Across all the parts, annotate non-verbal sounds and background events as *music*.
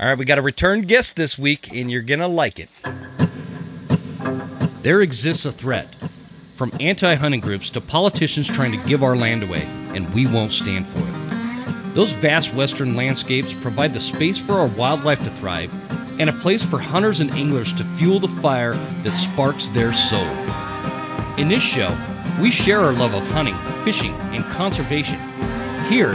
All right, we got a return guest this week, and you're going to like it. There exists a threat from anti hunting groups to politicians trying to give our land away, and we won't stand for it. Those vast western landscapes provide the space for our wildlife to thrive and a place for hunters and anglers to fuel the fire that sparks their soul. In this show, we share our love of hunting, fishing, and conservation. Here,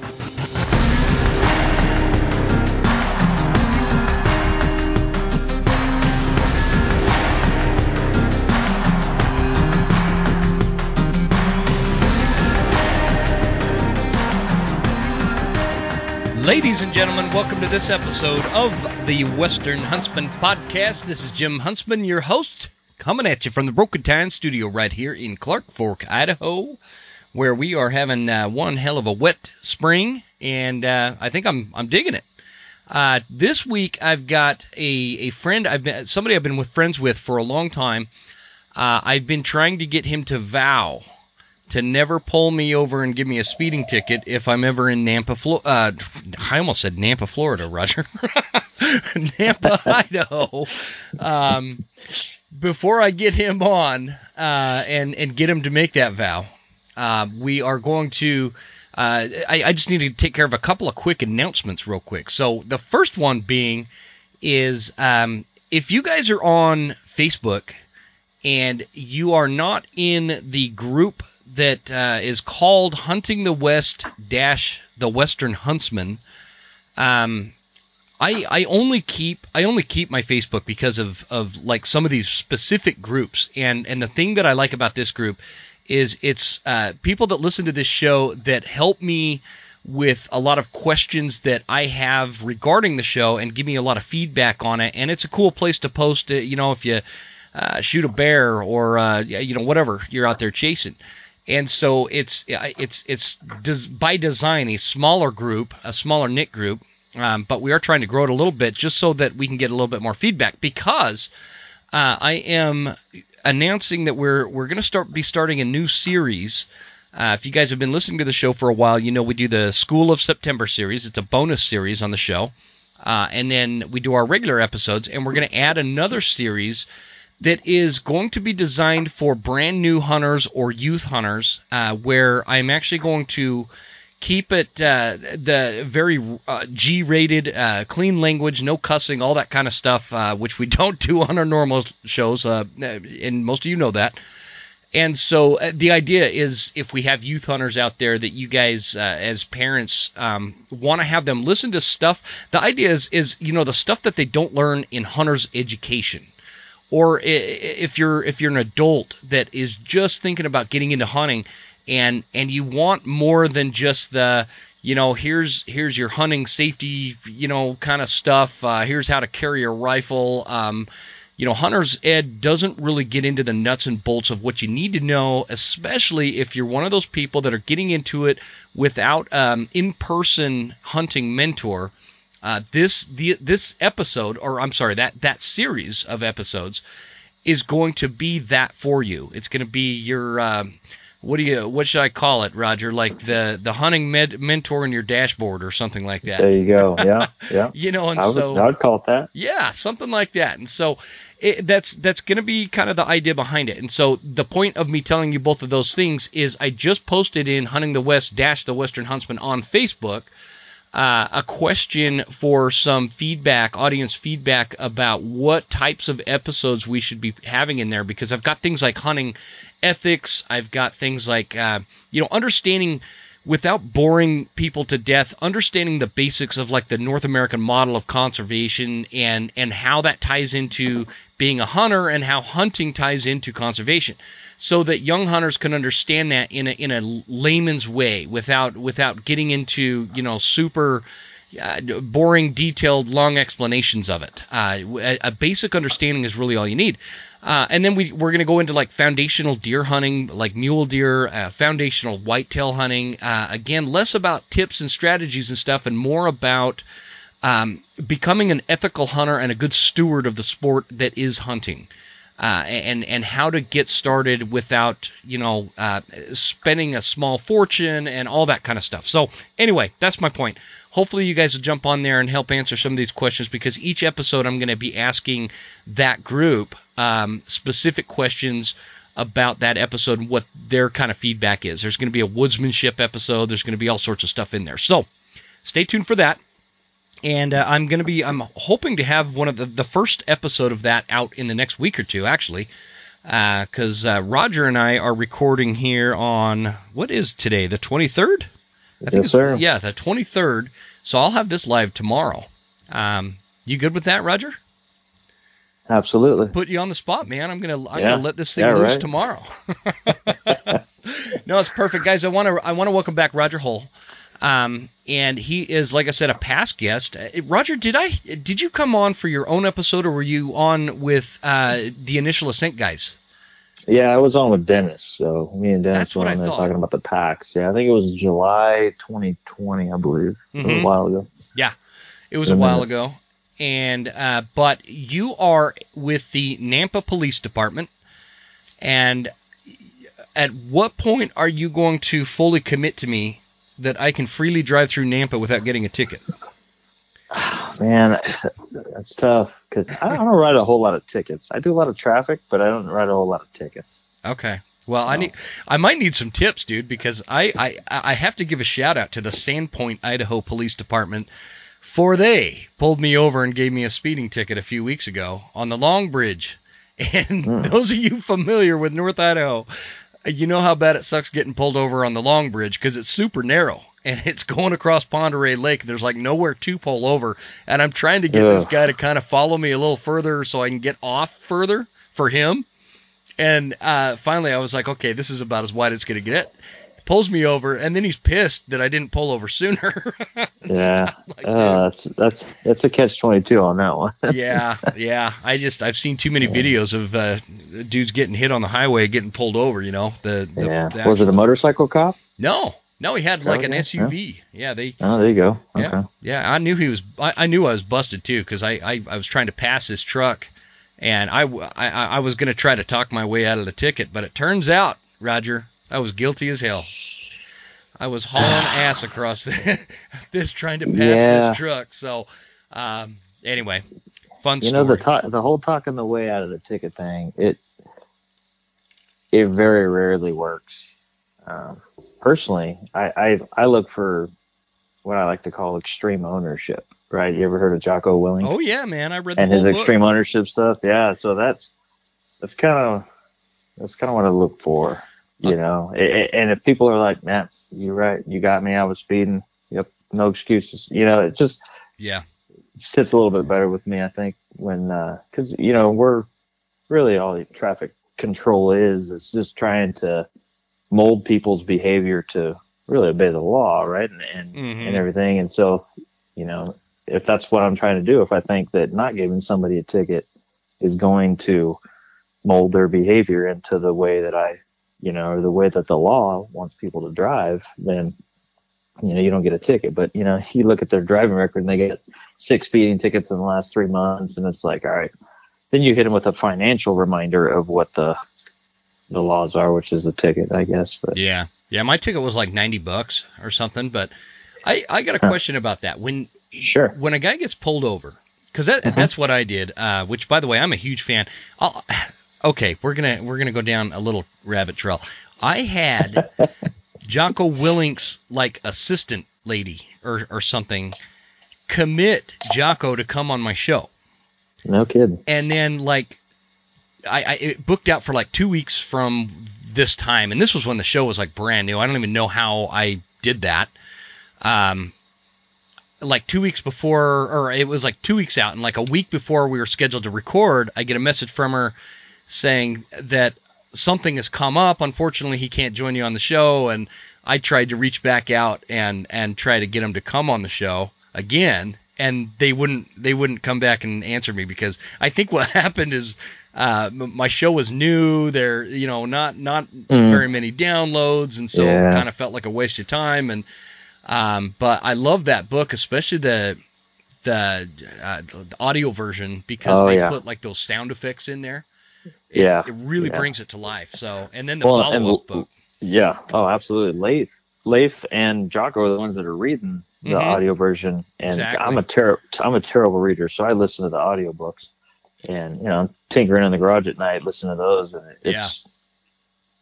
Ladies and gentlemen, welcome to this episode of the Western Huntsman Podcast. This is Jim Huntsman, your host, coming at you from the Broken Tine studio right here in Clark Fork, Idaho, where we are having uh, one hell of a wet spring, and uh, I think I'm I'm digging it. Uh, this week I've got a, a friend I've been somebody I've been with friends with for a long time. Uh, I've been trying to get him to vow to never pull me over and give me a speeding ticket if I'm ever in Nampa, Florida. Uh, I almost said Nampa, Florida, Rodger. *laughs* Nampa, *laughs* Idaho. Um, before I get him on uh, and and get him to make that vow, uh, we are going to. Uh, I, I just need to take care of a couple of quick announcements real quick. So the first one being is um, if you guys are on Facebook and you are not in the group that uh, is called Hunting the West dash the Western Huntsman. Um, I I only keep I only keep my Facebook because of of like some of these specific groups. And and the thing that I like about this group is it's uh, people that listen to this show that help me with a lot of questions that I have regarding the show and give me a lot of feedback on it. And it's a cool place to post it you know if you uh, shoot a bear or uh, you know whatever you're out there chasing and so it's it's it's by design a smaller group, a smaller knit group, um, but we are trying to grow it a little bit just so that we can get a little bit more feedback because uh, I am announcing that we're we're going to start be starting a new series. Uh, if you guys have been listening to the show for a while, you know we do the School of September series. It's a bonus series on the show, uh, and then we do our regular episodes, and we're going to add another series that is going to be designed for brand new hunters or youth hunters, uh, where I'm actually going to keep it uh, the very uh, G-rated, uh, clean language, no cussing, all that kind of stuff, uh, which we *laughs* don't do on our normal shows, uh, and most of you know that. And so the idea is, if we have youth hunters out there, that you guys, as parents, um, want to have them listen to stuff. The idea is, is you know, the stuff that they don't learn in hunters' education or if you're if you're an adult that is just thinking about getting into hunting and and you want more than just the you know here's here's your hunting safety you know kind of stuff uh, here's how to carry a rifle um, you know hunter's ed doesn't really get into the nuts and bolts of what you need to know especially if you're one of those people that are getting into it without um, in-person hunting mentor uh, this the this episode, or I'm sorry, that that series of episodes is going to be that for you. It's going to be your um, what do you what should I call it, Rodger? Like the the hunting med, mentor in your dashboard or something like that. There you go. *laughs* Yeah, yeah. you know, and I would, so I'd call it that. Yeah, something like that. And so it, that's that's going to be kind of the idea behind it. And so the point of me telling you both of those things is I just posted in Hunting the West dash the Western Huntsman on Facebook uh, a question for some feedback, audience feedback about what types of episodes we should be having in there because I've got things like hunting ethics, I've got things like, uh, you know, understanding without boring people to death, understanding the basics of like the North American model of conservation and and how that ties into being a hunter and how hunting ties into conservation so that young hunters can understand that in a in a layman's way without without getting into you know super uh, boring, detailed, long explanations of it. Uh, a, a, basic understanding is really all you need. Uh, and then we, we're going to go into like foundational deer hunting, like mule deer, uh, foundational whitetail hunting. Uh, again, less about tips and strategies and stuff, and more about um, becoming an ethical hunter and a good steward of the sport that is hunting. uh, and and how to get started without you know uh, spending a small fortune and all that kind of stuff. So anyway, that's my point. Hopefully you guys will jump on there and help answer some of these questions because each episode I'm going to be asking that group um, specific questions about that episode and what their kind of feedback is. There's going to be a woodsmanship episode. There's going to be all sorts of stuff in there. So stay tuned for that and uh, I'm going to be I'm hoping to have one of the the first episode of that out in the next week or two actually. Because uh, uh, Rodger and I are recording here on what is today the 23rd I think yes, sir. yeah the 23rd so I'll have this live tomorrow. Um, you good with that Rodger? Absolutely. Put you on the spot man. I'm gonna I'm yeah. gonna let this thing yeah, loose right. tomorrow. *laughs* *laughs* No it's perfect. Guys I want to I want to welcome back Roger Hull um, and he is, like I said, a past guest. Uh, Rodger, did I did you come on for your own episode, or were you on with uh, the Initial Ascent guys? Yeah, I was on with Dennis. So me and Dennis were on there talking about the packs. Yeah, I think it was July 2020, I believe. Mm-hmm. A while ago. Yeah, it was a, a while ago. And uh, but you are with the Nampa Police Department, and at what point are you going to fully commit to me that I can freely drive through Nampa without getting a ticket? Oh, Man, that's tough because I don't write a whole lot of tickets. I do a lot of traffic, but I don't write a whole lot of tickets. Okay. Well, I need I might need some tips, dude, because I, I I have to give a shout out to the Sandpoint, Idaho Police Department, for they pulled me over and gave me a speeding ticket a few weeks ago on the Long Bridge. *laughs* And mm. those of you familiar with North Idaho, you know how bad it sucks getting pulled over on the Long Bridge because it's super narrow and *laughs* it's going across Oreille Lake. There's like nowhere to pull over, and I'm trying to get Ugh. this guy to kind of follow me a little further so I can get off further for him. And uh, finally, I was like, okay, this is about as wide as it's gonna get pulls me over, and then he's pissed that I didn't pull over sooner. *laughs* yeah, like, uh, that's that's that's a catch twenty two on that one. *laughs* yeah, yeah. I just I've seen too many yeah. videos of uh, dudes getting hit on the highway, getting pulled over. You know, the, the yeah. The was it a motorcycle cop? No, no, he had like an SUV. Yeah. yeah, they. Oh, there you go. Okay. Yeah, yeah. I knew he was. I, I knew I was busted too because I, I I was trying to pass his truck, and I I I was gonna try to talk my way out of the ticket, but it turns out, Rodger, I was guilty as hell. I was hauling *sighs* ass across *laughs* this trying to pass yeah. this truck. So, um, anyway, fun. You story. know the talk, the whole talking the way out of the ticket thing. It it very rarely works. Um, personally, I, I I look for what I like to call extreme ownership. Right? You ever heard of Jocko Willink? Oh yeah, man. I read and his book. extreme ownership stuff. Yeah, so that's that's kind of that's kind of what I look for you know, and if people are like, man, you're right, you got me, I was speeding. Yep, no excuses. You know, it just yeah sits a little bit better with me, I think, when because uh, you know we're really all traffic control is is just trying to mold people's behavior to really obey the law, right, and and, mm-hmm. and everything. And so, you know, if that's what I'm trying to do, if I think that not giving somebody a ticket is going to mold their behavior into the way that I you know, or the way that the law wants people to drive, then you know you don't get a ticket. But you know, *laughs* you look at their driving record and they get six speeding tickets in the last three months, and it's like, all right, then you hit them with a financial reminder of what the the laws are, which is a ticket, I guess. But yeah, yeah, my ticket was like ninety bucks or something. But I I got a question about that. When sure when a guy gets pulled over, because that, mm-hmm. that's what I did. Uh, which by the way, I'm a huge fan. I'll, okay, we're gonna we're gonna go down a little rabbit trail. I had *laughs* Jocko Willink's like assistant lady or or something commit Jocko to come on my show. No kidding. And then like I, I it booked out for like two weeks from this time, and this was when the show was like brand new. I don't even know how I did that. Um, like two weeks before, or it was like two weeks out, and like a week before we were scheduled to record, I get a message from her saying that something has come up. Unfortunately, he can't join you on the show, and I tried to reach back out and and try to get him to come on the show again, and they wouldn't they wouldn't come back and answer me because I think what *laughs* happened is uh, my show was new. There, you know, not not mm. very many downloads, and so yeah. kind of felt like a waste of time. And um, but I love that book, especially the the, uh, the audio version because oh, they yeah. put like those sound effects in there It, Yeah, it really yeah. brings it to life. So, and then the Well, follow up book. Yeah. Oh, absolutely. Leif, Leif, and Jocko are the ones that are reading the Mhm. audio version, and Exactly. I'm a ter- I'm a terrible reader, so I listen to the audiobooks, and you know, I'm tinkering in the garage at night, listening to those, and it's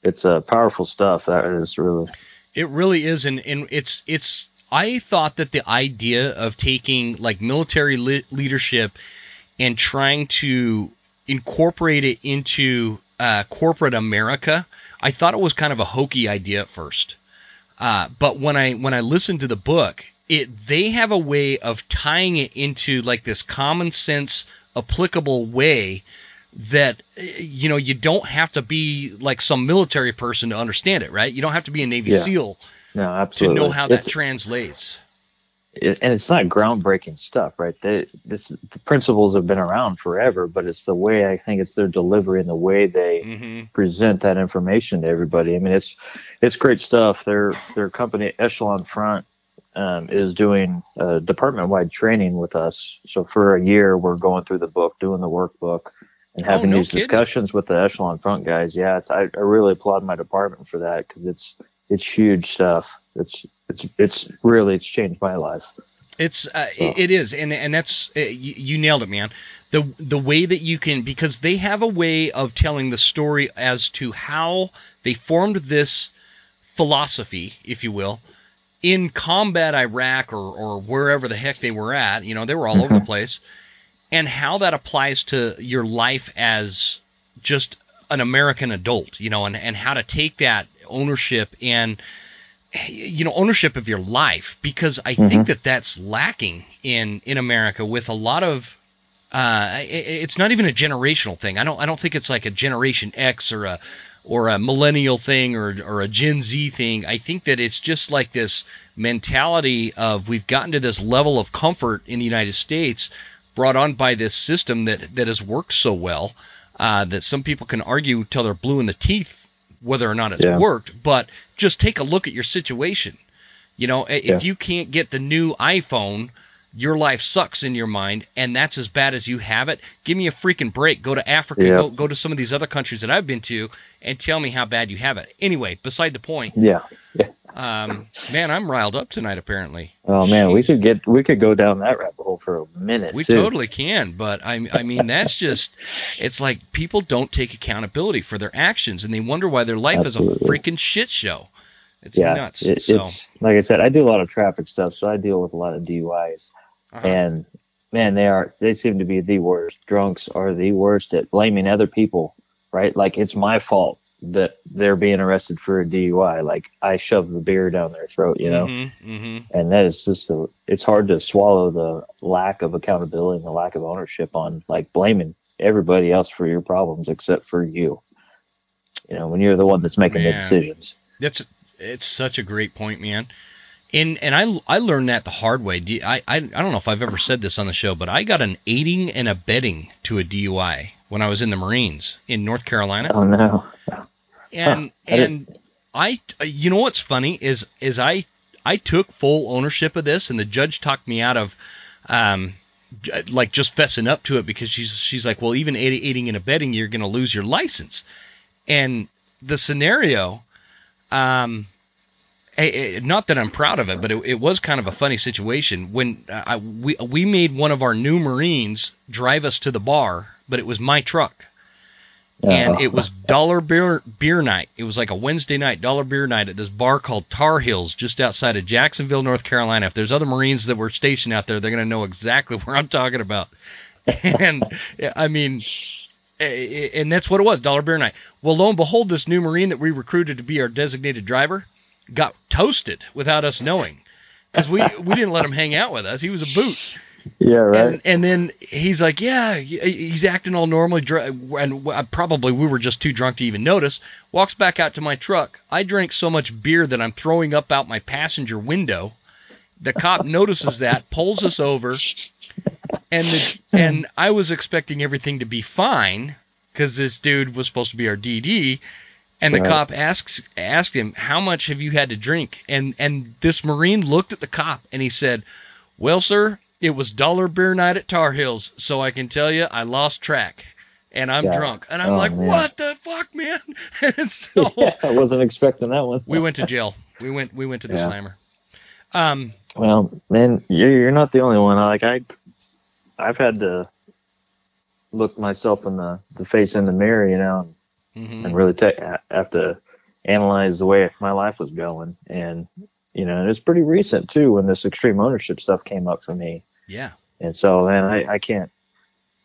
it's uh, powerful stuff. That is really It really is, and, and it's it's. I thought that the idea of taking like military le- leadership and trying to incorporate it into uh, corporate America, I thought it was kind of a hokey idea at first. Uh, but when I when I listened to the book, it they have a way of tying it into like this common sense applicable way that you know you don't have to be like some military person to understand it, right? You don't have to be a Navy Yeah. SEAL no, to know how that It's- translates. It, and it's not groundbreaking stuff, right? They, this the principles have been around forever, but it's the way I think it's their delivery and the way they hmm present that information to everybody. I mean, it's it's great stuff. Their their company Echelon Front um, is doing uh, department wide training with us. So for a year, we're going through the book, doing the workbook, and Oh, having no these kidding. discussions with the Echelon Front guys. Yeah, it's I, I really applaud my department for that because it's it's huge stuff. It's it's it's really it's changed my life. It's uh, So- it, is, and and that's uh, you, you nailed it, man. The the way that you can because they have a way of telling the story as to how they formed this philosophy, if you will, in combat Iraq or or wherever the heck they were at. You know, they were all over the place, and how that applies to your life as just an American adult. You know, and and how to take that ownership and you know ownership of your life because I think that that's lacking in in America with a lot of uh, i- i- it's not even a generational thing. I don't I don't think it's like a Generation X or a or a millennial thing or or a Gen Z thing. I think that it's just like this mentality of we've gotten to this level of comfort in the United States brought on by this system that that has worked so well uh, that some people can argue till they're blue in the teeth whether or not it's Yeah. worked. But just take a look at your situation. You know, if Yeah. you can't get the new iPhone, your life sucks in your mind, and that's as bad as you have it. Give me a freaking break. Go to Africa. Yeah. Go go to some of these other countries that I've been to, and tell me how bad you have it. Anyway, beside the point. Yeah. yeah. Um, man, I'm riled up tonight. Apparently, Oh man, we could get we could go down that rabbit hole for a minute. we too. totally can. But I I mean that's just it's like people don't take accountability for their actions, and they wonder why their life is a freaking shit show. It's yeah, nuts. it- so it's like I said, I do a lot of traffic stuff, so I deal with a lot of DUIs, uh-huh. and man, they are they seem to be the worst. Drunks are the worst at blaming other people, right? Like it's my fault that they're being arrested for a DUI. Like I shoved the beer down their throat, you know, Mm-hmm, mm-hmm. and that is just the it's hard to swallow the lack of accountability and the lack of ownership on like blaming everybody else for your problems except for you. You know, when you're the one that's making the decisions. That's it's such a great point, man. And and I I learned that the hard way. I, I I don't know if I've ever said this on the show, but I got an aiding and abetting to a DUI when I was in the Marines in North Carolina. Oh no. and I and I you know what's funny is is I I took full ownership of this and the judge talked me out of um like just fessing up to it because she's she's like well even aiding and abetting you're going to lose your license and the scenario um eh, eh, not that I'm proud of it, but it, it was kind of a funny situation when uh, I, we we made one of our new Marines drive us to the bar, but it was my truck and it was *laughs* dollar beer beer night. It was like a Wednesday night dollar beer night at this bar called Tar Heels, just outside of Jacksonville, North Carolina. If there's other Marines that were stationed out there, they're gonna know exactly *laughs* where I'm talking about. And I mean, and that's what it was, dollar beer night. Well, lo and behold, this new Marine that we recruited to be our designated driver got toasted without us knowing. Because we, we didn't let him hang out with us. He was a boot. Yeah, right. And, and then he's like, yeah, he's acting all normally, and probably we were just too drunk to even notice. Walks back out to my truck. I drank so much beer that I'm throwing up out my passenger window. The cop notices that, pulls us over, and the, and I was expecting everything to be fine because this dude was supposed to be our DD. And the Right. cop asks asked him, "How much have you had to drink?" And and this Marine looked at the cop and he said, "Well, sir, it was dollar beer night at Tar Heels, so I can tell you I lost track." and I'm Yeah. drunk, and I'm Oh, like, man. "What the fuck, man?" *laughs* and *laughs* so yeah, I wasn't expecting that one. we went to jail. We went we went to the Yeah. slammer. Um, Well, man, you're, you're not the only one. Like I, I've had to look myself in the, the face in the mirror, you know, mhm. and really take have to analyze the way my life was going. And you know, and it's pretty recent too when this extreme ownership stuff came up for me. yeah, And so, man, I, I can't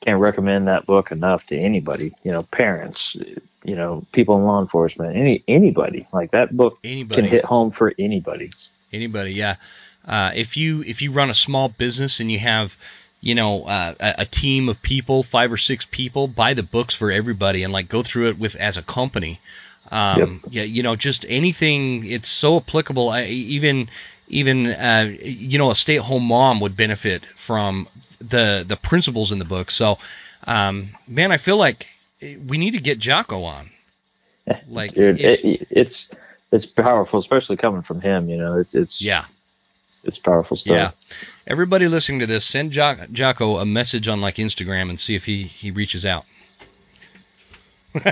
can't recommend that book enough to anybody. You know, parents, you know, people in law enforcement, any anybody. Like that book anybody. can hit home for anybody. Anybody, yeah. Uh, if you if you run a small business and you have, you know, uh, a, a team of people, five or six people, buy the books for everybody and like go through it with as a company. Um, Yeah, you know, just anything. It's so applicable. I, even even uh, you know, a stay-at-home mom would benefit from the the principles in the book. So, um, man, I feel like we need to get Jocko on. *laughs* Like, Dude, if- it, it's it's powerful, especially coming from him. You know, it's it's yeah. It's powerful stuff. Yeah. Everybody listening to this, send jo- Jocko a message on like Instagram and see if he he reaches out. *laughs*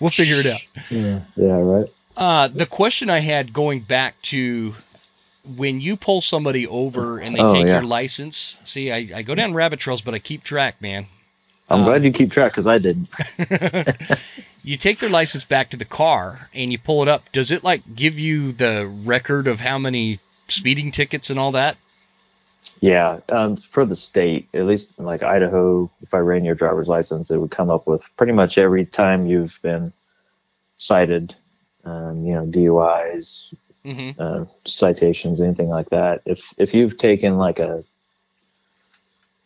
we'll figure it out. yeah, yeah, right. Uh, the question I had going back to when you pull somebody over and they Oh, take yeah. your license. See, I, I go down rabbit trails, but I keep track, man. I'm Um, glad you keep track because I didn't. *laughs* you take their license back to the car and you pull it up. Does it like give you the record of how many speeding tickets and all that? Yeah, um, for the state, at least in like Idaho, if I ran your driver's license, it would come up with pretty much every time you've been cited, um, you know, DUIs, Mm-hmm. uh, citations, anything like that. If if you've taken like a,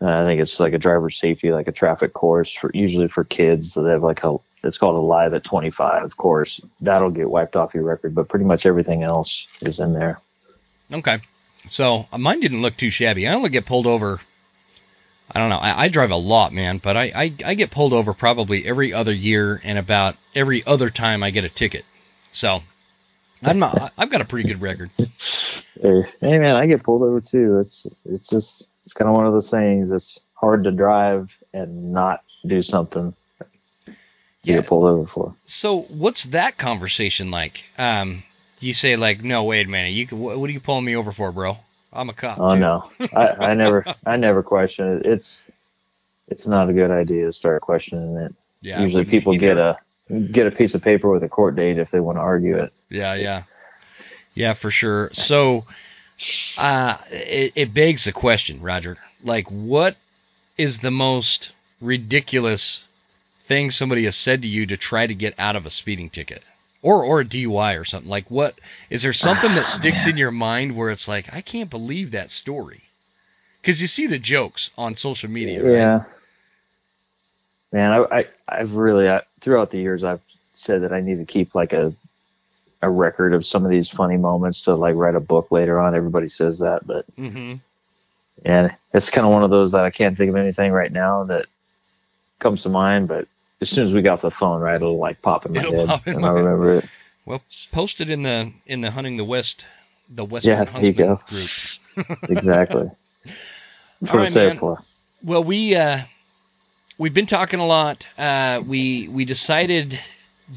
uh, I think it's like a driver safety, like a traffic course for usually for kids. So they have like a, it's called a live at 25 course. That'll get wiped off your record, but pretty much everything else is in there. Okay. So uh, mine didn't look too shabby. I only get pulled over. I don't know. I, I drive a lot, man, but I, I I get pulled over probably every other year, and about every other time I get a ticket. So I'm not. I've got a pretty good record. Hey, hey, man, I get pulled over too. It's it's just it's kind of one of those things. It's hard to drive and not do something you Yeah. get pulled over for. So what's that conversation like? Um, you say like, no, wait a minute. You can, what, what are you pulling me over for, bro? I'm a cop. Oh dude." no, I, I never *laughs* I never question it. It's it's not a good idea to start questioning it. Yeah. Usually people either. get a get a piece of paper with a court date if they want to argue it. Yeah, yeah, yeah, for sure. So, uh, it, it begs the question, Rodger. Like, what is the most ridiculous thing somebody has said to you to try to get out of a speeding ticket, or or a DUI or something? Like, what is there something that sticks in your mind where it's like, I can't believe that story? Because you see the jokes on social media, right? Yeah. Man, I, I I've really I, throughout the years I've said that I need to keep like a a record of some of these funny moments to like write a book later on. Everybody says that, but Mm-hmm. and it's kind of one of those that I can't think of anything right now that comes to mind. But as soon as we got off the phone, right, it'll like pop in my It'll head, pop in and my I head. remember it. Well, post it in the in the hunting the west, the Western Yeah, Huntsman go. group. *laughs* Exactly. That's All what right, man. for. Well, we uh, we've been talking a lot. Uh, we we decided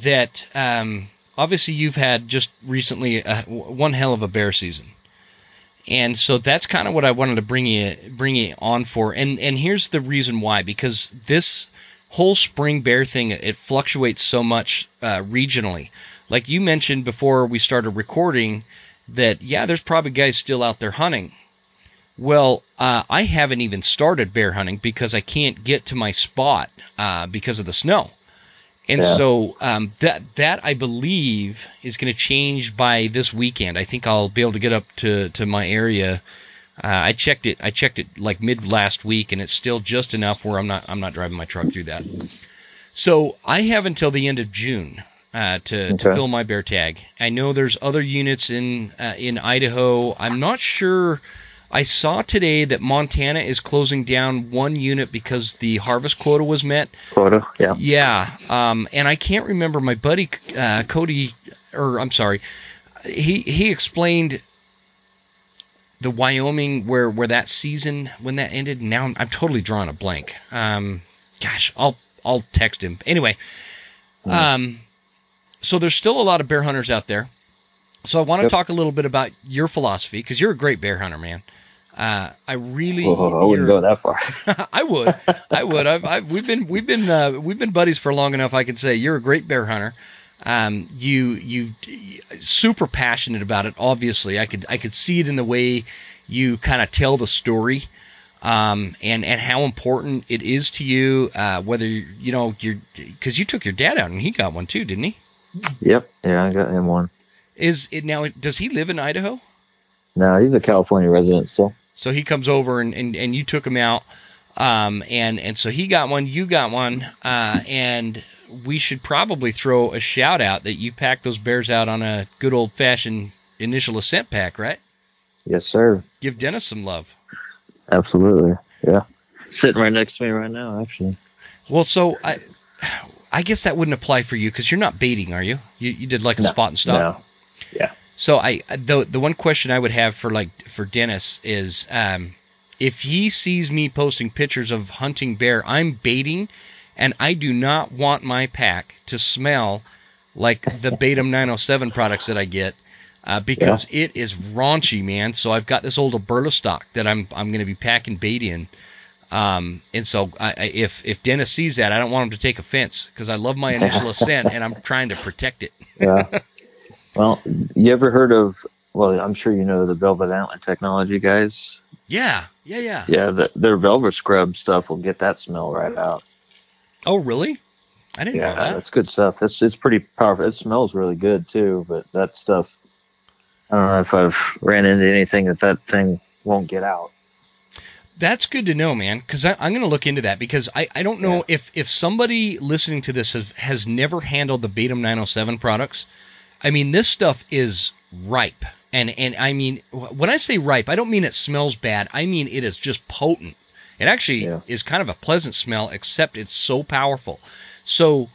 that um, obviously you've had just recently uh, w- one hell of a bear season, and so that's kind of what I wanted to bring you bring you on for. And and here's the reason why because this whole spring bear thing it fluctuates so much uh, regionally. Like you mentioned before we started recording, that yeah, there's probably guys still out there hunting. Well, uh, I haven't even started bear hunting because I can't get to my spot uh, because of the snow. And Yeah. so um, that that I believe is going to change by this weekend. I think I'll be able to get up to, to my area. Uh, I checked it. I checked it like mid last week, and it's still just enough where I'm not I'm not driving my truck through that. So I have until the end of June uh, to, to fill my bear tag. I know there's other units in uh, in Idaho. I'm not sure. I saw today that Montana is closing down one unit because the harvest quota was met. Quota, yeah. Yeah, um, and I can't remember my buddy uh, Cody, or I'm sorry, he he explained the Wyoming where where that season when that ended. Now I'm, I'm totally drawing a blank. Um, gosh, I'll I'll text him anyway. Hmm. Um, so there's still a lot of bear hunters out there. So I want to Yep. talk a little bit about your philosophy because you're a great bear hunter, man. Uh, I really, Whoa, I wouldn't go that far. *laughs* I would, I would. I've, I've, we've been, we've been, uh, we've been buddies for long enough. I can say you're a great bear hunter. Um, you, you, super passionate about it. Obviously, I could, I could see it in the way you kind of tell the story, um, and and how important it is to you. Uh, whether you know you're, because you took your dad out and he got one too, didn't he? yep. Yeah, I got him one. Is it now? Does he live in Idaho? No, he's a California resident still. So he comes over and, and, and you took him out. Um, and, and so he got one, you got one, uh, and we should probably throw a shout out that you packed those bears out on a good old fashioned initial ascent pack, right? Yes, sir. Give Dennis some love. Absolutely. Yeah. Sitting right next to me right now, actually. Well, so I, I guess that wouldn't apply for you because you're not baiting, are you? You, you did like a No, spot and stalk. No. Yeah. So I the the one question I would have for like for Dennis is um, if he sees me posting pictures of hunting bear, I'm baiting, and I do not want my pack to smell like the Batum 907 products that I get. Uh, because it is raunchy, man. So I've got this old Alberta stock that I'm I'm going to be packing bait in, um, and so I, I, if if Dennis sees that, I don't want him to take offense because I love my initial *laughs* ascent and I'm trying to protect it. Yeah. *laughs* well, you ever heard of? Well, I'm sure you know the Velvet Antler Technology guys. Yeah, yeah, yeah. Yeah, the, their Velvet Scrub stuff will get that smell right out. Oh, really? I didn't Yeah, know that. that's good stuff. It's it's pretty powerful. It smells really good too, but that stuff. I don't know if I've ran into anything that that thing won't get out. That's good to know, man. Because I'm going to look into that because I, I don't know Yeah. if if somebody listening to this has has never handled the Batum 907 products. I mean, this stuff is ripe, and and I mean when I say ripe, I don't mean it smells bad. I mean it is just potent. It actually Yeah. is kind of a pleasant smell, except it's so powerful. So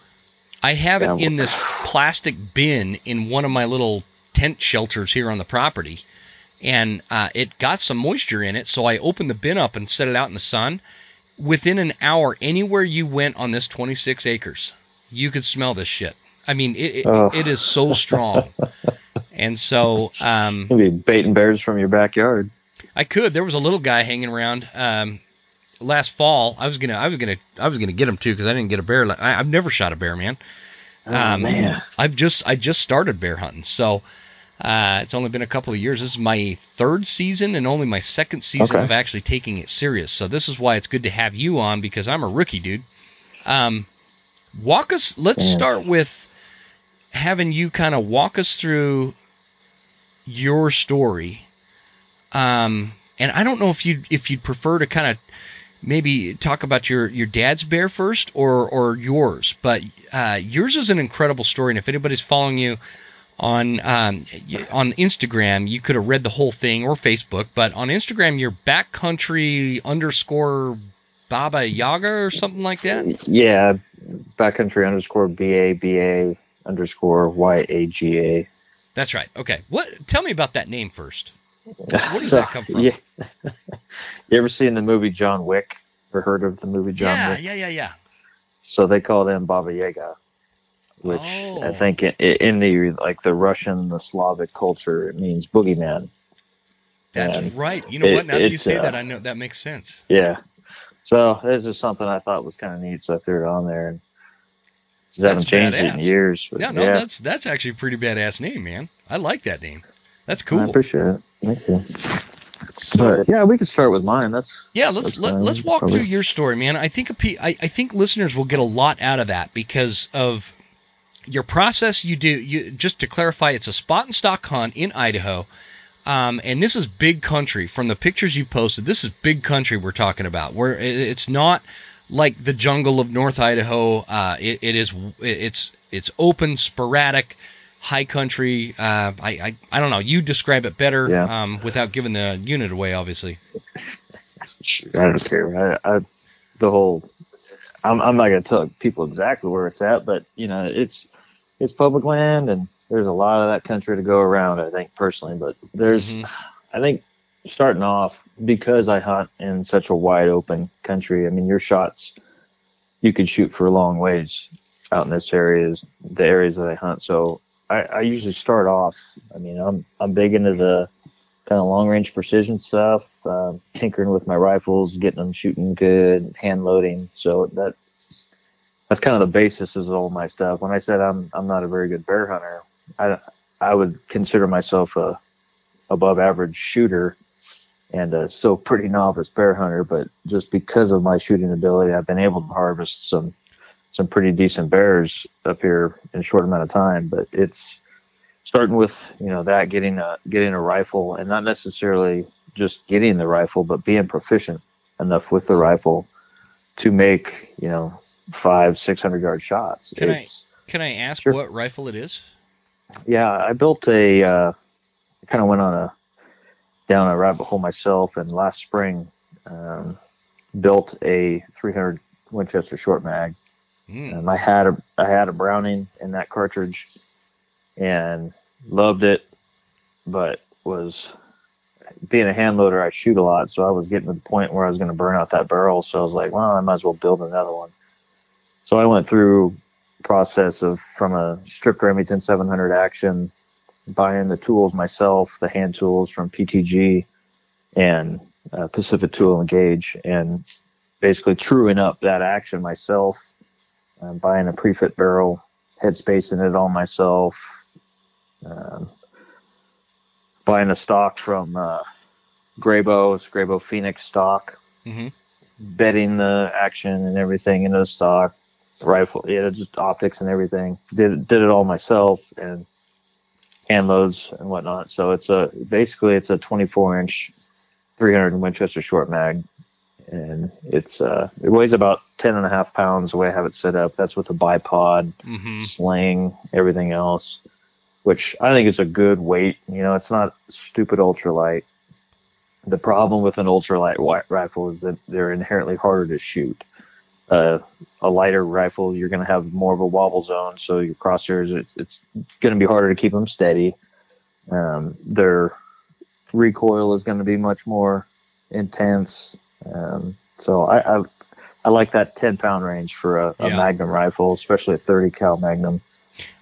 I have it in this plastic bin in one of my little tent shelters here on the property and uh, it got some moisture in it. So I opened the bin up and set it out in the sun. Within an hour, anywhere you went on this 26 acres, you could smell this shit. I mean, it it, Oh. it is so strong. and so um, You'll be baiting bears from your backyard. I could. There was a little guy hanging around um, last fall. I was gonna, I was gonna, I was gonna get them too because I didn't get a bear. I, I've never shot a bear, man. Oh Um, man. I've just I just started bear hunting, so uh, it's only been a couple of years. This is my third season and only my second season Okay. of actually taking it serious. So this is why it's good to have you on because I'm a rookie, dude. Um, walk us. Let's Yeah. start with having you kind of walk us through your story. Um, and I don't know if you if you'd prefer to kind of maybe talk about your your dad's bear first or or yours but uh, yours is an incredible story and if anybody's following you on um, on Instagram you could have read the whole thing or Facebook but on Instagram you're backcountry underscore Baba Yaga or something like that? Yeah, backcountry underscore b a b a underscore y a g a. that's right. Okay. What tell me about that name first Where does that come from? Yeah. *laughs* you ever seen the movie John Wick or heard of the movie John yeah Wick? yeah yeah yeah So they call them Baba Yaga, which Oh. I think in, in the like the Russian, the Slavic culture, it means boogeyman. that's And right you know it- what now that you say uh, that I know that makes sense Yeah. So this is something I thought was kind of neat, so I threw it on there. And just That's haven't changed it in badass. years. but yeah no yeah, that's that's actually a pretty badass name man I like that name that's cool. I appreciate it. Thank you. so But yeah, we can start with mine. That's Yeah, let's That's let, fine. let's walk Probably- through your story, man. I think a pe- I, I think listeners will get a lot out of that because of your process. You do you just to clarify, it's a spot and stalk hunt in Idaho, um, and this is big country. From the pictures you posted, this is big country we're talking about. Where it's not like the jungle of North Idaho. Uh, it, it is it's it's open, sporadic. High country. Uh, I, I I don't know. You describe it better Yeah. um, without giving the unit away, obviously. I don't care. I, I the whole. I'm I'm not gonna tell people exactly where it's at, but you know it's it's public land and there's a lot of that country to go around. I think personally, but there's Mhm. I think starting off because I hunt in such a wide open country. I mean your shots. you could shoot for long ways out in this areas, the areas that I hunt. So I, I usually start off. I mean, I'm I'm big into the kind of long range precision stuff, uh, tinkering with my rifles, getting them shooting good, hand loading. So that that's kind of the basis of all my stuff. When I said I'm I'm not a very good bear hunter, I I would consider myself a above average shooter and uh, still pretty novice bear hunter. But just because of my shooting ability, I've been able to harvest some some pretty decent bears up here in a short amount of time. But it's starting with you know that getting a getting a rifle and not necessarily just getting the rifle, but being proficient enough with the rifle to make you know five six hundred yard shots. Can it's, I can I ask Sure. what rifle it is? yeah, I built a uh, kind of went on a down a rabbit hole myself, and last spring um, built a 300 Winchester short mag. Hmm. Um, I had a I had a Browning in that cartridge, and loved it, but was being a hand loader. I shoot a lot, so I was getting to the point where I was going to burn out that barrel. So I was like, well, I might as well build another one. So I went through process of from a stripped Remington 700 action, buying the tools myself, the hand tools from PTG and uh, Pacific Tool and Gauge, and basically truing up that action myself, um, buying a pre-fit barrel, headspacing it all myself, um, buying a stock from uh, Grayboe, it's Grayboe Phoenix stock, hmm bedding the action and everything into the stock, rifle, yeah, just optics and everything. Did did it all myself and hand loads and whatnot. So it's a basically it's a 24 inch 300 Winchester short mag, and it's uh it weighs about 10 and a half pounds the way I have it set up. That's with a bipod, hmm sling, everything else, which I think is a good weight. You know, it's not stupid ultralight. The problem with an ultralight rifle is that they're inherently harder to shoot. Uh, a lighter rifle, you're going to have more of a wobble zone, so your crosshairs, it's, it's going to be harder to keep them steady. Um, their recoil is going to be much more intense. Um, so I, I, I like that 10 pound range for a, a Yeah. Magnum rifle, especially a 30 cal Magnum.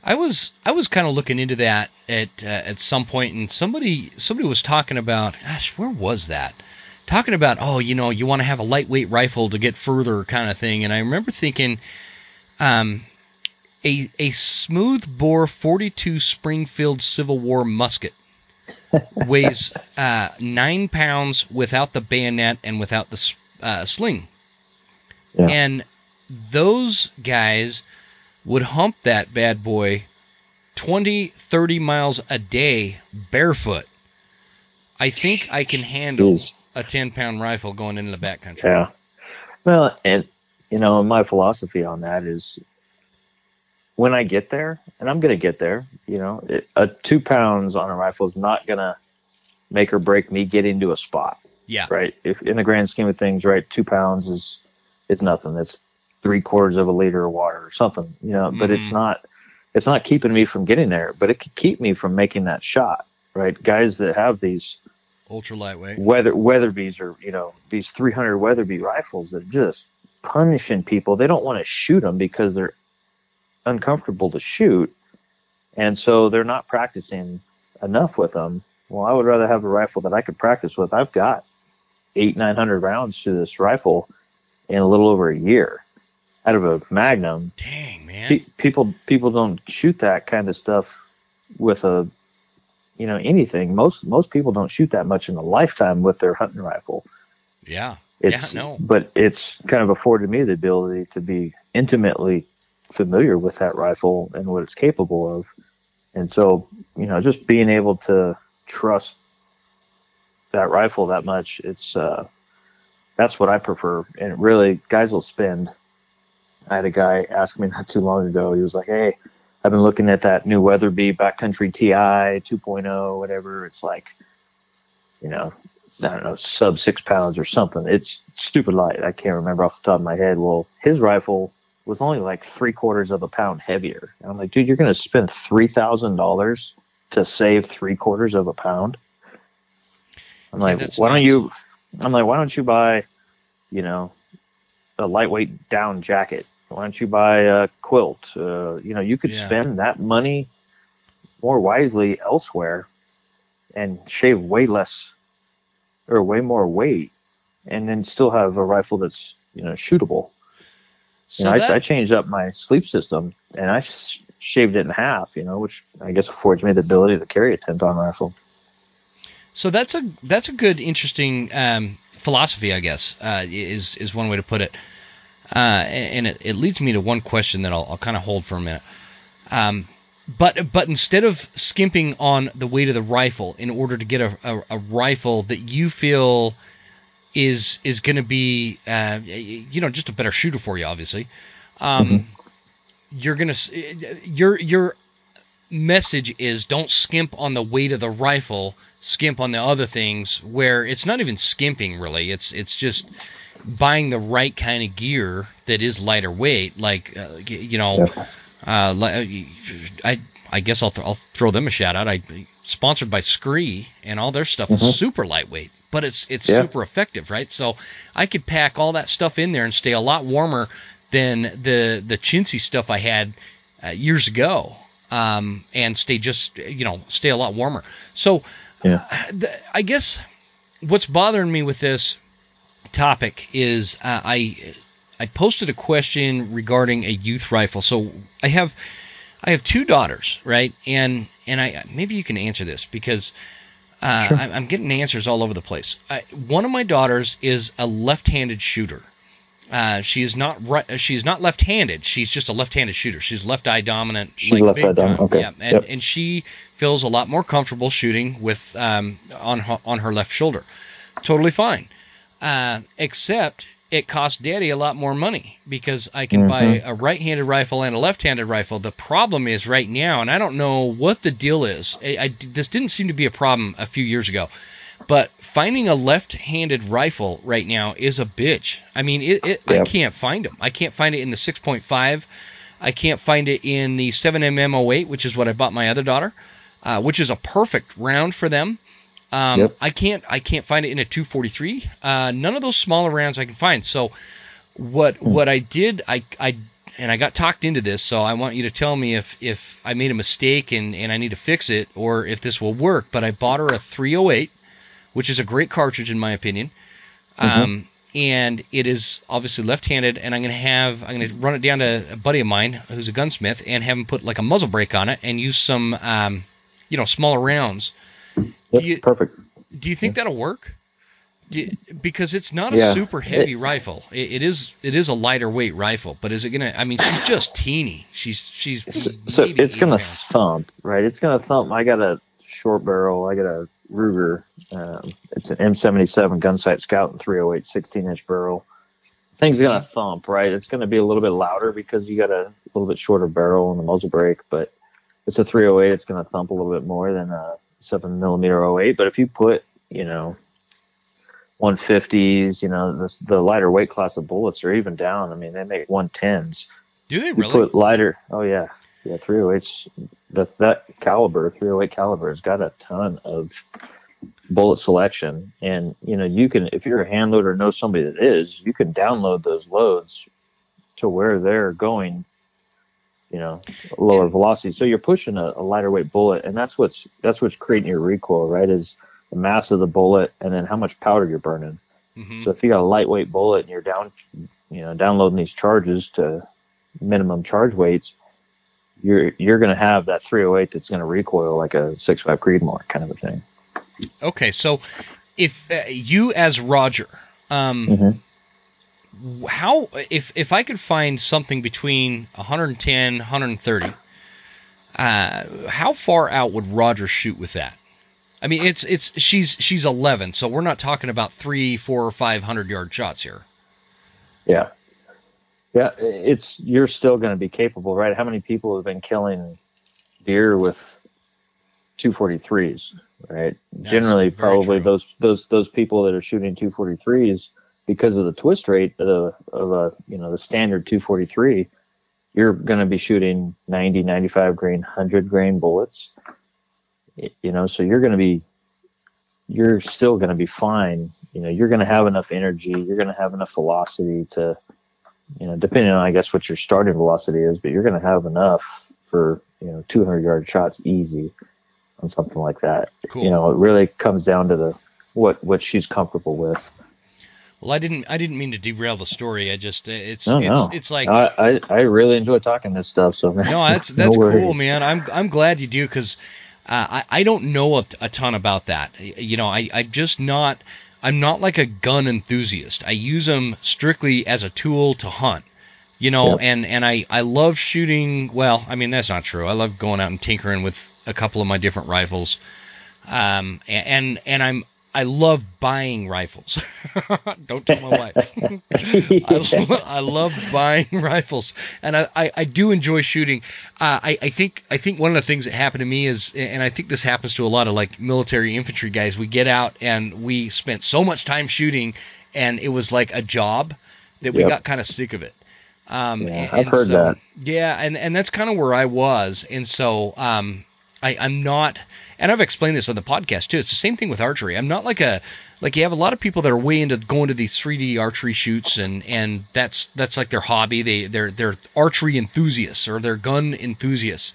I was I was kind of looking into that at uh, at some point, and somebody somebody was talking about, gosh, where was that? Talking about, oh, you know, you want to have a lightweight rifle to get further, kind of thing. And I remember thinking, um, a a smooth bore 42 Springfield Civil War musket weighs uh, nine pounds without the bayonet and without the uh, sling. Yeah. And those guys would hump that bad boy 20, 30 miles a day barefoot. I think I can handle Jeez. a 10 pound rifle going into the backcountry. Yeah. Well, and you know, my philosophy on that is when I get there, and I'm gonna get there. You know, it, a two pounds on a rifle is not gonna make or break me getting to a spot, Yeah. right? If in the grand scheme of things, right, two pounds is it's nothing. That's three quarters of a liter of water or something, you know. But it's Mhm. not it's not keeping me from getting there, but it could keep me from making that shot, right? Guys that have these Ultra lightweight. weather Weatherby's or you know these 300 Weatherby rifles that are just punishing people. They don't want to shoot them because they're uncomfortable to shoot, and so they're not practicing enough with them. Well, I would rather have a rifle that I could practice with. I've got eight nine hundred rounds to this rifle in a little over a year out of a Magnum. Dang, man. Pe- people people don't shoot that kind of stuff with a you know anything most most people don't shoot that much in a lifetime with their hunting rifle Yeah. it's Yeah, no. but it's kind of afforded me the ability to be intimately familiar with that rifle and what it's capable of and so you know just being able to trust that rifle that much it's uh that's what i prefer and really guys will spend i had a guy ask me *laughs* not too long ago he was like hey i've been looking at that new weatherby backcountry ti 2.0 whatever it's like you know I don't know, sub six pounds or something. It's stupid light. I can't remember off the top of my head. Well, his rifle was only like three quarters of a pound heavier. And I'm like, dude, you're going to spend three thousand dollars to save three quarters of a pound. I'm like, that's why don't you? I'm like, why don't you buy, you know, a lightweight down jacket Why don't you buy a quilt? Uh, you know, you could Yeah. spend that money more wisely elsewhere and shave way less or way more weight and then still have a rifle that's, you know, shootable. So You know, that, I, I changed up my sleep system and I sh- shaved it in half, you know, which I guess affords me the ability to carry a 10 pound rifle. So that's a that's a good, interesting um, philosophy, I guess, uh, is is one way to put it. Uh, and it, it leads me to one question that I'll, I'll kind of hold for a minute. Um, but but instead of skimping on the weight of the rifle in order to get a, a, a rifle that you feel is is going to be uh, you know just a better shooter for you, obviously, um, you're gonna your your message is don't skimp on the weight of the rifle, skimp on the other things where it's not even skimping really. It's it's just buying the right kind of gear that is lighter weight like uh, you know uh, I I guess I'll, th- I'll throw them a shout out. I sponsored by SKRE and all their stuff Mhm. is super lightweight, but it's it's Yeah. super effective, right? So I could pack all that stuff in there and stay a lot warmer than the the chintzy stuff I had uh, years ago, um, and stay just you know stay a lot warmer. So Yeah. the, I guess what's bothering me with this topic is uh, I I posted a question regarding a youth rifle. So I have I have two daughters, right? And and I maybe you can answer this because uh, Sure. I'm getting answers all over the place. I, one of my daughters is a left-handed shooter. Uh, she is not right. She's not left-handed. She's just a left-handed shooter. She's left eye dominant. She's like left-eye dominant, okay. Yeah, and, Yep. and she feels a lot more comfortable shooting with um, on her, on her left shoulder. Totally fine. Uh, except it costs daddy a lot more money because I can buy Mhm. a right-handed rifle and a left-handed rifle. The problem is right now, and I don't know what the deal is. I, I- this didn't seem to be a problem a few years ago, but finding a left-handed rifle right now is a bitch. I mean, it, it I can't find them. I can't find it in the 6.5. I can't find it in the 7mm08, which is what I bought my other daughter, uh, which is a perfect round for them. Um, Yep. I can't I can't find it in a 243. Uh, none of those smaller rounds I can find. So what Hmm. what I did I I and I got talked into this. So I want you to tell me if if I made a mistake and and I need to fix it or if this will work. But I bought her a 308, which is a great cartridge in my opinion. Um, and it is obviously left-handed, and I'm gonna have I'm gonna run it down to a buddy of mine who's a gunsmith and have him put like a muzzle brake on it and use some um, you know smaller rounds. Yep, you- perfect. Do you think that'll work? You- because it's not a Yeah, super heavy rifle. It, it is it is a lighter weight rifle, but is it gonna? I mean, she's *sighs* just teeny. She's she's So maybe it's gonna pounds. thump, right? It's gonna thump. I got a short barrel. I got a Ruger. Um, it's an M77 Gunsight Scout and 308 16 inch barrel. Thing's gonna Mm-hmm. thump, right? It's gonna be a little bit louder because you got a little bit shorter barrel and the muzzle brake, but it's a 308. It's gonna thump a little bit more than a seven millimeter 08. But if you put, you know, 150s, you know, the, the lighter weight class of bullets are even down. I mean, they make 110s Do they you really? put lighter. Oh yeah, yeah. 308s. That that caliber, 308 caliber, has got a ton of bullet selection, and you know you can if you're a hand loader know somebody that is, you can download those loads to where they're going. You know, lower velocity. So you're pushing a, a lighter weight bullet, and that's what's that's what's creating your recoil, right? Is the mass of the bullet, and then how much powder you're burning. Mhm. So if you got a lightweight bullet and you're down, you know, downloading these charges to minimum charge weights, you're you're going to have that 308 that's going to recoil like a 6.5 Creedmoor kind of a thing. Okay, so if uh, you as Rodger, um, Mhm. How if if I could find something between 110, 130, uh, how far out would Rodger shoot with that? I mean, it's it's she's she's 11, so we're not talking about three, four, or five hundred yard shots here. Yeah, yeah. It's you're still going to be capable, right? How many people have been killing deer with 243s, right? That's Generally, probably true. those those those people that are shooting 243s because of the twist rate of a, of a you know the standard 243 you're going to be shooting 90 95 grain 100 grain bullets you know so you're going to be you're still going to be fine you know you're going to have enough energy you're going to have enough velocity to you know, depending on I guess what your starting velocity is, but you're going to have enough for you know 200 yard shots easy on something like that. Cool. You know, it really comes down to the what what she's comfortable with. Well, I didn't I didn't mean to derail the story. I just uh, it's No, it's no. it's like I, I I really enjoy talking this stuff. So man, No, that's *laughs* no that's cool, man. I'm I'm glad you do because uh, I I don't know a, a ton about that. You know, I I just not I'm not like a gun enthusiast. I use them strictly as a tool to hunt. You know, Yep. and and I I love shooting. Well, I mean that's not true. I love going out and tinkering with a couple of my different rifles. Um, and and I'm I love buying rifles. *laughs* Don't tell my wife. *laughs* I, I love buying *laughs* rifles, and I, I, I do enjoy shooting. Uh, I, I think I think one of the things that happened to me is, and I think this happens to a lot of like military infantry guys. We get out and we spent so much time shooting, and it was like a job that we Yep. got kind of sick of it. Um, Yeah, and- I've heard so- that. Yeah, and and that's kind of where I was, and so um, I, I'm not, and I've explained this on the podcast too. It's the same thing with archery. I'm not like a like you have a lot of people that are way into going to these 3D archery shoots, and and that's that's like their hobby. They they're they're archery enthusiasts or they're gun enthusiasts.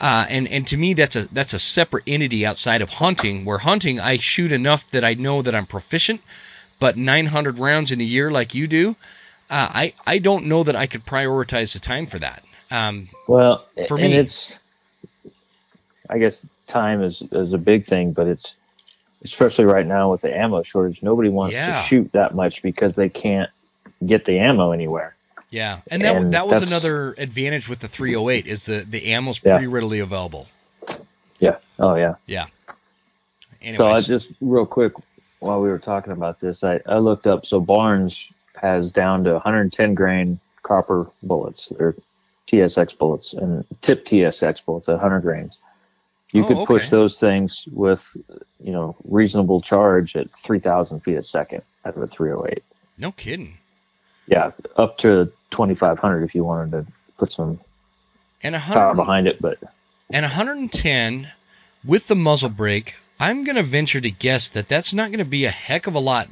Uh, and and to me that's a that's a separate entity outside of hunting. Where hunting, I shoot enough that I know that I'm proficient, but 900 rounds in a year like you do, uh, I I don't know that I could prioritize the time for that. Um, Well, For and me. it's, I guess time is is a big thing, but it's especially right now with the ammo shortage. Nobody wants Yeah. to shoot that much because they can't get the ammo anywhere. Yeah, and that And that was another advantage with the 308 is the the ammo's Yeah. pretty readily available. Yeah. Oh yeah. Anyways, So I just real quick while we were talking about this, I, I looked up. So Barnes has down to 110 grain copper bullets. They're TSX bullets and tip TSX bullets at 100 grains. You oh, could okay. push those things with, you know, reasonable charge at 3,000 feet a second out of a 308. No kidding. Yeah, up to 2,500 if you wanted to put some and power behind it, but and 110 with the muzzle brake. I'm going to venture to guess that that's not going to be a heck of a lot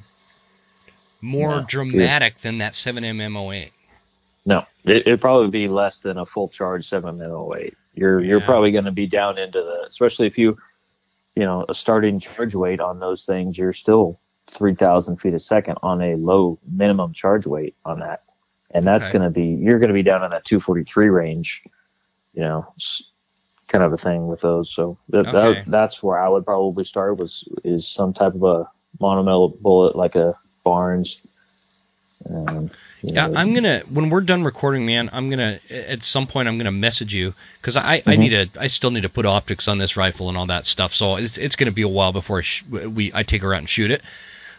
more no, dramatic than that 7mm08. No, it, would probably be less than a full charge 7mm08. You're yeah. you're probably going to be down into the especially if you you know a starting charge weight on those things. You're still three thousand feet a second on a low minimum charge weight on that, and that's okay. going to be you're going to be down in that 243 range. You know, kind of a thing with those. So that, okay. that, that's where I would probably start was is some type of a monometal bullet like a Barnes um, Yeah, know, I'm gonna when we're done recording, man. I'm gonna at some point I'm gonna message you because I, I Mhm. need to I still need to put optics on this rifle and all that stuff. So it's it's gonna be a while before I sh- we I take her out and shoot it.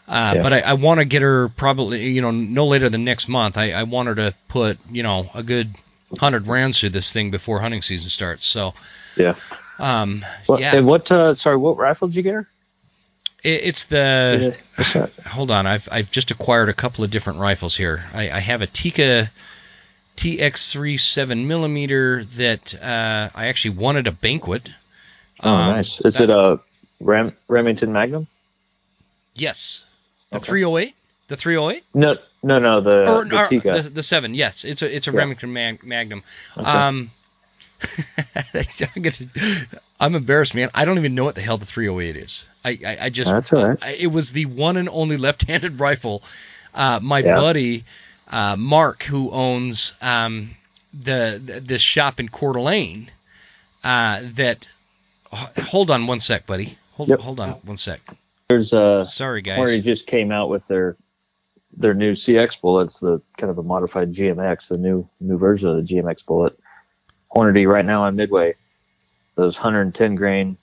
Uh, Yeah. But I, I want to get her probably you know no later than next month. I, I want her to put you know a good hundred rounds through this thing before hunting season starts. So Yeah. um yeah, And what? Uh, sorry, what rifle did you get her? It, it's the hold on i've i've just acquired a couple of different rifles here i, I have a Tikka tx3 7 millimeter that uh, i actually wanted a banquet Oh, Um, nice. Is that- it a Ram, Remington Magnum? yes the Okay. 308 the 308 No, no, no. The, or, the or Tikka. the, the 7 yes it's a it's a Yeah. remington mag, magnum Okay. um *laughs* I'm, gonna, I'm embarrassed, man. I don't even know what the hell the 308 is. I, I, I just That's all right. I, it was the one and only left-handed *laughs* rifle. Uh, my Yeah. buddy uh, Mark, who owns um, the, the this shop in Coeur d'Alene, uh, that hold on one sec, buddy. Hold Yep. hold on one sec. There's uh, Sorry, guys. Hornady just came out with their their new CX bullets, the kind of a modified GMX, the new new version of the GMX bullet. Hornady right now on Midway, those 110 grain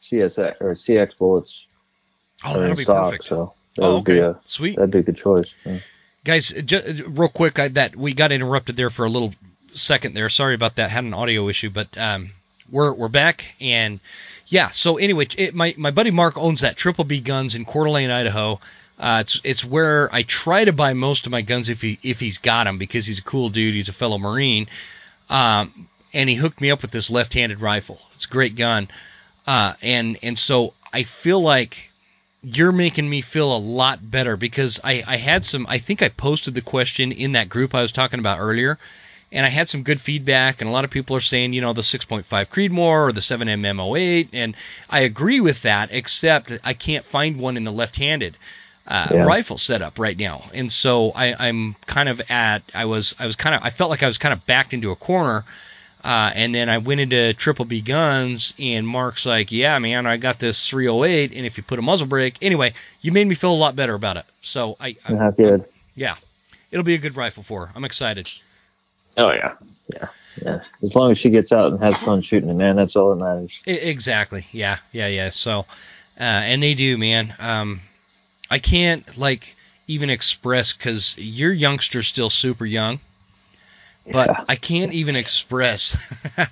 CSX or CX bullets oh, that'll be stock, perfect. so that Oh, okay. a Sweet. that'd be a good choice. Yeah. guys ju- real quick I, that we got interrupted there for a little second there sorry about that had an audio issue but um, we're we're back and yeah so anyway it, my my buddy mark owns that triple b guns in Coeur d'Alene idaho uh, it's it's where I try to buy most of my guns if he if he's got them because he's a cool dude he's a fellow marine. Um, and he hooked me up with this left-handed rifle. It's a great gun. Uh, and and so I feel like you're making me feel a lot better because I, I had some I think I posted the question in that group I was talking about earlier and I had some good feedback and a lot of people are saying you know the 6.5 Creedmoor or the 7mm 08 and I agree with that except I can't find one in the left-handed uh, yeah. rifle setup right now and so I, I'm kind of at I was I was kind of I felt like I was kind of backed into a corner uh, and then I went into Triple B Guns, and Mark's like, "Yeah, man, I got this 308, and if you put a muzzle brake, anyway, you made me feel a lot better about it. So I, I not good. Yeah, it'll be a good rifle for her. I'm excited. Oh yeah, yeah, yeah. As long as she gets out and has fun shooting it, man, that's all that matters. exactly. Yeah, yeah, yeah. So, uh, and they do, man. Um, I can't like even express because your youngster's still super young but yeah. I can't even express *laughs*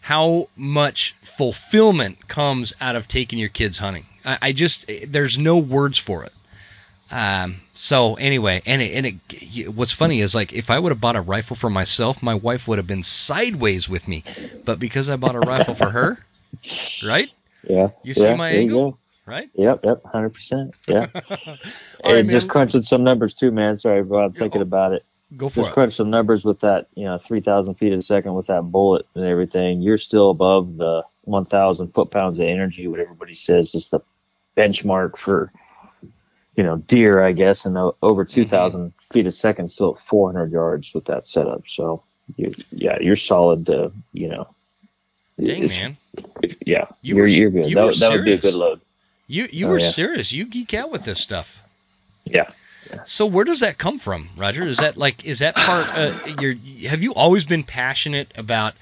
how much fulfillment comes out of taking your kids hunting. I, I just there's no words for it. Um, so anyway, and it, and it, what's funny is like if I would have bought a rifle for myself, my wife would have been sideways with me, but because I bought a rifle for her, *laughs* right? Yeah. You see yeah, my angle, right? Yep, yep, hundred percent. Yeah. *laughs* and right, just crunching some numbers too, man. Sorry, Bob, thinking oh, about it. Go for Just it. Just crunch some numbers with that, you know, 3,000 feet a second with that bullet and everything. You're still above the 1,000 foot pounds of energy, what everybody says is the benchmark for, you know, deer, I guess, and over 2,000 mm-hmm. feet a second, still at 400 yards with that setup. So, you, yeah, you're solid to, you know. Dang, man. Yeah, you are you're good. You that, that would be a good load. You you oh, were yeah. serious. You geek out with this stuff. Yeah. So where does that come from, Rodger? Is that like is that part? Uh, your have you always been passionate about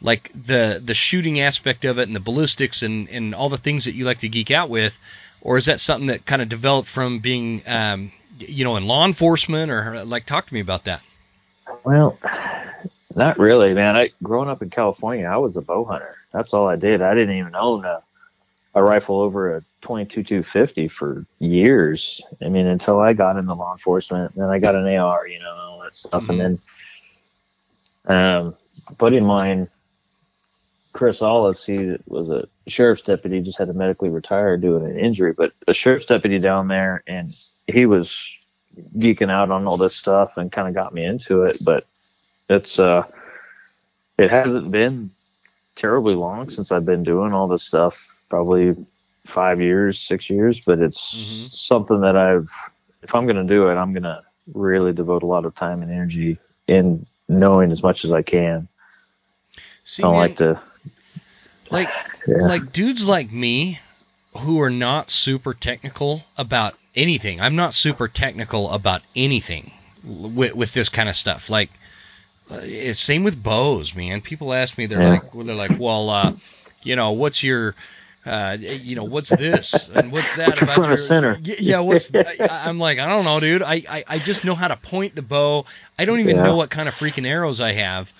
like the the shooting aspect of it and the ballistics and and all the things that you like to geek out with, or is that something that kind of developed from being um, you know in law enforcement or like talk to me about that? Well, not really, man. I growing up in California, I was a bow hunter. That's all I did. I didn't even own a a rifle over a 22 250 for years. I mean, until I got into law enforcement, and then I got an AR, you know, all that stuff, mm-hmm. and then um, a buddy of mine, Chris Allis, he was a sheriff's deputy, just had to medically retire due to an injury, but a sheriff's deputy down there, and he was geeking out on all this stuff and kind of got me into it. But it's uh, it hasn't been terribly long since I've been doing all this stuff probably five years, six years, but it's mm-hmm. something that I've, if I'm going to do it, I'm going to really devote a lot of time and energy in knowing as much as I can. See, I don't man, like to, like, yeah. like dudes like me who are not super technical about anything. I'm not super technical about anything with, with this kind of stuff. Like, uh, same with bows, man. People ask me, they're yeah. like, well, they're like, well, uh, you know, what's your uh, you know, what's this and what's that about front your, center? Yeah, what's *laughs* I, am like, I don't know, dude. I, I, I just know how to point the bow. I don't even yeah. know what kind of freaking arrows I have.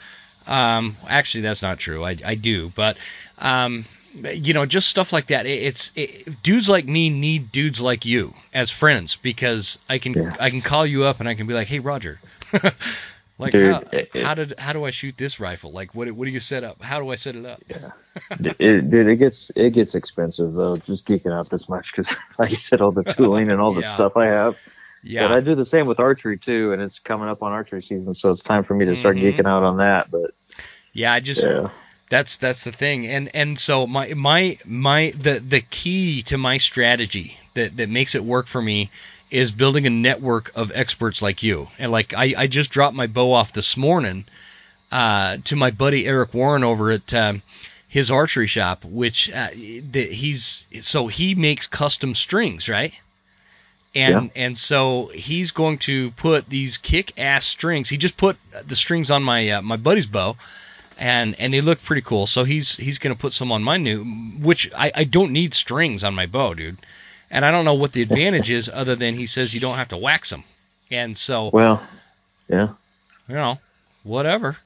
Um, actually, that's not true. I, I do, but um, you know, just stuff like that. It, it's it, dudes like me need dudes like you as friends because I can yeah. I can call you up and I can be like, hey, Rodger. *laughs* Like dude, how, it, how, did how do I shoot this rifle? Like what what do you set up? How do I set it up? Yeah, *laughs* it, dude, it gets it gets expensive though. Just geeking out this much because like *laughs* you said, all the tooling and all the yeah. stuff I have. Yeah. But I do the same with archery too, and it's coming up on archery season, so it's time for me to start mm-hmm. geeking out on that. But yeah, I just yeah. that's that's the thing, and and so my my my the the key to my strategy that that makes it work for me is building a network of experts like you. And like I, I just dropped my bow off this morning uh, to my buddy Eric Warren over at um, his archery shop, which uh, the, he's so he makes custom strings, right? And yeah. and so he's going to put these kick-ass strings. He just put the strings on my uh, my buddy's bow. And, and they look pretty cool. So he's he's gonna put some on my new, which I, I don't need strings on my bow, dude and I don't know what the advantage is other than he says you don't have to wax them. And so, well, yeah, you know, whatever.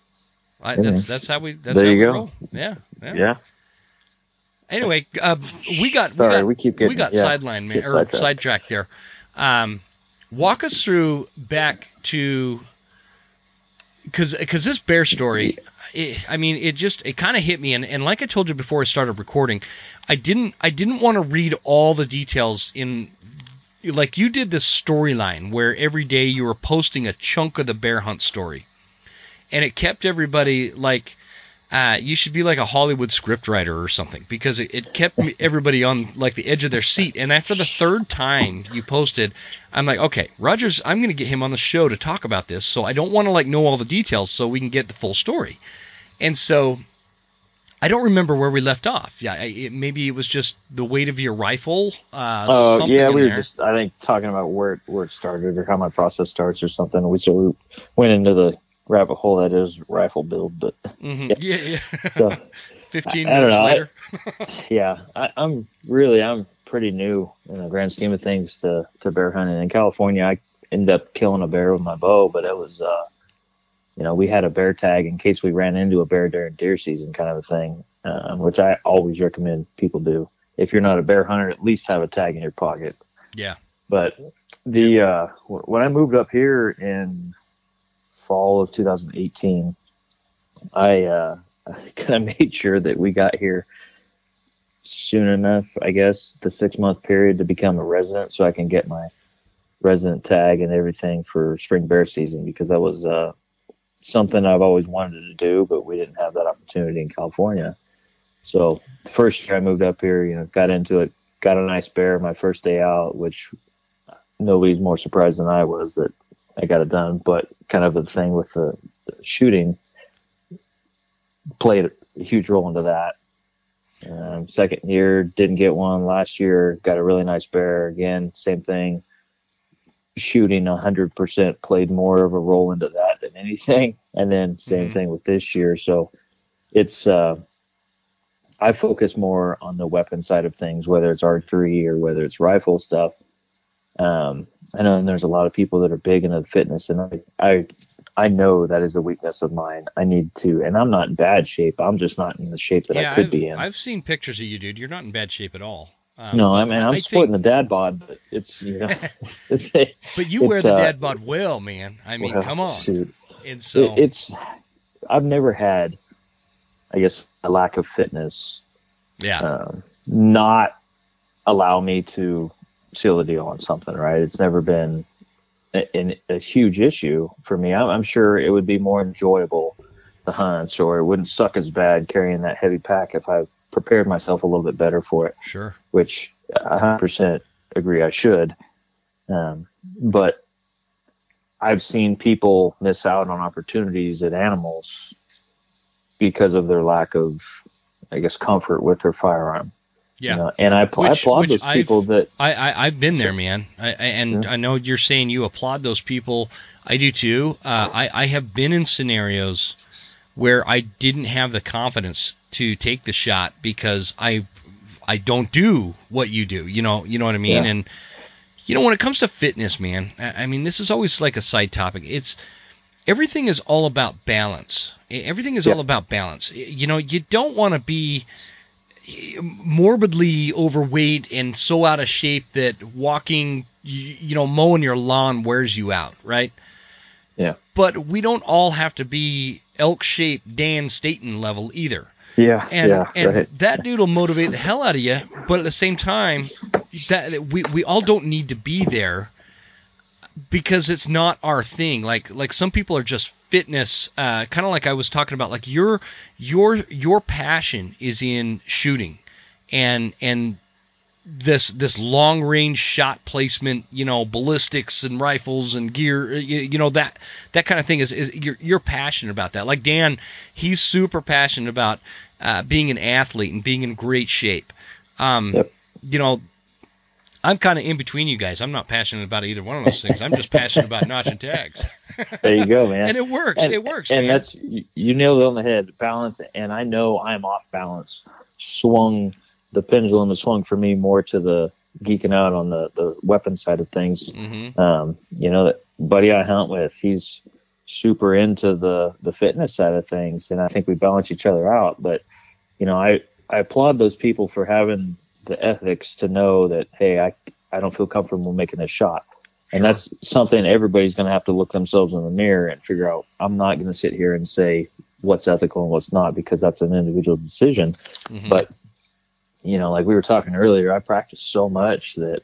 I, that's that's how we. That's there how you we go. Roll. Yeah, yeah. yeah. Anyway, uh, we got Sorry, we got, we keep getting, we got yeah, sideline man, or sidetracked. sidetracked there. Um, walk us through back to because because this bear story, it, I mean, it just it kind of hit me, and, and like I told you before I started recording, I didn't I didn't want to read all the details in like you did this storyline where every day you were posting a chunk of the bear hunt story, and it kept everybody like. Uh, you should be like a Hollywood scriptwriter or something because it, it kept everybody on like the edge of their seat. And after the third time you posted, I'm like, okay, Rodgers, I'm going to get him on the show to talk about this. So I don't want to like know all the details so we can get the full story. And so I don't remember where we left off. Yeah, I- it, maybe it was just the weight of your rifle. Uh, Oh something yeah, we were there. just I think talking about where it, where it started or how my process starts or something. We so we went into the rabbit hole that is rifle build, but Mhm. *laughs* Yeah, yeah. So, *laughs* 15 I- I minutes I- later. *laughs* yeah, I, I'm really I'm pretty new in the grand scheme of things to to bear hunting in California. I ended up killing a bear with my bow, but it was uh, you know, we had a bear tag in case we ran into a bear during deer season, kind of a thing, um, which I always recommend people do. If you're not a bear hunter, at least have a tag in your pocket. yeah. But the uh, when I moved up here in fall of 2018, I uh, *laughs* kind of made sure that we got here soon enough. I guess the six month period to become a resident, so I can get my resident tag and everything for spring bear season because that was uh, something I've always wanted to do, but we didn't have that opportunity in California. So the first year I moved up here, you know, got into it, got a nice bear my first day out, which nobody's more surprised than I was that I got it done. But kind of the thing with the, the shooting played a huge role into that. Um, second year didn't get one. Last year got a really nice bear again. Same thing. Shooting 100% played more of a role into that than anything. *laughs* And then same Mhm. thing with this year. So it's uh, I focus more on the weapon side of things, whether it's archery or whether it's rifle stuff. Um, I know there's a lot of people that are big into fitness, and I, I, I know that is a weakness of mine. I need to, and I'm not in bad shape. I'm just not in the shape that yeah, I could I've, be in. I've seen pictures of you, dude. You're not in bad shape at all. Um, no, I mean I'm I sporting think- the dad bod, but it's you know, *laughs* *laughs* it's, But you wear the uh, dad bod well, man. I mean, well, come on. shoot. And so, It, it's I've never had, I guess, a lack of fitness yeah, um, not allow me to seal the deal on something, right? It's never been a, a huge issue for me. I'm, I'm sure it would be more enjoyable the hunts, or it wouldn't suck as bad carrying that heavy pack if I prepared myself a little bit better for it, sure. which I 100% agree I should. Um, but I've seen people miss out on opportunities at animals because of their lack of, I guess, comfort with their firearm. Yeah. You know, and I, I applaud those I've- people that I, I I've been there, man. I, I and Yeah. I know you're saying you applaud those people. I do too. Uh, I I have been in scenarios where I didn't have the confidence to take the shot because I I don't do what you do. You know you know what I mean. Yeah. And you know when it comes to fitness, man. I, I mean this is always like a side topic. It's everything is all about balance. Everything is Yeah. all about balance. You know you don't want to be morbidly overweight and so out of shape that walking, you, you know, mowing your lawn wears you out, right? Yeah. But we don't all have to be elk-shaped Dan Staton level either. yeah And yeah and right. that dude will motivate the hell out of you, but at the same time, that we we all don't need to be there because it's not our thing. Like like some people are just fitness, uh, kind of like I was talking about. Like your your your passion is in shooting, and and this this long range shot placement, you know, ballistics and rifles and gear, you, you know that that kind of thing is is you're you're passionate about that. Like Dan, he's super passionate about uh, being an athlete and being in great shape. Um, Yep. You know, I'm kind of in between you guys. I'm not passionate about either one of those things. I'm just passionate about notching tags. *laughs* there you go man and it works. and, it works. and man. that's you, you nailed it on the head balance and i know i'm off balance swung the pendulum has swung for me more to the geeking out on the the weapon side of things hmm um you know that buddy i hunt with he's super into the the fitness side of things and i think we balance each other out but you know i i applaud those people for having the ethics to know that hey i i don't feel comfortable making this shot and Sure. that's something everybody's going to have to look themselves in the mirror and figure out i'm not going to sit here and say what's ethical and what's not because that's an individual decision. Mhm. But you know, like we were talking earlier, I practice so much that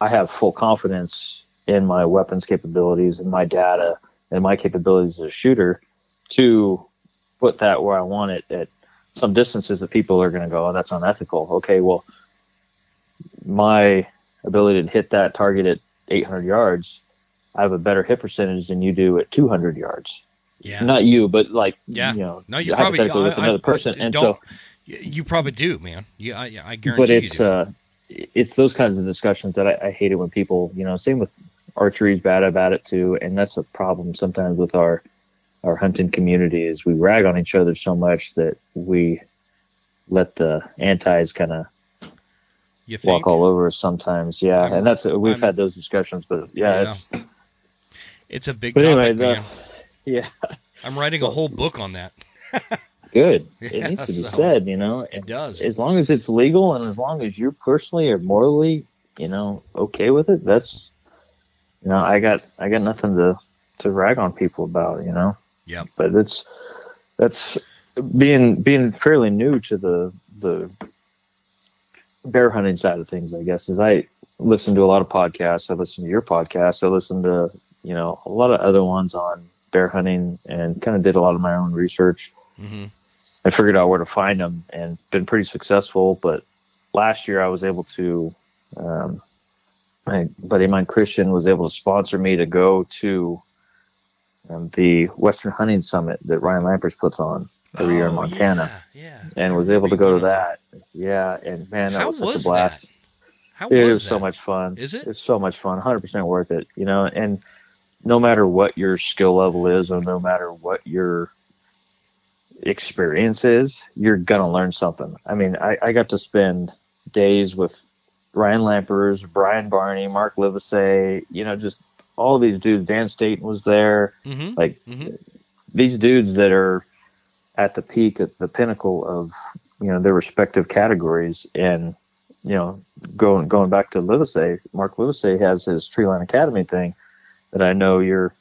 I have full confidence in my weapons capabilities and my data and my capabilities as a shooter to put that where I want it at some distances that people are going to go, oh, that's unethical. Okay, well, my ability to hit that target at 800 yards, I have a better hit percentage than you do at 200 yards. yeah. Not you, but like, Yeah. you know, No, you probably hypothetically with I- I- another person. I and so, you probably do, man. Yeah, I, I guarantee but you it's uh it's those kinds of discussions that I, I hate it when people you know same with archery's bad about it too and that's a problem sometimes with our our hunting community is we rag on each other so much that we let the antis kind of you think? walk all over us sometimes yeah I'm- and that's we've I'm- had those discussions but yeah, Yeah. it's It's a big but topic, anyway *laughs* yeah I'm writing a whole book on that. *laughs* good Yeah, *laughs* it needs to be so- said you know It does. as long as it's legal and as long as you're personally or morally, you know, okay with it, that's you know, I got I got nothing to to rag on people about, you know. Yep. But it's that's being being fairly new to the the bear hunting side of things, I guess, is I listen to a lot of podcasts. I listen to your podcast. I listen to, you know, a lot of other ones on bear hunting and kind of did a lot of my own research. hmm I figured out where to find them and been pretty successful. But last year I was able to, um, my buddy of mine, Christian, was able to sponsor me to go to um, the Western Hunting Summit that Ryan Lampers puts on every year in Oh, Montana Yeah. yeah. and was able to go to that. Yeah. And man, that How was such was a blast. that? How It was, was so much fun. Is it? It's so much fun. 100% worth it. You know, and no matter what your skill level is, or no matter what your experience is, you're gonna learn something. I mean, I, I got to spend days with Ryan Lampers, Brian Barney, Mark Livesay, you know, just all these dudes. Dan Staton was there. Mm-hmm. Like Mhm. these dudes that are at the peak, at the pinnacle of you know their respective categories, and you know going going back to Livesay, Mark Livesay has his Treeline Academy thing that I know you're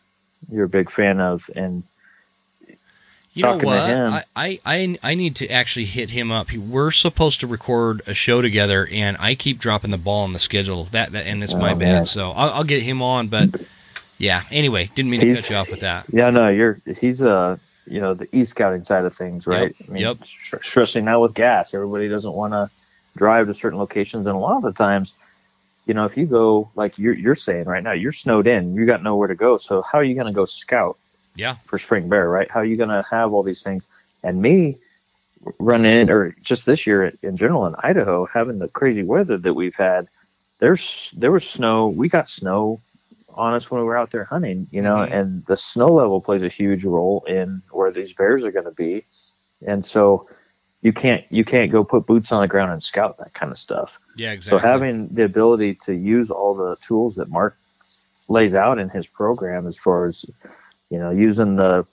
you're a big fan of, and You know what? him. I, I, I need to actually hit him up. We're supposed to record a show together, and I keep dropping the ball on the schedule. That, that and it's my Oh, bad. man. So I'll, I'll get him on. But yeah. Anyway, didn't mean to cut you off with that. yeah, no, you're he's uh you know the e scouting side of things, right? Yep, I mean, yep. Especially now with gas, everybody doesn't want to drive to certain locations, and a lot of the times, you know, if you go like you're you're saying right now, you're snowed in, you got nowhere to go. So how are you going to go scout Yeah. for spring bear, right? How are you going to have all these things? And me running in, or just this year in general in Idaho, having the crazy weather that we've had, there's there was snow. We got snow on us when we were out there hunting, you know, Mhm. and the snow level plays a huge role in where these bears are going to be. And so you can't you can't go put boots on the ground and scout that kind of stuff. Yeah. Exactly. So having the ability to use all the tools that Mark lays out in his program, as far as you know, using the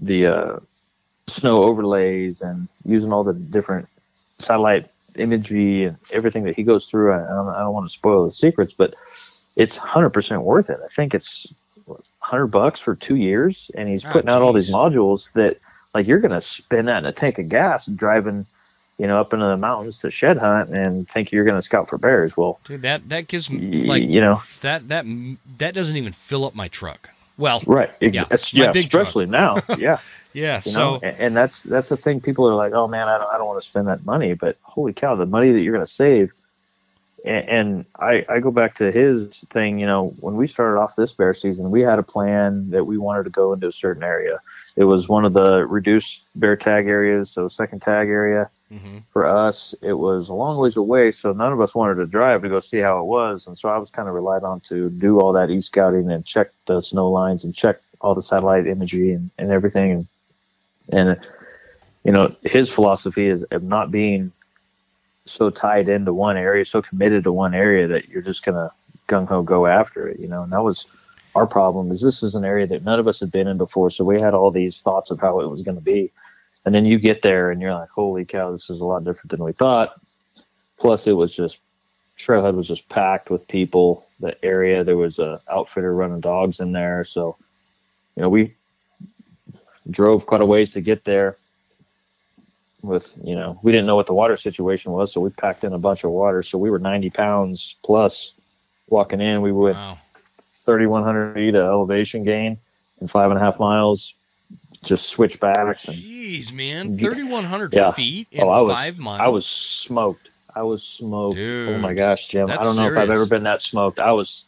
the uh, snow overlays and using all the different satellite imagery and everything that he goes through. I, I don't, I don't want to spoil the secrets, but it's 100% worth it. I think it's 100 bucks for two years, and he's Oh, putting out all these modules that like you're gonna spin that in a tank of gas driving you know up into the mountains to shed hunt and think you're gonna scout for bears well Dude, that that gives me like you know that that that doesn't even fill up my truck. Well, right. Ex- Yeah, it's- yeah especially now. *laughs* Yeah. Yeah. you so and, and that's that's the thing. People are like oh man i don't, I don't want to spend that money but holy cow the money that you're going to save and, and I, I go back to his thing you know when we started off this bear season we had a plan that we wanted to go into a certain area. It was one of the reduced bear tag areas so second tag area. Hmm for us, it was a long ways away, so none of us wanted to drive to go see how it was, and so I was kind of relied on to do all that e-scouting and check the snow lines and check all the satellite imagery and, and everything, and and you know his philosophy is of not being so tied into one area, so committed to one area that you're just gonna gung ho go after it, you know, and that was our problem is this is an area that none of us had been in before, so we had all these thoughts of how it was to be. And then you get there and you're like, holy cow, this is a lot different than we thought. Plus, it was just Trailhead was just packed with people. The area there was a outfitter running dogs in there, so you know we drove quite a ways to get there. With you know, we didn't know what the water situation was, so we packed in a bunch of water. So we were 90 pounds plus walking in. We went Wow. 3,100 feet of elevation gain in five and a half miles, just switchbacks and Jeez, man. 3,100 Yeah. feet in Oh, I was- five miles. I was smoked. I was smoked. oh my gosh, Jim! I don't know if I've ever been that smoked. I was,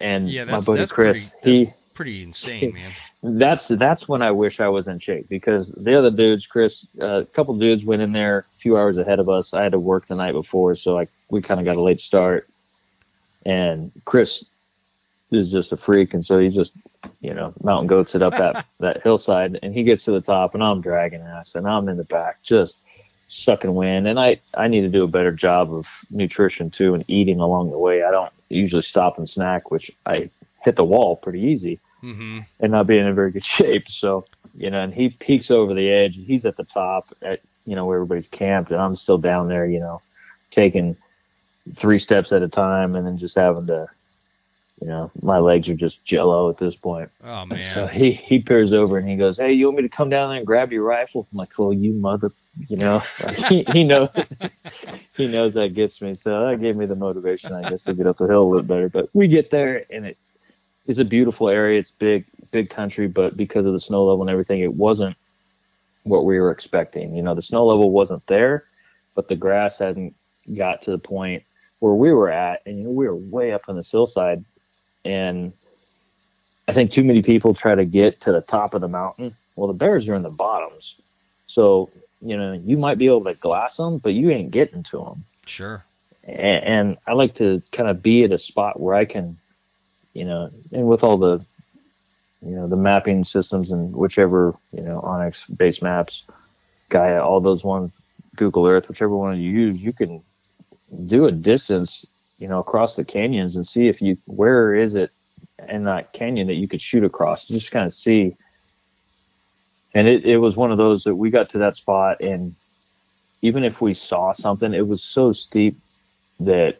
and Yeah, my buddy Chris, pretty, he pretty insane, man. that's that's when I wish I was in shape because the other dudes, Chris, uh, a couple dudes went in there a few hours ahead of us. I had to work the night before, so like we kind of got a late start. And Chris is just a freak, and so he's just you know mountain goats it up that *laughs* that hillside, and he gets to the top, and I'm dragging ass, and I'm in the back just sucking wind. And I I need to do a better job of nutrition too and eating along the way. I don't usually stop and snack, which I hit the wall pretty easy hmm and not being in very good shape. So, you know, and he peeks over the edge. He's at the top at, you know, where everybody's camped, and I'm still down there, you know, taking three steps at a time and then just having to, you know, my legs are just jello at this point. Oh, And *laughs* So he, he peers over and he goes, Hey, you want me to come down there and grab your rifle? I'm like, Oh, you mother, you know, *laughs* he, he knows, he knows that gets me. So that gave me the motivation, I guess, to get up the hill a little better. But we get there and it is a beautiful area. It's big, big country, but because of the snow level and everything, it wasn't what we were expecting. You know, the snow level wasn't there, but the grass hadn't got to the point where we were at. And, you know, we were way up on this hillside. And I think too many people try to get to the top of the mountain. Well, the bears are in the bottoms. So, you know, you might be able to glass them, but you ain't getting to them. Sure. And, and I like to kind of be at a spot where I can, you know, and with all the, you know, the mapping systems and whichever, you know, onX base maps, Gaia, all those ones, Google Earth, whichever one you use, you can do a distance, you know, across the canyons and see if you, where is it in that canyon that you could shoot across, just kind of see. And it, it was one of those that we got to that spot and even if we saw something, it was so steep that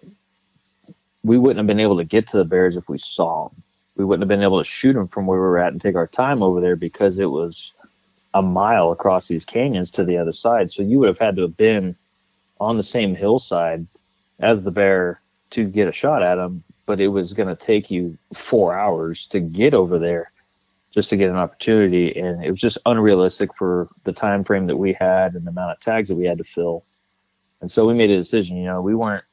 we wouldn't have been able to get to the bears if we saw them. We wouldn't have been able to shoot them from where we were at and take our time over there because it was a mile across these canyons to the other side. So you would have had to have been on the same hillside as the bear to get a shot at him, but it was going to take you four hours to get over there just to get an opportunity. And it was just unrealistic for the time frame that we had and the amount of tags that we had to fill. And so we made a decision, you know, we weren't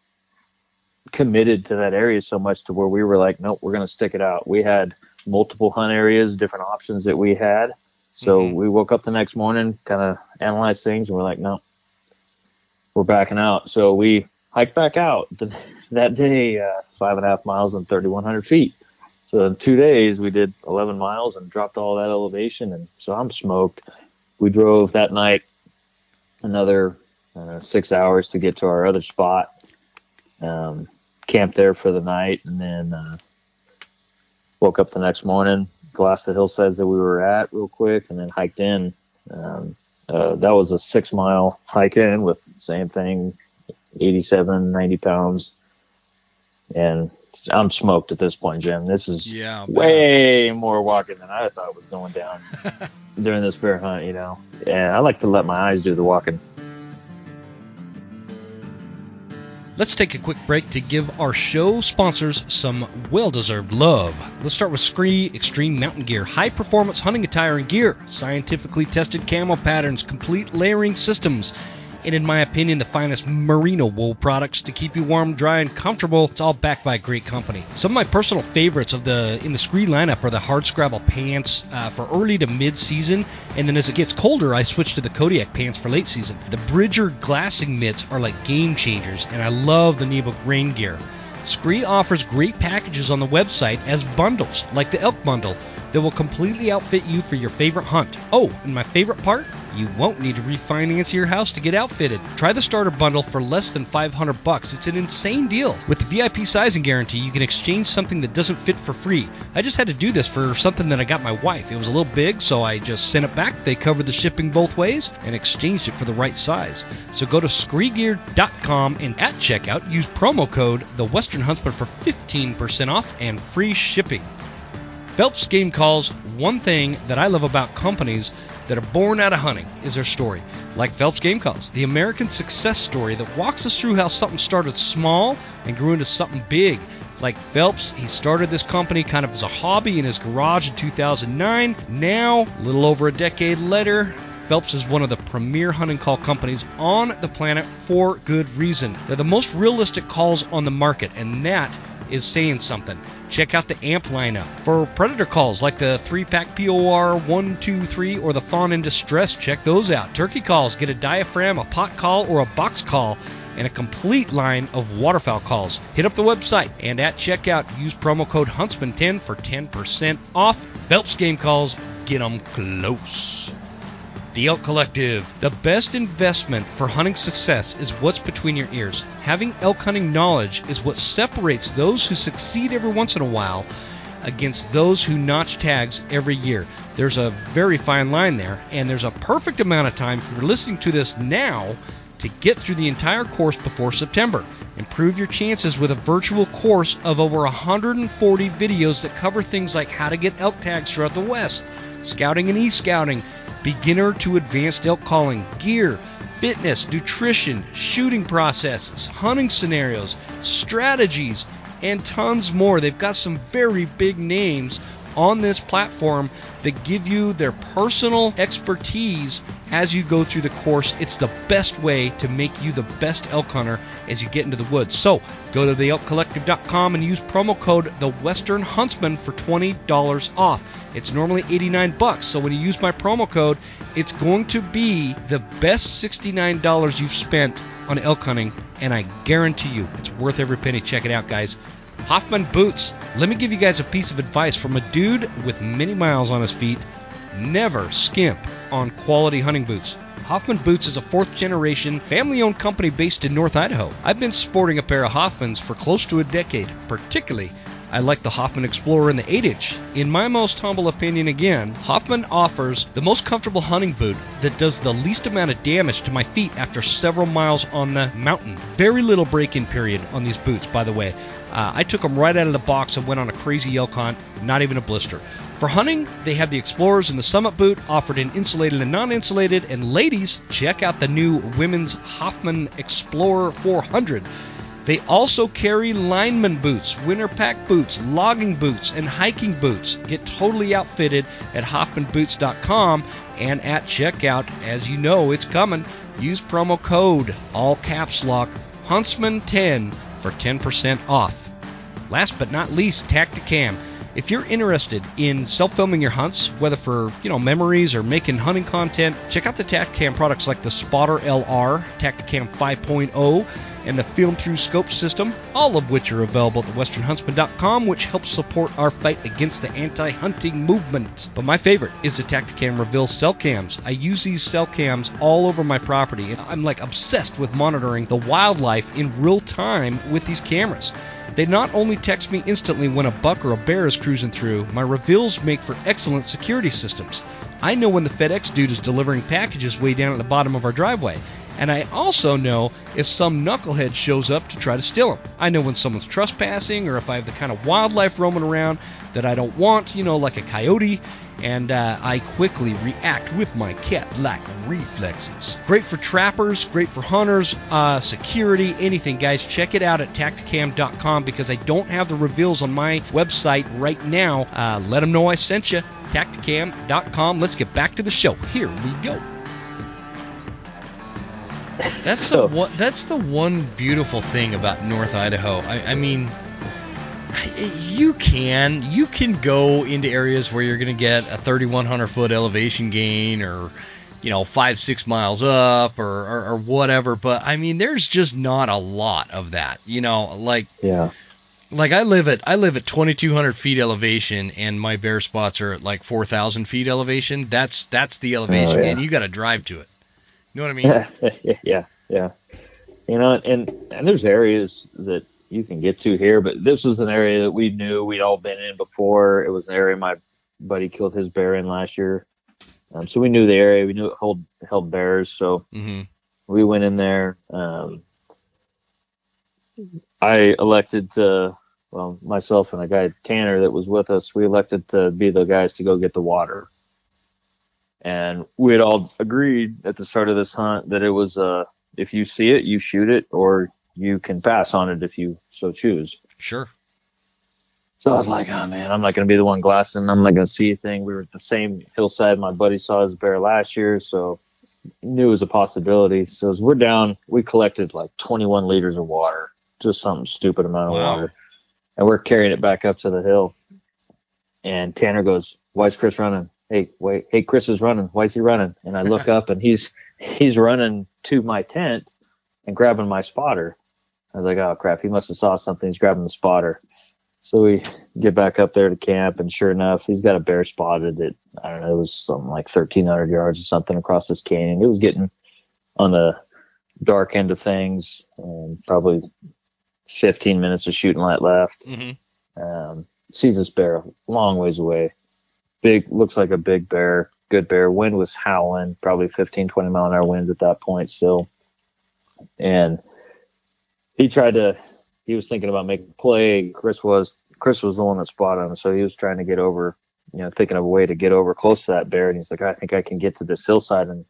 committed to that area so much to where we were like, nope, we're going to stick it out. We had multiple hunt areas, different options that we had. So Mhm. we woke up the next morning, kind of analyzed things, and we're like, no, we're backing out. So we hiked back out the, *laughs* that day, uh, five and a half miles and 3,100 feet. So in two days, we did 11 miles and dropped all that elevation. And so I'm smoked. We drove that night another uh, six hours to get to our other spot. Um, camped there for the night, and then uh, woke up the next morning, glassed the hillsides that we were at real quick, and then hiked in. Um, uh, that was a six mile hike in with same thing, 87, 90 pounds. And I'm smoked at this point, Jim. This is Yeah. Way more walking than I thought was going down *laughs* during this bear hunt, you know. And I like to let my eyes do the walking. Let's take a quick break to give our show sponsors some well deserved love. Let's start with SKRE Extreme Mountain Gear. High performance hunting attire and gear, scientifically tested camo patterns, complete layering systems, and in my opinion, the finest merino wool products to keep you warm, dry, and comfortable. It's all backed by a great company. Some of my personal favorites of the in the SKRE lineup are the hard scrabble pants uh, for early to mid season, and then as it gets colder, I switch to the Kodiak pants for late season. The Bridger glassing mitts are like game changers, and I love the Nebo rain gear. SKRE offers great packages on the website as bundles, like the elk bundle, that will completely outfit you for your favorite hunt. Oh, and my favorite part? You won't need to refinance your house to get outfitted. Try the starter bundle for less than 500 bucks. It's an insane deal. With the VIP sizing guarantee, you can exchange something that doesn't fit for free. I just had to do this for something that I got my wife. It was a little big, so I just sent it back. They covered the shipping both ways and exchanged it for the right size. So go to skregear.com and at checkout use promo code The Western Huntsman for 15% off and free shipping. Phelps Game Calls, one thing that I love about companies that are born out of hunting is their story. Like Phelps Game Calls, the American success story that walks us through how something started small and grew into something big. Like Phelps, he started this company kind of as a hobby in his garage in 2009. Now, a little over a decade later, Phelps is one of the premier hunting call companies on the planet for good reason. They're the most realistic calls on the market, and that is saying something. Check out the AMP lineup. For predator calls like the 3 pack POR 123 or the Fawn in Distress, check those out. Turkey calls, get a diaphragm, a pot call, or a box call and a complete line of waterfowl calls. Hit up the website and at checkout use promo code Huntsman10 for 10% off. Phelps game calls, get them close. The Elk Collective. The best investment for hunting success is what's between your ears. Having elk hunting knowledge is what separates those who succeed every once in a while against those who notch tags every year. There's a very fine line there, and there's a perfect amount of time if you're listening to this now to get through the entire course before September. Improve your chances with a virtual course of over 140 videos that cover things like how to get elk tags throughout the West, scouting and e scouting, beginner to advanced elk calling, gear, fitness, nutrition, shooting processes, hunting scenarios, strategies, and tons more. They've got some very big names on this platform that give you their personal expertise as you go through the course. It's the best way to make you the best elk hunter as you get into the woods. So go to theelkcollective.com and use promo code the Western Huntsman for $20 off. It's normally 89 bucks, so when you use my promo code, it's going to be the best $69 you've spent on elk hunting, and I guarantee you it's worth every penny. Check it out, guys. Hoffman Boots. Let me give you guys a piece of advice from a dude with many miles on his feet. Never skimp on quality hunting boots. Hoffman Boots is a fourth generation, family owned company based in North Idaho. I've been sporting a pair of Hoffmans for close to a decade, particularly I like the Hoffman Explorer in the 8 inch. In my most humble opinion, again, Hoffman offers the most comfortable hunting boot that does the least amount of damage to my feet after several miles on the mountain. Very little break in period on these boots, by the way. Uh, I took them right out of the box and went on a crazy elk hunt, not even a blister. For hunting, they have the Explorers and the Summit boot offered in insulated and non insulated. And ladies, check out the new women's Hoffman Explorer 400. They also carry lineman boots, winter pack boots, logging boots, and hiking boots. Get totally outfitted at hoffmanboots.com and at checkout. As you know, it's coming. Use promo code, all caps lock, Huntsman10 for 10% off. Last but not least, Tactacam. If you're interested in self-filming your hunts, whether for you know memories or making hunting content, check out the Tactacam products like the Spotter LR, Tactacam 5.0, and the Film Through Scope system, all of which are available at thewesternhuntsman.com, which helps support our fight against the anti-hunting movement. But my favorite is the Tactacam Reveal cell cams. I use these cell cams all over my property, and I'm like obsessed with monitoring the wildlife in real time with these cameras. They not only text me instantly when a buck or a bear is cruising through, my reveals make for excellent security systems. I know when the FedEx dude is delivering packages way down at the bottom of our driveway, and I also know if some knucklehead shows up to try to steal them. I know when someone's trespassing or if I have the kind of wildlife roaming around that I don't want, you know, like a coyote, and uh, I quickly react with my cat-like reflexes. Great for trappers, great for hunters, uh, security, anything, guys. Check it out at tactacam.com because I don't have the reveals on my website right now. Uh, let them know I sent you. Tactacam.com. Let's get back to the show. Here we go. That's *laughs* so, the one. That's the one beautiful thing about North Idaho. I, I mean, you can. You can go into areas where you're going to get a 3100 foot elevation gain or you know five six miles up or, or, or whatever but i mean there's just not a lot of that you know like yeah. like i live at i live at 2200 feet elevation and my bear spots are at like 4000 feet elevation. That's that's the elevation oh, yeah. and you got to drive to it. You know what i mean? *laughs* Yeah yeah. You know and and there's areas that you can get to here. But this was an area that we knew we'd all been in before. It was an area my buddy killed his bear in last year. Um, so we knew the area. We knew it held held bears. So mm-hmm. we went in there. Um, I elected to well, myself and a guy Tanner that was with us, we elected to be the guys to go get the water. And we had all agreed at the start of this hunt that it was uh if you see it, you shoot it, or you can pass on it if you so choose. Sure. So I was like, oh man, I'm not gonna be the one glassing. I'm not gonna see a thing. We were at the same hillside my buddy saw his bear last year, so knew it was a possibility. So as we're down, we collected like 21 liters of water, just something stupid amount of Wow. water, and we're carrying it back up to the hill. And Tanner goes, "Why's Chris running? Hey, wait, hey, Chris is running. Why's he running?" And I look *laughs* up, and he's he's running to my tent and grabbing my spotter. I was like, "Oh crap, he must have saw something. He's grabbing the spotter." So we *laughs* get back up there to camp, and sure enough, he's got a bear spotted at I don't know, it was something like 1,300 yards or something across this canyon. It was getting on the dark end of things, and probably 15 minutes of shooting light left. hmm Um, sees this bear a long ways away. Big, looks like a big bear, good bear. Wind was howling, probably 15, 20 mile an hour winds at that point still. And he tried to, he was thinking about making a play. Chris was, Chris was the one that spotted him. So he was trying to get over, you know, thinking of a way to get over close to that bear. And he's like, I think I can get to this hillside. And,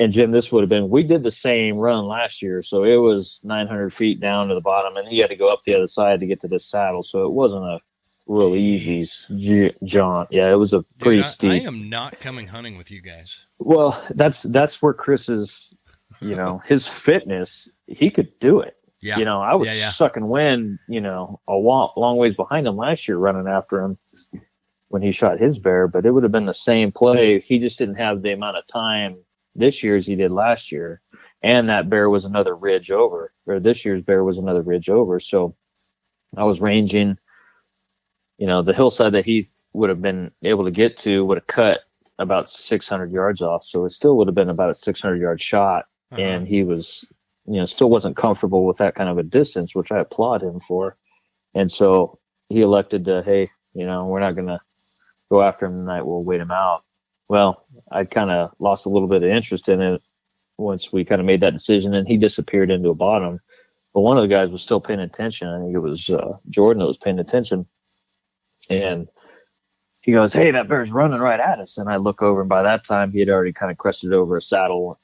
and Jim, this would have been, we did the same run last year. So it was 900 feet down to the bottom and he had to go up the other side to get to this saddle. So it wasn't a real easy j- jaunt. Yeah, it was a Dude, pretty I, steep. I am not coming hunting with you guys. Well, that's that's where Chris's, you know, his fitness, he could do it. Yeah. You know, I was Yeah, yeah. sucking wind, you know, a long, long ways behind him last year running after him when he shot his bear, but it would have been the same play. He just didn't have the amount of time this year as he did last year. And that bear was another ridge over, or this year's bear was another ridge over. So I was ranging, you know, the hillside that he would have been able to get to would have cut about 600 yards off. So it still would have been about a 600 yard shot Uh-huh. and he was you know still wasn't comfortable with that kind of a distance which i applaud him for. And so he elected to hey you know we're not going to go after him tonight we'll wait him out. Well i kind of lost a little bit of interest in it once we kind of made that decision and he disappeared into a bottom. But one of the guys was still paying attention. I think it was uh, jordan that was paying attention. And he goes hey that bear's running right at us. And i look over and by that time he had already kind of crested over a saddle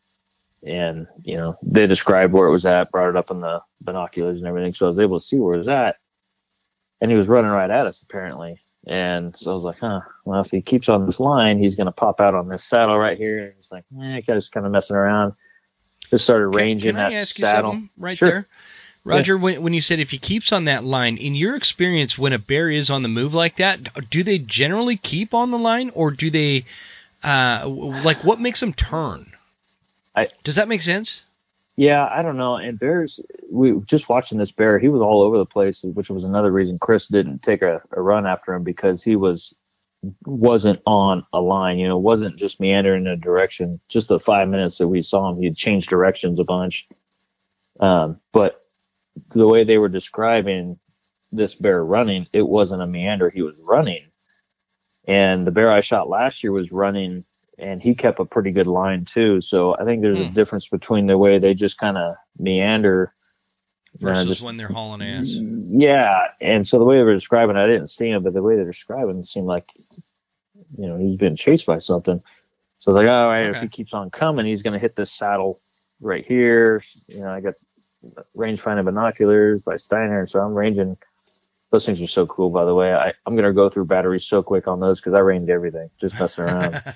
and you know they described where it was at, brought it up in the binoculars and everything, so I was able to see where it was at. And he was running right at us apparently, and so I was like, huh, well if he keeps on this line, he's gonna pop out on this saddle right here. And it's like, eh, just kind of messing around. Just started Can- ranging can, I that ask you saddle. something right Sure. there? Rodger, when, when you said if he keeps on that line, in your experience, when a bear is on the move like that, do they generally keep on the line, or do they, uh, like, what makes them turn? I- Does that make sense? Yeah, I don't know. And bears, we just watching this bear, he was all over the place, which was another reason Chris didn't take a, a run after him because he was wasn't on a line. You know, wasn't just meandering in a direction. Just the five minutes that we saw him, he'd changed directions a bunch. Um, but the way they were describing this bear running, it wasn't a meander. He was running. And the bear I shot last year was running and he kept a pretty good line too. So I think there's a Hmm. difference between the way they just kind of meander uh, Versus just- when they're hauling ass. yeah, and so the way they were describing, I didn't see him, but the way they're describing it seemed like, you know, he's being chased by something. So like, all right, if he keeps on coming, he's gonna hit this saddle right here. You know, I got rangefinder binoculars by Steiner, so I'm ranging. Those things are so cool, by the way. I, I'm gonna go through batteries so quick on those because I range everything, just messing around. *laughs*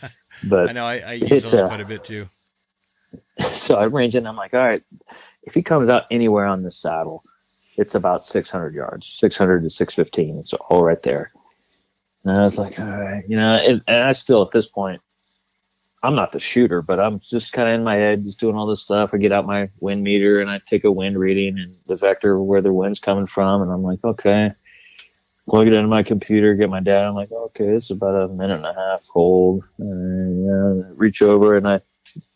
I know I, I use those uh, quite a bit too. *laughs* so I'm ranging. And i'm like, all right, if he comes out anywhere on this saddle, it's about 600 yards, 600 to 615. It's all right there. And I was like, all right, you know, and, and I still at this point, I'm not the shooter, but I'm just kind of in my head, just doing all this stuff. I get out my wind meter and I take a wind reading and the vector of where the wind's coming from, and I'm like, okay. Plug it into my computer, get my data. I'm like, okay, is about a minute and a half hold. And, know, reach over and I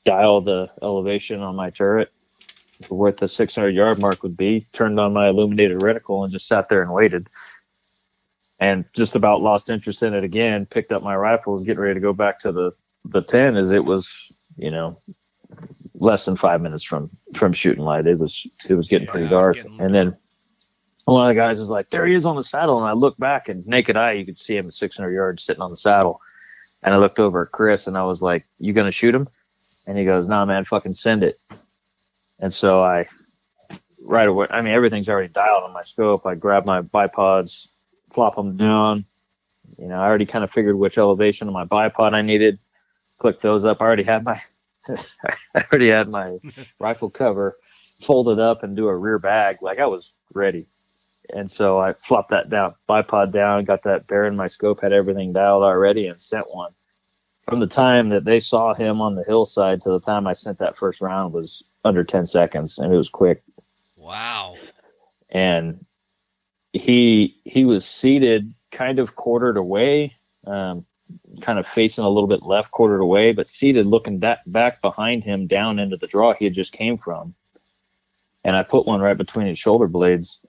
dial the elevation on my turret for where the 600 yard mark would be, turned on my illuminated reticle and just sat there and waited. And just about lost interest in it again, picked up my rifle, was getting ready to go back to the, the 10 as it was, you know, less than five minutes from, from shooting light. It was, it was getting pretty dark. getting- And then one of the guys was like, "There he is on the saddle," and I looked back, and naked eye, you could see him at 600 yards sitting on the saddle. And I looked over at Chris, and I was like, "You gonna shoot him?" And he goes, "Nah, man, fucking send it." And so I, right away, I mean, everything's already dialed on my scope. I grab my bipods, flop them down. You know, I already kind of figured which elevation of my bipod I needed. Click those up. I already had my, *laughs* I already had my *laughs* rifle cover folded up and do a rear bag. Like I was ready and so I flopped that down, bipod down, got that bear in my scope, had everything dialed already, and sent one. From the time that they saw him on the hillside to the time I sent that first round was under 10 seconds, and it was quick. Wow. And he he was seated kind of quartered away, um, kind of facing a little bit left quartered away, but seated looking back back behind him down into the draw he had just came from. And I put one right between his shoulder blades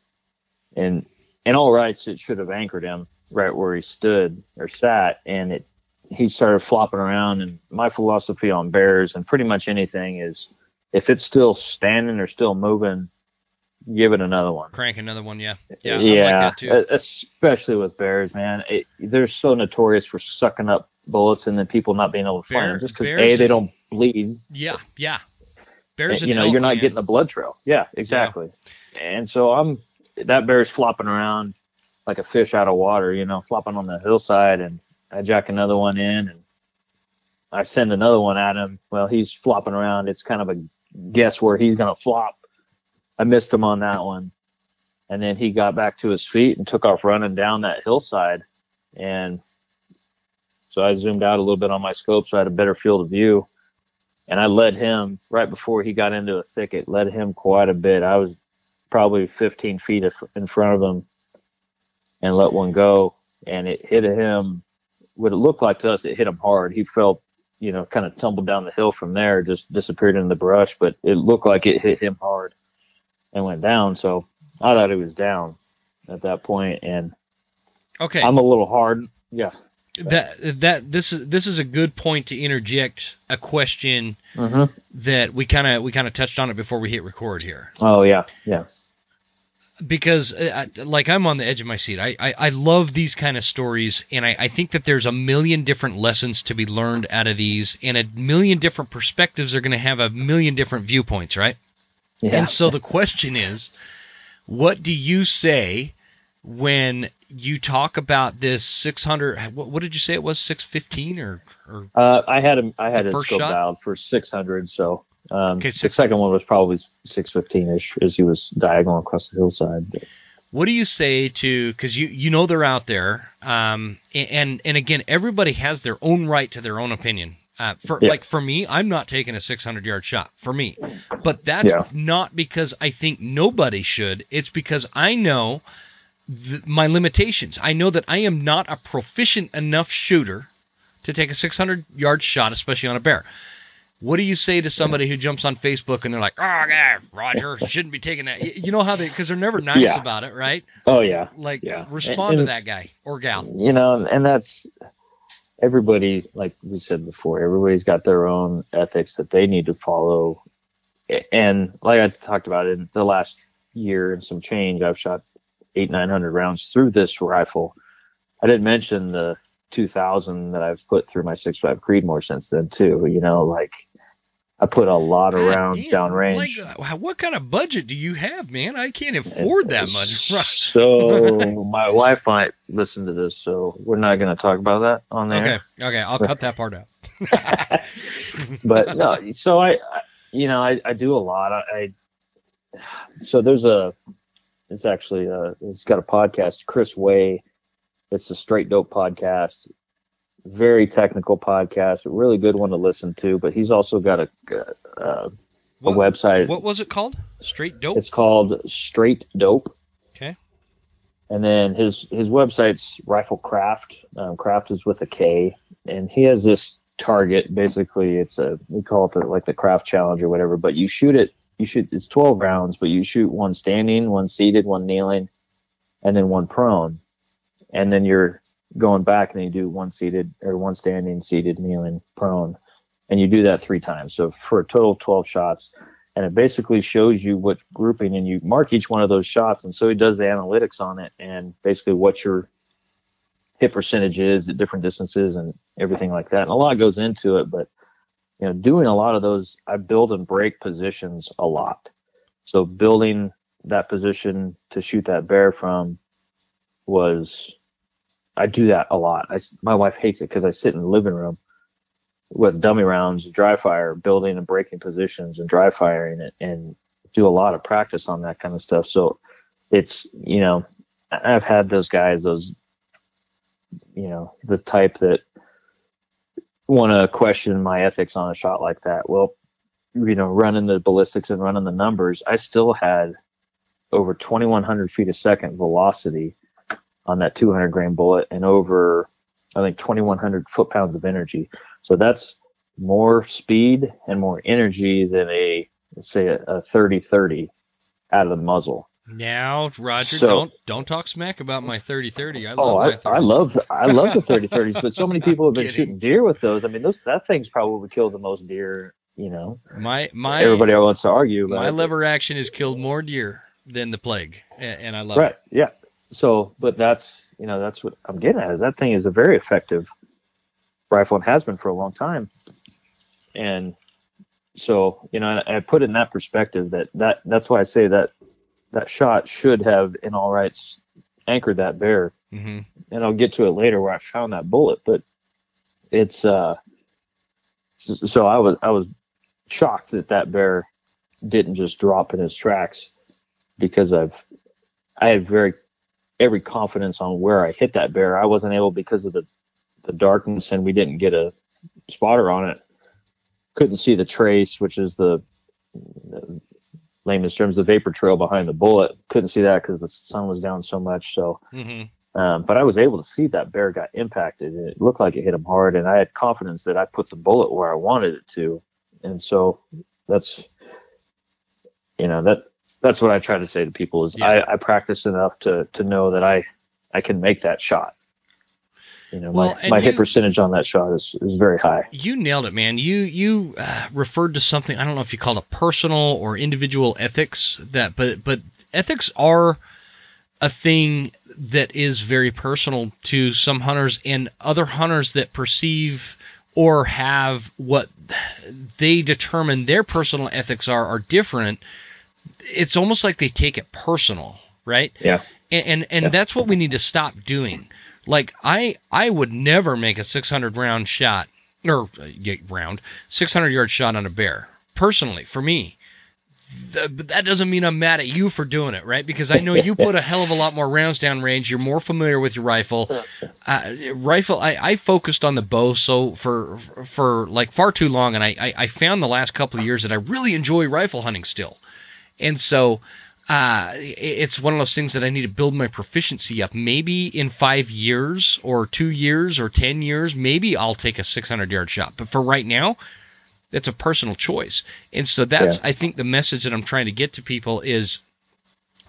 and in all rights, it should have anchored him right where he stood or sat, and it he started flopping around. And my philosophy on bears and pretty much anything is if it's still standing or still moving, give it another one. Crank another one, yeah, yeah, yeah. Like especially with bears, man. It, they're so notorious for sucking up bullets and then people not being able to Bear, them just because a they don't bleed. Yeah, yeah. Bears, and, you know, you're not getting the blood trail. Yeah, exactly. Yeah. And so I'm that bear's flopping around like a fish out of water, you know, flopping on the hillside, and I jack another one in, and I send another one at him. Well, he's flopping around. It's kind of a guess where he's gonna flop. I missed him on that one, and then he got back to his feet and took off running down that hillside, and so I zoomed out a little bit on my scope so I had a better field of view. And I led him right before he got into a thicket, led him quite a bit. I was probably 15 feet in front of him and let one go. And it hit him, what it looked like to us, it hit him hard. He felt, you know, kind of tumbled down the hill from there, just disappeared in the brush, but it looked like it hit him hard and went down. So I thought he was down at that point. And okay, I'm a little hard. Yeah that that this is this is a good point to interject a question mm-hmm. that we kind of we kind of touched on it before we hit record here. Oh yeah, yeah because uh, like I'm on the edge of my seat. I, I, I love these kind of stories, and I, I think that there's a million different lessons to be learned out of these, and a million different perspectives are going to have a million different viewpoints, right? Yeah. And so the question is, what do you say when you talk about this 600? What, what did you say it was? 615 or? or uh, I had a I had a scope shot? dialed for 600, so um, okay, the second one was probably 615ish as he was diagonal across the hillside. What do you say to because you you know they're out there, um, and and again everybody has their own right to their own opinion. Uh, for yeah. like for me, I'm not taking a 600 yard shot for me, but that's yeah. not because I think nobody should. It's because I know th- my limitations. I know that I am not a proficient enough shooter to take a 600 yard shot, especially on a bear. What do you say to somebody who jumps on Facebook and they're like, "Oh, yeah, Rodger, shouldn't be taking that." You know how they because they're never nice yeah. about it, right? Oh yeah. Like yeah. respond and, and to that guy or gal. You know, and that's everybody. Like we said before, everybody's got their own ethics that they need to follow. And like I talked about in the last year and some change, I've shot eight nine hundred rounds through this rifle. I didn't mention the 2000 that I've put through my 6.5 Creedmoor since then too. You know, like I put a lot of God rounds damn, downrange. Like, uh, what kind of budget do you have, man? I can't afford that much. *laughs* so my wife might listen to this, so we're not going to talk about that on there. Okay, okay, I'll cut that part out. *laughs* *laughs* but no, so I, I, you know, I, I do a lot. I, I so there's a, it's actually a, uh, it's got a podcast, Chris Way. It's a straight dope podcast very technical podcast, a really good one to listen to. But he's also got a a, what, website. What was it called? Straight Dope. It's called Straight Dope. Okay. And then his his website's Rifle Kraft. Um, craft is with a K, and he has this target. Basically, it's a we call it the, like the craft challenge or whatever. But you shoot it. You shoot. It's 12 rounds, but you shoot one standing, one seated, one kneeling, and then one prone. And then you're going back and you do one seated or one standing, seated, kneeling, prone, and you do that three times. So for a total of 12 shots, and it basically shows you what grouping and you mark each one of those shots and so he does the analytics on it and basically what your hit percentage is at different distances and everything like that and a lot goes into it but you know doing a lot of those i build and break positions a lot so building that position to shoot that bear from was i do that a lot I, my wife hates it because i sit in the living room with dummy rounds, dry fire, building and breaking positions and dry firing it and do a lot of practice on that kind of stuff. So it's, you know, I've had those guys, those, you know, the type that want to question my ethics on a shot like that. Well, you know, running the ballistics and running the numbers, I still had over 2100 feet a second velocity on that 200 grain bullet and over, I think, 2100 foot pounds of energy. So that's more speed and more energy than a let's say a, a 30-30 out of the muzzle. Now, Rodger, so, don't don't talk smack about my 30-30. I love oh, I, I, love I love the *laughs* 30-30s, but so many people have been shooting deer with those. I mean, those that thing's probably killed the most deer. You know, my my everybody wants to argue. My lever action has killed more deer than the plague, and, and I love right, it. Right. Yeah. So, but that's you know that's what I'm getting at is that thing is a very effective rifle and has been for a long time. And so, you know, I, I put it in that perspective that, that that's why I say that that shot should have, in all rights, anchored that bear. Mm-hmm. And I'll get to it later where I found that bullet, but it's uh. So, so I was I was shocked that that bear didn't just drop in his tracks because I've I had very every confidence on where I hit that bear. I wasn't able because of the the darkness and we didn't get a spotter on it. Couldn't see the trace, which is the, the layman's terms, the vapor trail behind the bullet. Couldn't see that because the sun was down so much. So, mm-hmm. um, but I was able to see that bear got impacted. And it looked like it hit him hard, and I had confidence that I put the bullet where I wanted it to. And so that's, you know, that that's what I try to say to people is yeah. I, I practice enough to to know that I I can make that shot. You know, well, my, my you, hit percentage on that shot is, is very high. You nailed it, man. You you uh, referred to something I don't know if you called it personal or individual ethics that, but but ethics are a thing that is very personal to some hunters and other hunters that perceive or have what they determine their personal ethics are are different. It's almost like they take it personal, right? Yeah. And and, and yeah. that's what we need to stop doing like I I would never make a 600 round shot or uh, round 600 yard shot on a bear personally for me. The, but that doesn't mean I'm mad at you for doing it, right? Because I know you put a hell of a lot more rounds down range. You're more familiar with your rifle. Uh, rifle, I, I focused on the bow so for for like far too long, and I, I, I found the last couple of years that I really enjoy rifle hunting still. And so uh, it's one of those things that I need to build my proficiency up. Maybe in five years, or two years, or ten years, maybe I'll take a 600 yard shot. But for right now, that's a personal choice. And so that's, yeah. I think, the message that I'm trying to get to people is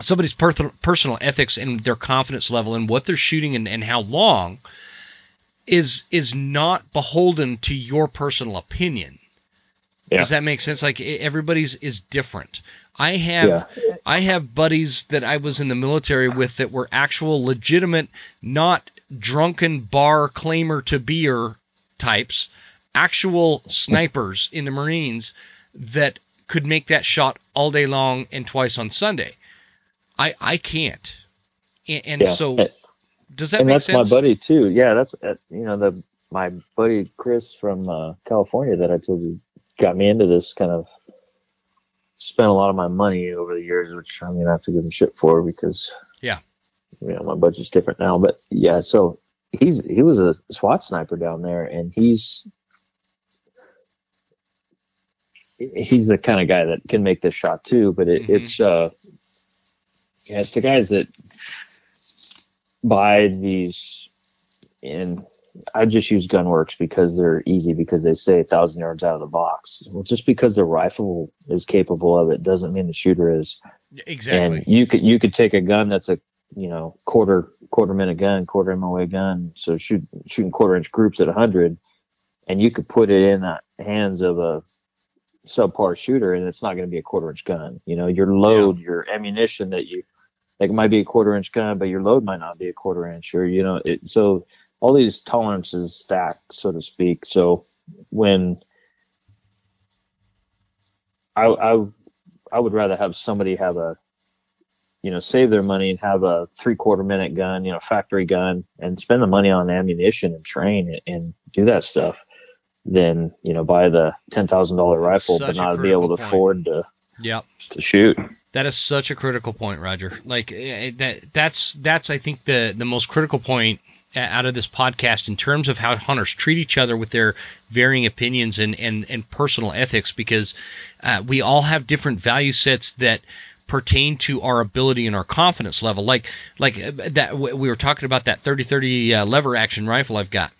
somebody's per- personal ethics and their confidence level and what they're shooting and, and how long is is not beholden to your personal opinion. Yeah. Does that make sense? Like everybody's is different. I have yeah. I have buddies that I was in the military with that were actual legitimate, not drunken bar claimer to beer types, actual snipers in the Marines that could make that shot all day long and twice on Sunday. I I can't. And, and yeah. so does that and make that's sense? my buddy too. Yeah, that's uh, you know the my buddy Chris from uh, California that I told you got me into this kind of spent a lot of my money over the years, which I'm gonna have to give him shit for because yeah, you know my budget's different now. But yeah, so he's he was a SWAT sniper down there, and he's he's the kind of guy that can make this shot too. But it, mm-hmm. it's uh, yeah, it's the guys that buy these in I just use Gunwerks because they're easy because they say a thousand yards out of the box. Well, just because the rifle is capable of it doesn't mean the shooter is. Exactly. And you could you could take a gun that's a you know quarter quarter minute gun, quarter MOA gun, so shoot shooting quarter inch groups at 100, and you could put it in the hands of a subpar shooter and it's not going to be a quarter inch gun. You know, your load, yeah. your ammunition that you like it might be a quarter inch gun, but your load might not be a quarter inch or you know, it so all these tolerances stack, so to speak. So when I I I would rather have somebody have a you know, save their money and have a three quarter minute gun, you know, factory gun and spend the money on ammunition and train and do that stuff than, you know, buy the $10,000 rifle but not be able to point. afford to, yep. to shoot. That is such a critical point, Rodger. Like eh, eh, that, that's, that's, I think the, the most critical point out of this podcast in terms of how hunters treat each other with their varying opinions and, and, and personal ethics because uh, we all have different value sets that pertain to our ability and our confidence level. Like like uh, that we were talking about that 30-30 uh, lever action rifle I've got.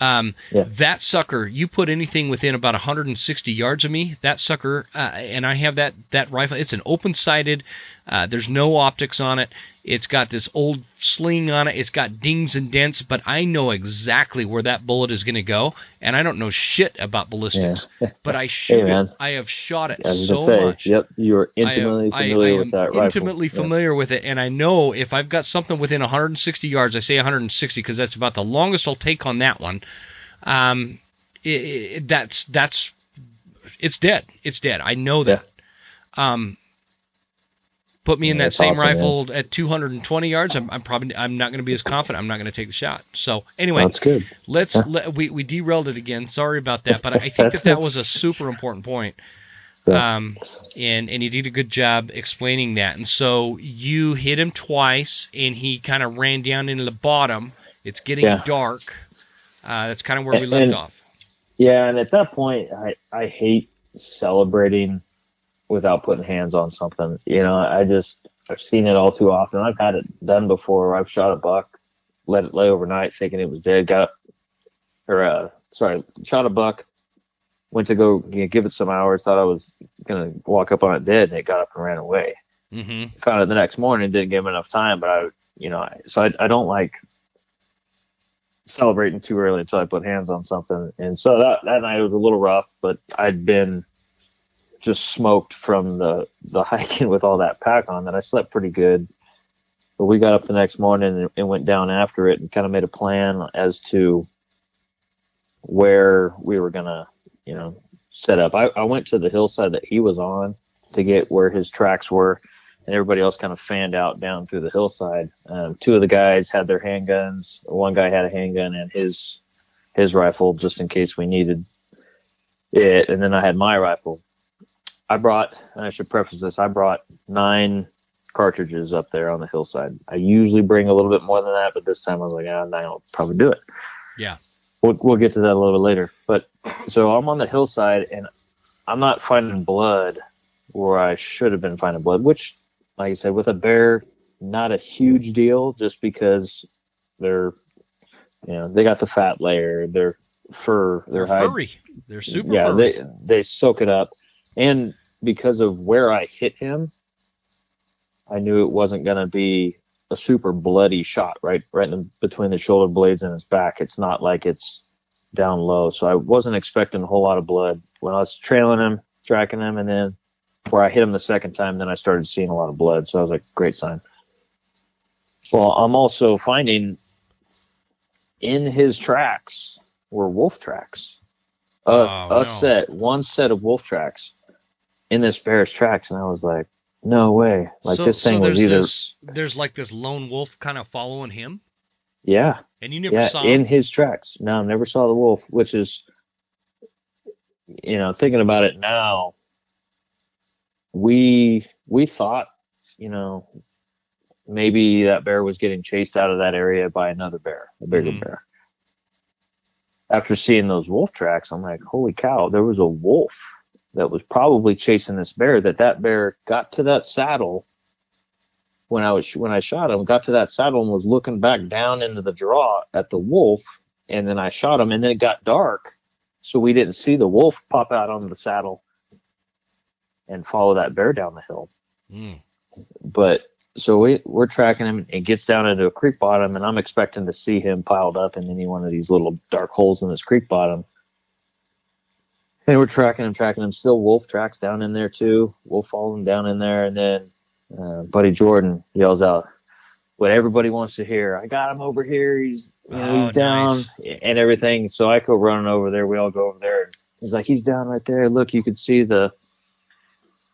Um, yeah. That sucker, you put anything within about 160 yards of me, that sucker, uh, and I have that that rifle. It's an open sighted. Uh, there's no optics on it. It's got this old sling on it. It's got dings and dents, but I know exactly where that bullet is going to go, and I don't know shit about ballistics. Yeah. *laughs* but I shoot hey, it. I have shot it so say, much. Yep, you're intimately I, familiar I, I with that rifle. Intimately familiar with it, and I know if I've got something within 160 yards, I say 160 because that's about the longest I'll take on that one. Um, it, it, that's that's it's dead. It's dead. I know that. Yeah. Um, Put me in that same awesome, rifle man. at 220 yards. I'm, I'm probably I'm not going to be as confident. I'm not going to take the shot. So anyway, that's good. Let's let, we we derailed it again. Sorry about that, but I think that that was a super important point. Yeah. Um, and and you did a good job explaining that. And so you hit him twice, and he kind of ran down into the bottom. It's getting yeah. dark. Uh, that's kind of where and, we left and, off. Yeah, and at that point, I I hate celebrating without putting hands on something. You know, I just I've seen it all too often. I've had it done before. I've shot a buck, let it lay overnight, thinking it was dead. Got or uh, sorry, shot a buck, went to go you know, give it some hours. Thought I was gonna walk up on it dead, and it got up and ran away. Mm-hmm. Found it the next morning. Didn't give him enough time, but I, you know, so I, I don't like celebrating too early until I put hands on something. And so that that night was a little rough, but I'd been just smoked from the the hiking *laughs* with all that pack on that I slept pretty good. But we got up the next morning and, and went down after it and kind of made a plan as to where we were gonna, you know, set up. I, I went to the hillside that he was on to get where his tracks were, and everybody else kind of fanned out down through the hillside. Um, two of the guys had their handguns. One guy had a handgun and his his rifle just in case we needed it, and then I had my rifle. I brought, and I should preface this, I brought nine cartridges up there on the hillside. I usually bring a little bit more than that, but this time I was like, ah, I'll probably do it. Yeah. We'll, we'll get to that a little bit later. But so I'm on the hillside and I'm not finding blood where I should have been finding blood, which, like I said, with a bear, not a huge deal just because they're, you know, they got the fat layer, their fur, their they're hide, furry. They're super yeah, furry. they they soak it up and because of where I hit him, I knew it wasn't going to be a super bloody shot right right in between the shoulder blades and his back. It's not like it's down low, so I wasn't expecting a whole lot of blood when I was trailing him, tracking him, and then where I hit him the second time, then I started seeing a lot of blood. So I was like, great sign. Well, I'm also finding in his tracks were wolf tracks. Uh, oh, a no. set, one set of wolf tracks in this bear's tracks, and I was like, no way. Like so, this thing so was either this, there's like this lone wolf kind of following him. Yeah. And you never yeah, saw in his tracks. No, never saw the wolf, which is, you know, thinking about it now. We we thought, you know, maybe that bear was getting chased out of that area by another bear, a bigger mm-hmm. bear. After seeing those wolf tracks, I'm like, holy cow, there was a wolf that was probably chasing this bear that that bear got to that saddle when I was when I shot him got to that saddle and was looking back down into the draw at the wolf and then I shot him and then it got dark so we didn't see the wolf pop out on the saddle and follow that bear down the hill. Mm. But so we, we're tracking him and gets down into a creek bottom and I'm expecting to see him piled up in any one of these little dark holes in this creek bottom And we're tracking him, tracking him. Still wolf tracks down in there too. Wolf following down in there, and then uh, Buddy Jordan yells out what everybody wants to hear. I got him over here. He's you know, Oh, he's down nice. and everything. So I go running over there. We all go over there. He's like, he's down right there. Look, you could see the,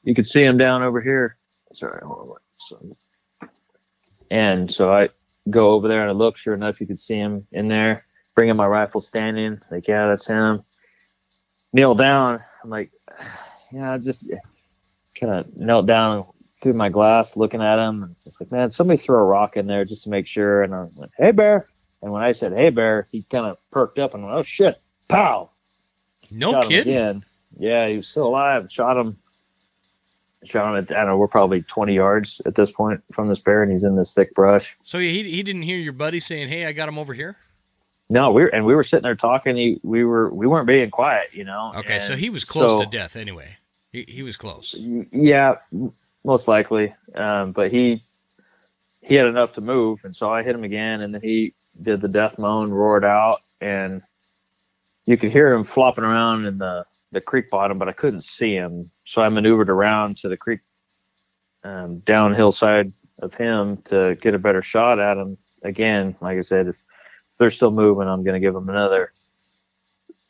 you could see him down over here. Sorry, hold on. So, and so I go over there and I look. Sure enough, you could see him in there. Bringing my rifle, standing. Like, yeah, that's him. Kneel down. I'm like, yeah, I just kind of knelt down through my glass, looking at him. And it's like, man, somebody throw a rock in there just to make sure. And I went, hey, bear. And when I said, hey, bear, he kind of perked up and went, oh, shit. Pow. No shot kidding. Yeah, he was still alive. Shot him. Shot him at, I don't know, we're probably 20 yards at this point from this bear, and he's in this thick brush. So he he didn't hear your buddy saying, "Hey, I got him over here." No, we were, and we were sitting there talking. He, we were, we weren't being quiet, you know. Okay, so he was close so- to death anyway. He he was close. Yeah, most likely. Um, but he he had enough to move, and so I hit him again, and then he did the death moan, roared out, and you could hear him flopping around in the the creek bottom, but I couldn't see him. So I maneuvered around to the creek um, downhill side of him to get a better shot at him. Again, like I said, if, if they're still moving, I'm going to give them another.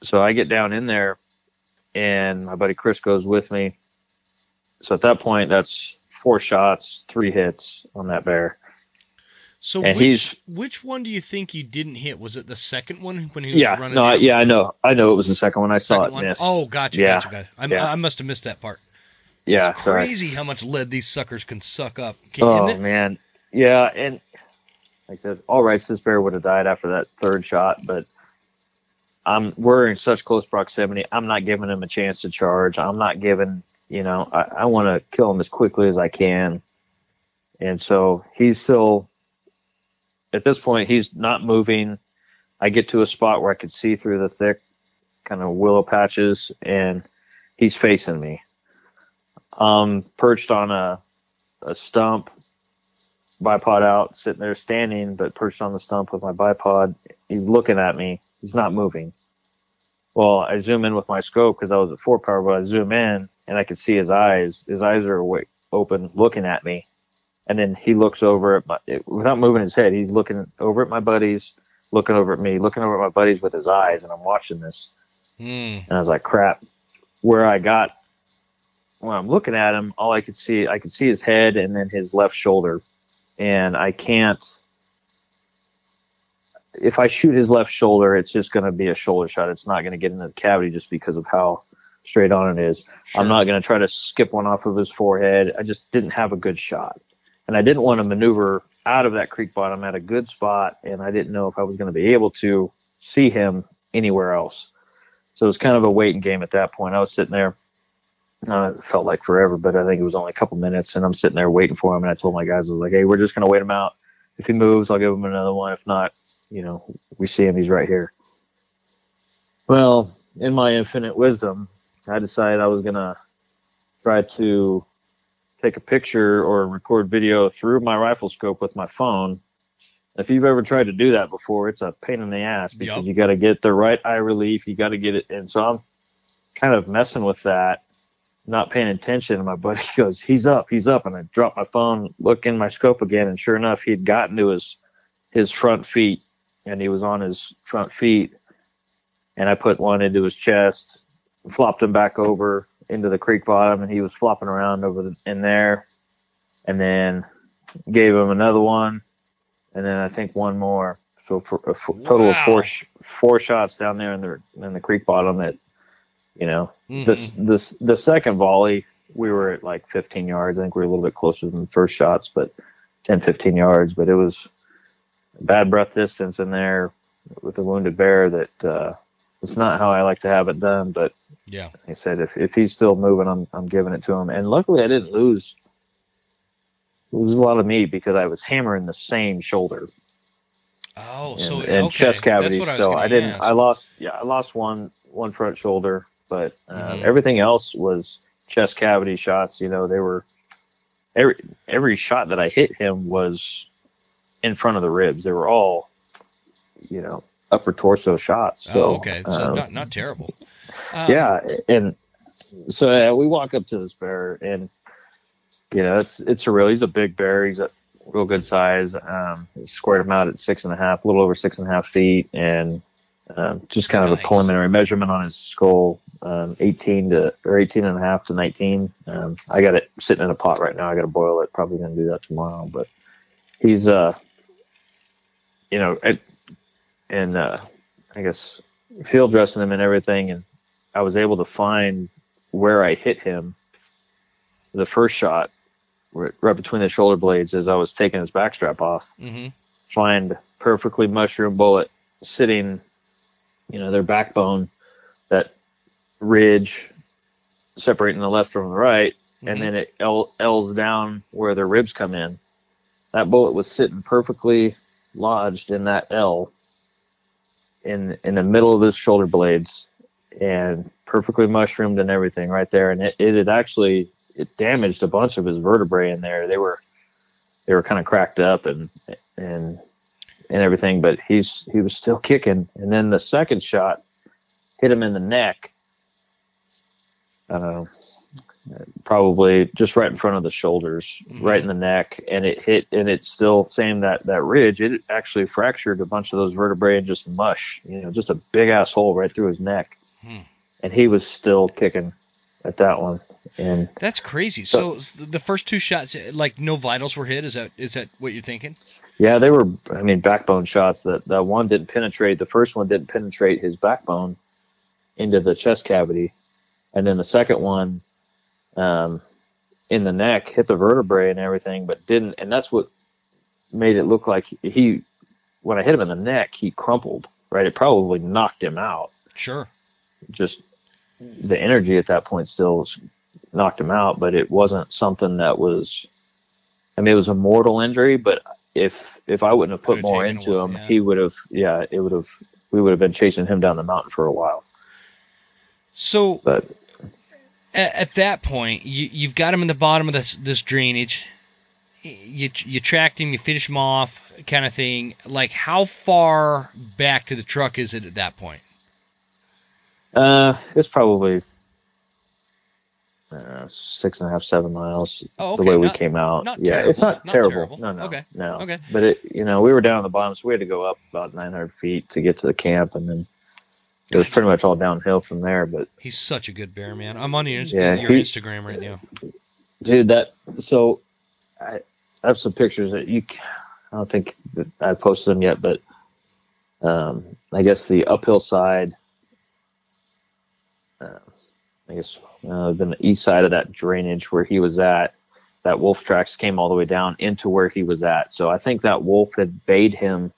So I get down in there, and my buddy Chris goes with me. So at that point, that's four shots, three hits on that bear. So And which which one do you think you didn't hit? Was it the second one when he was Yeah, running? no, I, yeah, I know, I know it was the second one. I saw Second it miss. Oh, gotcha, Yeah, gotcha, gotcha. I, yeah. I must have missed that part. yeah, it's sorry. crazy how much lead these suckers can suck up. Can, Oh man, yeah, and like I said, all right, this bear would have died after that third shot, but I'm we're in such close proximity. I'm not giving him a chance to charge. I'm not giving, you know, I, I want to kill him as quickly as I can, and so he's still. At this point, he's not moving. I get to a spot where I could see through the thick kind of willow patches, and he's facing me. Um, perched on a a stump, bipod out, sitting there standing, but perched on the stump with my bipod. He's looking at me. He's not moving. Well, I zoom in with my scope because I was at four power, but I zoom in and I could see his eyes. His eyes are awake, open, looking at me. And then he looks over at my, it, without moving his head, he's looking over at my buddies, looking over at me, looking over at my buddies with his eyes, and I'm watching this. Hmm. And I was like, crap. Where I got when I'm looking at him, all I could see I could see his head and then his left shoulder. And I can't if I shoot his left shoulder, it's just gonna be a shoulder shot. It's not gonna get into the cavity just because of how straight on it is. Sure. I'm not gonna try to skip one off of his forehead. I just didn't have a good shot. And I didn't want to maneuver out of that creek bottom at a good spot and I didn't know if I was gonna be able to see him anywhere else. So it was kind of a waiting game at that point. I was sitting there. Uh, it felt like forever, but I think it was only a couple minutes, and I'm sitting there waiting for him. And I told my guys, I was like, "Hey, we're just gonna wait him out. If he moves, I'll give him another one. If not, you know, we see him, he's right here." Well, in my infinite wisdom, I decided I was gonna try to take a picture or record video through my rifle scope with my phone. If you've ever tried to do that before, it's a pain in the ass because Yup. you got to get the right eye relief. You got to get it, and so I'm kind of messing with that, not paying attention. And my buddy *laughs* goes, "He's up, he's up," and I drop my phone, look in my scope again, and sure enough, he'd gotten to his his front feet, and he was on his front feet. And I put one into his chest, flopped him back over into the creek bottom, and he was flopping around over the, in there. And then gave him another one, and then I think one more. So for a f- total of four sh- four shots down there in the in the creek bottom. That you know, Mhm. this this the second volley we were at like 15 yards. I think we were a little bit closer than the first shots, but 10, 15 yards. But it was bad breath distance in there with a wounded bear. That uh, it's not how I like to have it done, but Yeah. he said, if if he's still moving, I'm I'm giving it to him. And luckily, I didn't lose lose a lot of meat because I was hammering the same shoulder Oh, and, so and okay. chest cavity. That's what I, was so I didn't. ask. I lost. Yeah, I lost one one front shoulder, but uh, Mhm. everything else was chest cavity shots. You know, they were every every shot that I hit him was in front of the ribs. They were all, you know, upper torso shots. So, oh, okay, so um, not not terrible. Um, yeah, and so yeah, we walk up to this bear, and you know, it's it's a real. He's a big bear. He's a real good size. Um, squared him out at six and a half, a little over six and a half feet, and um, just kind of Nice. a preliminary measurement on his skull, um, 18 to or 18 and a half to 19. Um, I got it sitting in a pot right now. I got to boil it. Probably gonna do that tomorrow. But he's uh, you know, it, and uh, I guess field dressing him and everything, and I was able to find where I hit him. The first shot, right between the shoulder blades, as I was taking his backstrap off hmm find perfectly mushroom bullet sitting, you know, their backbone, that ridge separating the left from the right, and Mhm. then it L- L's down where their ribs come in. That bullet was sitting perfectly lodged in that L in in the middle of his shoulder blades and perfectly mushroomed and everything right there and it, it had actually it damaged a bunch of his vertebrae in there they were they were kind of cracked up and and and everything but he's he was still kicking. And then the second shot hit him in the neck. Uh, probably just right in front of the shoulders Mhm. right in the neck and it hit and it's still same that that ridge. It actually fractured a bunch of those vertebrae and just mush you know just a big asshole right through his neck. Hmm. and he was still kicking at that one and That's crazy. So, s- the first two shots, like no vitals were hit. Is that is that what you're thinking? Yeah, they were. I mean, backbone shots. That that one didn't penetrate. The first one didn't penetrate his backbone into the chest cavity, and then the second one, um, in the neck, hit the vertebrae and everything, but didn't. And that's what made it look like he. When I hit him in the neck, he crumpled. Right, it probably knocked him out. Sure. Just the energy at that point still knocked him out, but it wasn't something that was. I mean, it was a mortal injury, but if if I wouldn't have put more into while, him, yeah. he would have. Yeah, it would have. We would have been chasing him down the mountain for a while. So But at, at that point, you you've got him in the bottom of this this drainage. You you tracked him, you finish him off, kind of thing. Like how far back to the truck is it at that point? Uh, it's probably uh, six and a half, seven miles. Oh, The okay, way we not- came out. yeah, terrible, it's not, not terrible. terrible. No, no, Okay, no. okay. But it, you know, we were down on the bottom, so we had to go up about 900 feet to get to the camp, and then it was pretty much all downhill from there. But He's such a good bear, man. I'm on your, Yeah, your he- Instagram right now. dude that so I, I have some pictures that you I don't think that i posted them yet but um i guess the uphill side uh, i guess uh, the east side of that drainage where he was at that wolf tracks came all the way down into where he was at. So i think that wolf had bayed him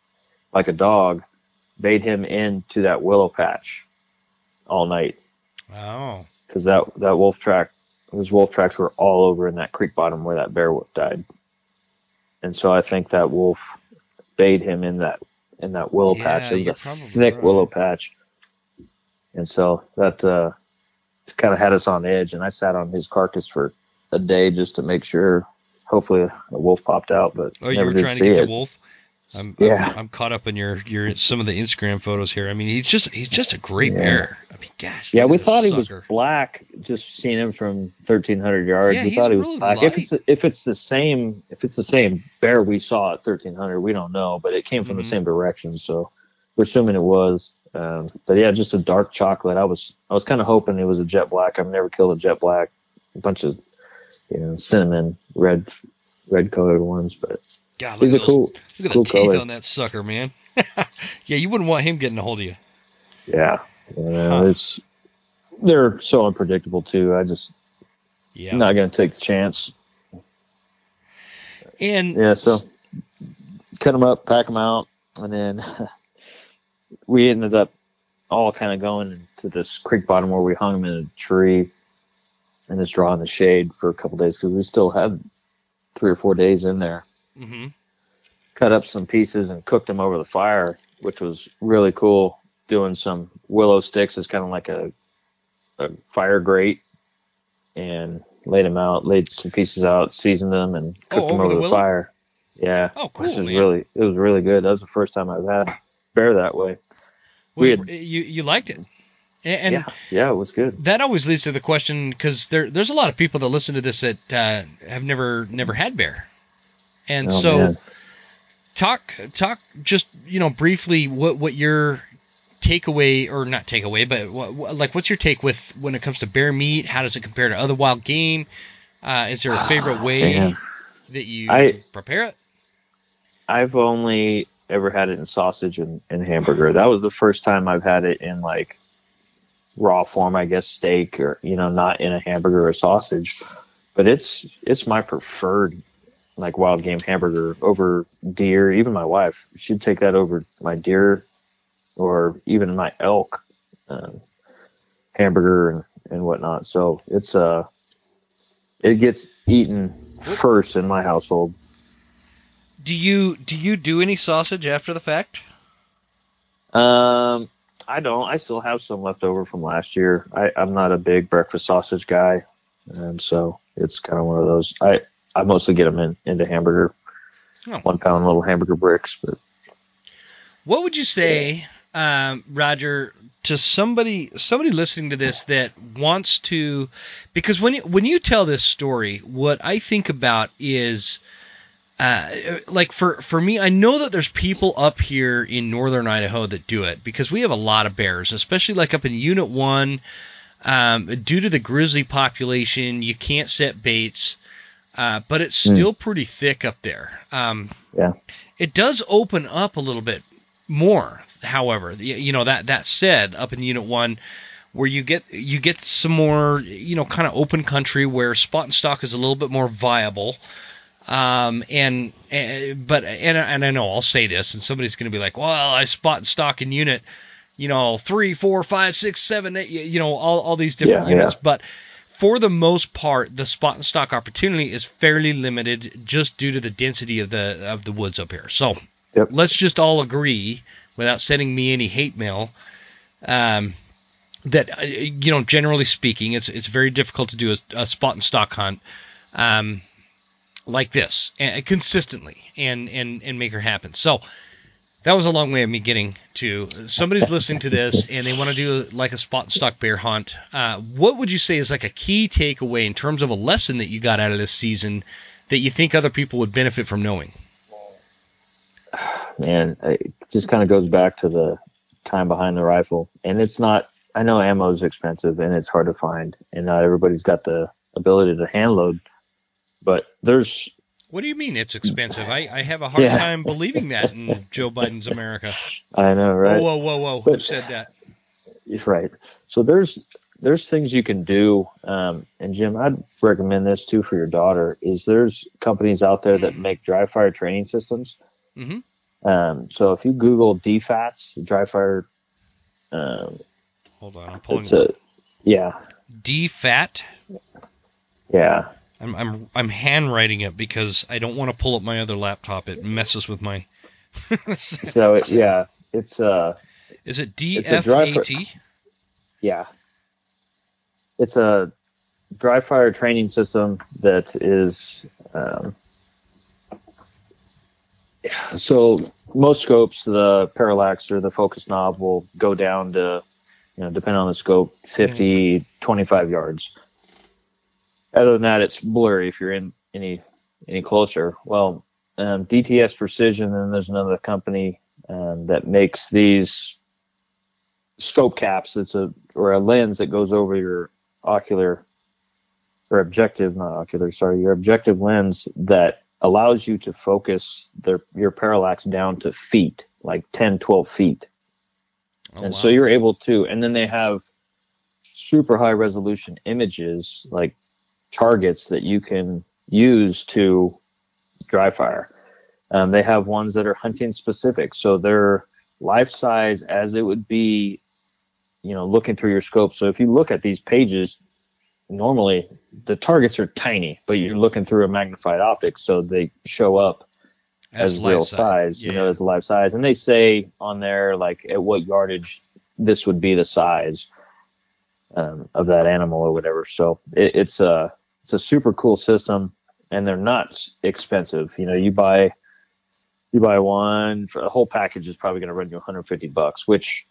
like a dog bayed him into that willow patch all night. Oh, because that that wolf track those wolf tracks were all over in that creek bottom where that bear wolf died. And so i think that wolf bayed him in that in that willow Yeah, patch it was a thick right. willow patch and so that uh kind of had us on edge and i sat on his carcass for a day just to make sure hopefully a wolf popped out but oh, you were trying to get it the wolf. I'm, Yeah. I'm I'm caught up in your your some of the Instagram photos here. I mean, he's just he's just a great Yeah. bear. I mean, gosh. Yeah, we thought he was black. Just seeing him from 1,300 yards, Yeah, we thought he was really black. light. If it's if it's the same if it's the same bear we saw at 1,300, we don't know, but it came from Mhm. the same direction, so we're assuming it was. Um, but yeah, just a dark chocolate. I was I was kind of hoping it was a jet black. I've never killed a jet black. A bunch of you know cinnamon red red colored ones, but God, he's a those- cool Look at cool the teeth color. on that sucker, man. *laughs* yeah, you wouldn't want him getting a hold of you. yeah. You know, Huh. it's they're so unpredictable too. I just Yeah. not gonna take the chance. And Yeah, so cut them up, pack them out, and then *laughs* we ended up all kind of going into this creek bottom where we hung them in a tree and just draw in the shade for a couple days because we still had three or four days in there. hmm Cut up some pieces and cooked them over the fire, which was really cool. Doing some willow sticks as kind of like a, a fire grate, and laid them out, laid some pieces out, seasoned them, and Oh, cooked them over the the, fire. Yeah. Oh, which cool, is man. really it was really good. That was the first time I've had bear that way. Was We had- you you liked it, and, yeah, yeah, it was good. that always leads to the question because there there's a lot of people that listen to this that uh, have never never had bear, and Oh, so man. talk talk just you know briefly what what your takeaway or not takeaway but what, what, like what's your take with when it comes to bear meat how does it compare to other wild game uh, is there a favorite way Man. that you I- prepare it I've only ever had it in sausage and, and hamburger. That was the first time I've had it in like raw form, I guess steak or you know, not in a hamburger or sausage. But it's it's my preferred like wild game hamburger over deer. Even my wife, she'd take that over my deer or even my elk um, hamburger and, and whatnot. So it's uh it gets eaten first in my household. Do you do you do any sausage after the fact Um, I don't. I still have some left over from last year. I, I'm not a big breakfast sausage guy, and so it's kind of one of those. I I mostly get them in, into hamburger, Oh. one pound little hamburger bricks. But What would you say, um, Rodger, to somebody somebody listening to this that wants to? Because when you, when you tell this story, what I think about is, uh, like for for me, I know that there's people up here in northern Idaho that do it because we have a lot of bears, especially like up in Unit One. Um, due to the grizzly population, you can't set baits, uh, but it's Hmm. still pretty thick up there. Um, Yeah. it does open up a little bit more. However, you know that that said, up in Unit One, where you get you get some more you know kind of open country where spot and stalk is a little bit more viable. Um, and, and but and and I know I'll say this, and somebody's going to be like, well, I spot and stalk in unit, you know, three, four, five, six, seven, eight, you know, all all these different Yeah, units, yeah. but for the most part, the spot and stalk opportunity is fairly limited just due to the density of the of the woods up here. So Yep. let's just all agree, without sending me any hate mail, um, that uh, you know, generally speaking, it's it's very difficult to do a, a spot and stalk hunt. Um, like this and consistently and and and make her happen. So that was a long way of me getting to somebody's listening to this and they want to do like a spot and stalk bear hunt. Uh, what would you say is like a key takeaway in terms of a lesson that you got out of this season that you think other people would benefit from knowing? *sighs* man, it just kind of goes back to the time behind the rifle, and it's not. I know ammo is expensive and it's hard to find, and not everybody's got the ability to hand load. But there's What do you mean it's expensive? I, I have a hard Yeah. time believing that in Joe Biden's America. *laughs* I know, right? Whoa, whoa, whoa, whoa! Who said that? Right. So there's there's things you can do, um, and Jim, I'd recommend this too for your daughter. Is there's companies out there that make dry fire training systems. Mm-hmm. Um, so if you Google DFATs, dry fire, um, Hold on, I'm pulling it's a yeah, D fat. yeah, I'm I'm I'm handwriting it because I don't want to pull up my other laptop. It messes with my. *laughs* so it, yeah, it's uh, Is it DFAT? yeah, it's a dry fire training system that is um, yeah, so most scopes the parallax or the focus knob will go down to you know depending on the scope 50 25 yards other than that it's blurry if you're in any any closer well um, DST Precision and there's another company um, that makes these scope caps. It's a or a lens that goes over your ocular or objective, not ocular, sorry, your objective lens that allows you to focus their your parallax down to feet, like 10, 12 feet. Oh, and wow. so you're able to and then they have super high resolution images like targets that you can use to dry fire. Um, they have ones that are hunting specific, so they're life size as it would be, you know, looking through your scope. So if you look at these pages, normally the targets are tiny, but you're looking through a magnified optic, so they show up as, life real size, you know, as life size. And they say on there like at what yardage this would be the size um, of that animal or whatever. So it, it's a it's a super cool system, and they're not expensive. You know, you buy you buy one, a whole package is probably going to run you 150 bucks, which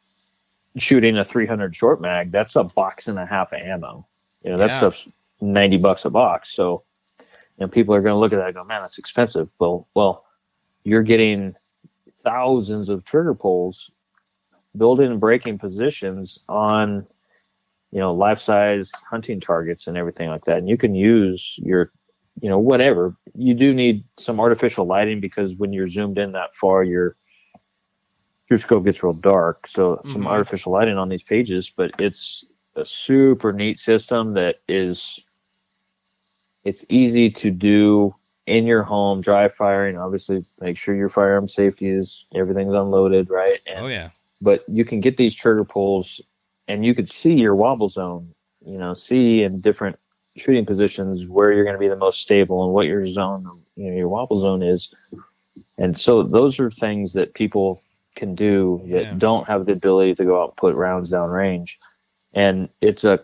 shooting a 300 short mag, that's a box and a half of ammo. You know, that's Yeah. stuff's 90 bucks a box. So, you know, people are going to look at that and go, man, that's expensive. Well, well, you're getting thousands of trigger pulls, building and breaking positions on, you know, life size hunting targets and everything like that. And you can use your, you know, whatever. You do need some artificial lighting because when you're zoomed in that far, your your scope gets real dark. So some Mhm. artificial lighting on these pages, but it's a super neat system that is it's easy to do in your home, dry firing. Obviously, make sure your firearm safety is everything's unloaded, right? And, Oh yeah. But you can get these trigger pulls, and you could see your wobble zone. You know, see in different shooting positions where you're going to be the most stable and what your zone, you know, your wobble zone is. And so those are things that people can do that Yeah. don't have the ability to go out and put rounds down range. And it's a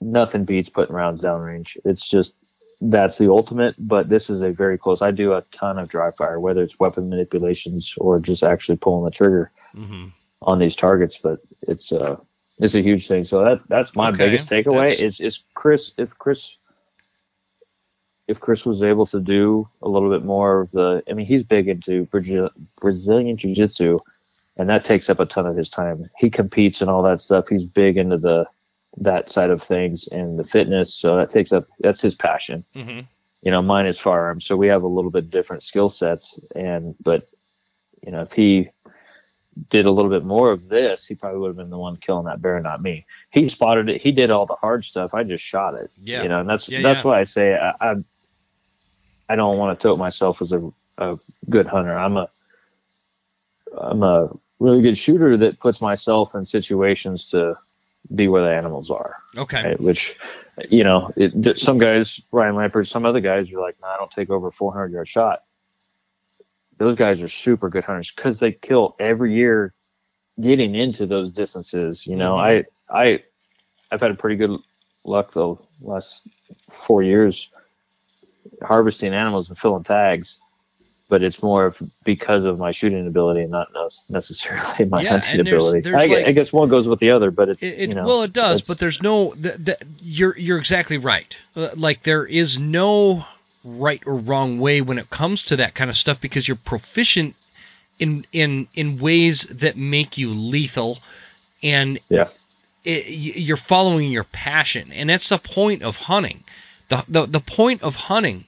nothing beats putting rounds down range. It's just that's the ultimate, but this is a very close. I do a ton of dry fire, whether it's weapon manipulations or just actually pulling the trigger hmm on these targets. But it's uh it's a huge thing. So that's that's my Okay, biggest takeaway that's- is is Chris if Chris if Chris was able to do a little bit more of the I mean he's big into Brazil, Brazilian jiu jitsu and that takes up a ton of his time. He competes and all that stuff. He's big into the that side of things and the fitness, so that takes up that's his passion hmm you know mine is firearms so we have a little bit different skill sets and but you know if he did a little bit more of this he probably would have been the one killing that bear not me he spotted it he did all the hard stuff i just shot it Yeah. you know and that's Yeah, that's yeah. why i say I, I i don't want to tote myself as a, a good hunter i'm a i'm a really good shooter that puts myself in situations to be where the animals are Okay. right? Which, you know, it, some guys, Ryan Lampert, some other guys are like, no, I don't take over 400 yard shot. Those guys are super good hunters because they kill every year getting into those distances. You know, Mhm. I, I, I've had a pretty good luck the last four years harvesting animals and filling tags. But it's more of because of my shooting ability and not necessarily *laughs* my Yeah, hunting there's- ability. there's I, like- I guess one goes with the other, but it's It, it you know, well, it does, but there's no. The, the, you're you're exactly right. Uh, Like there is no right or wrong way when it comes to that kind of stuff because you're proficient in in in ways that make you lethal, and yeah. it, you're following your passion, and that's the point of hunting. The, the the point of hunting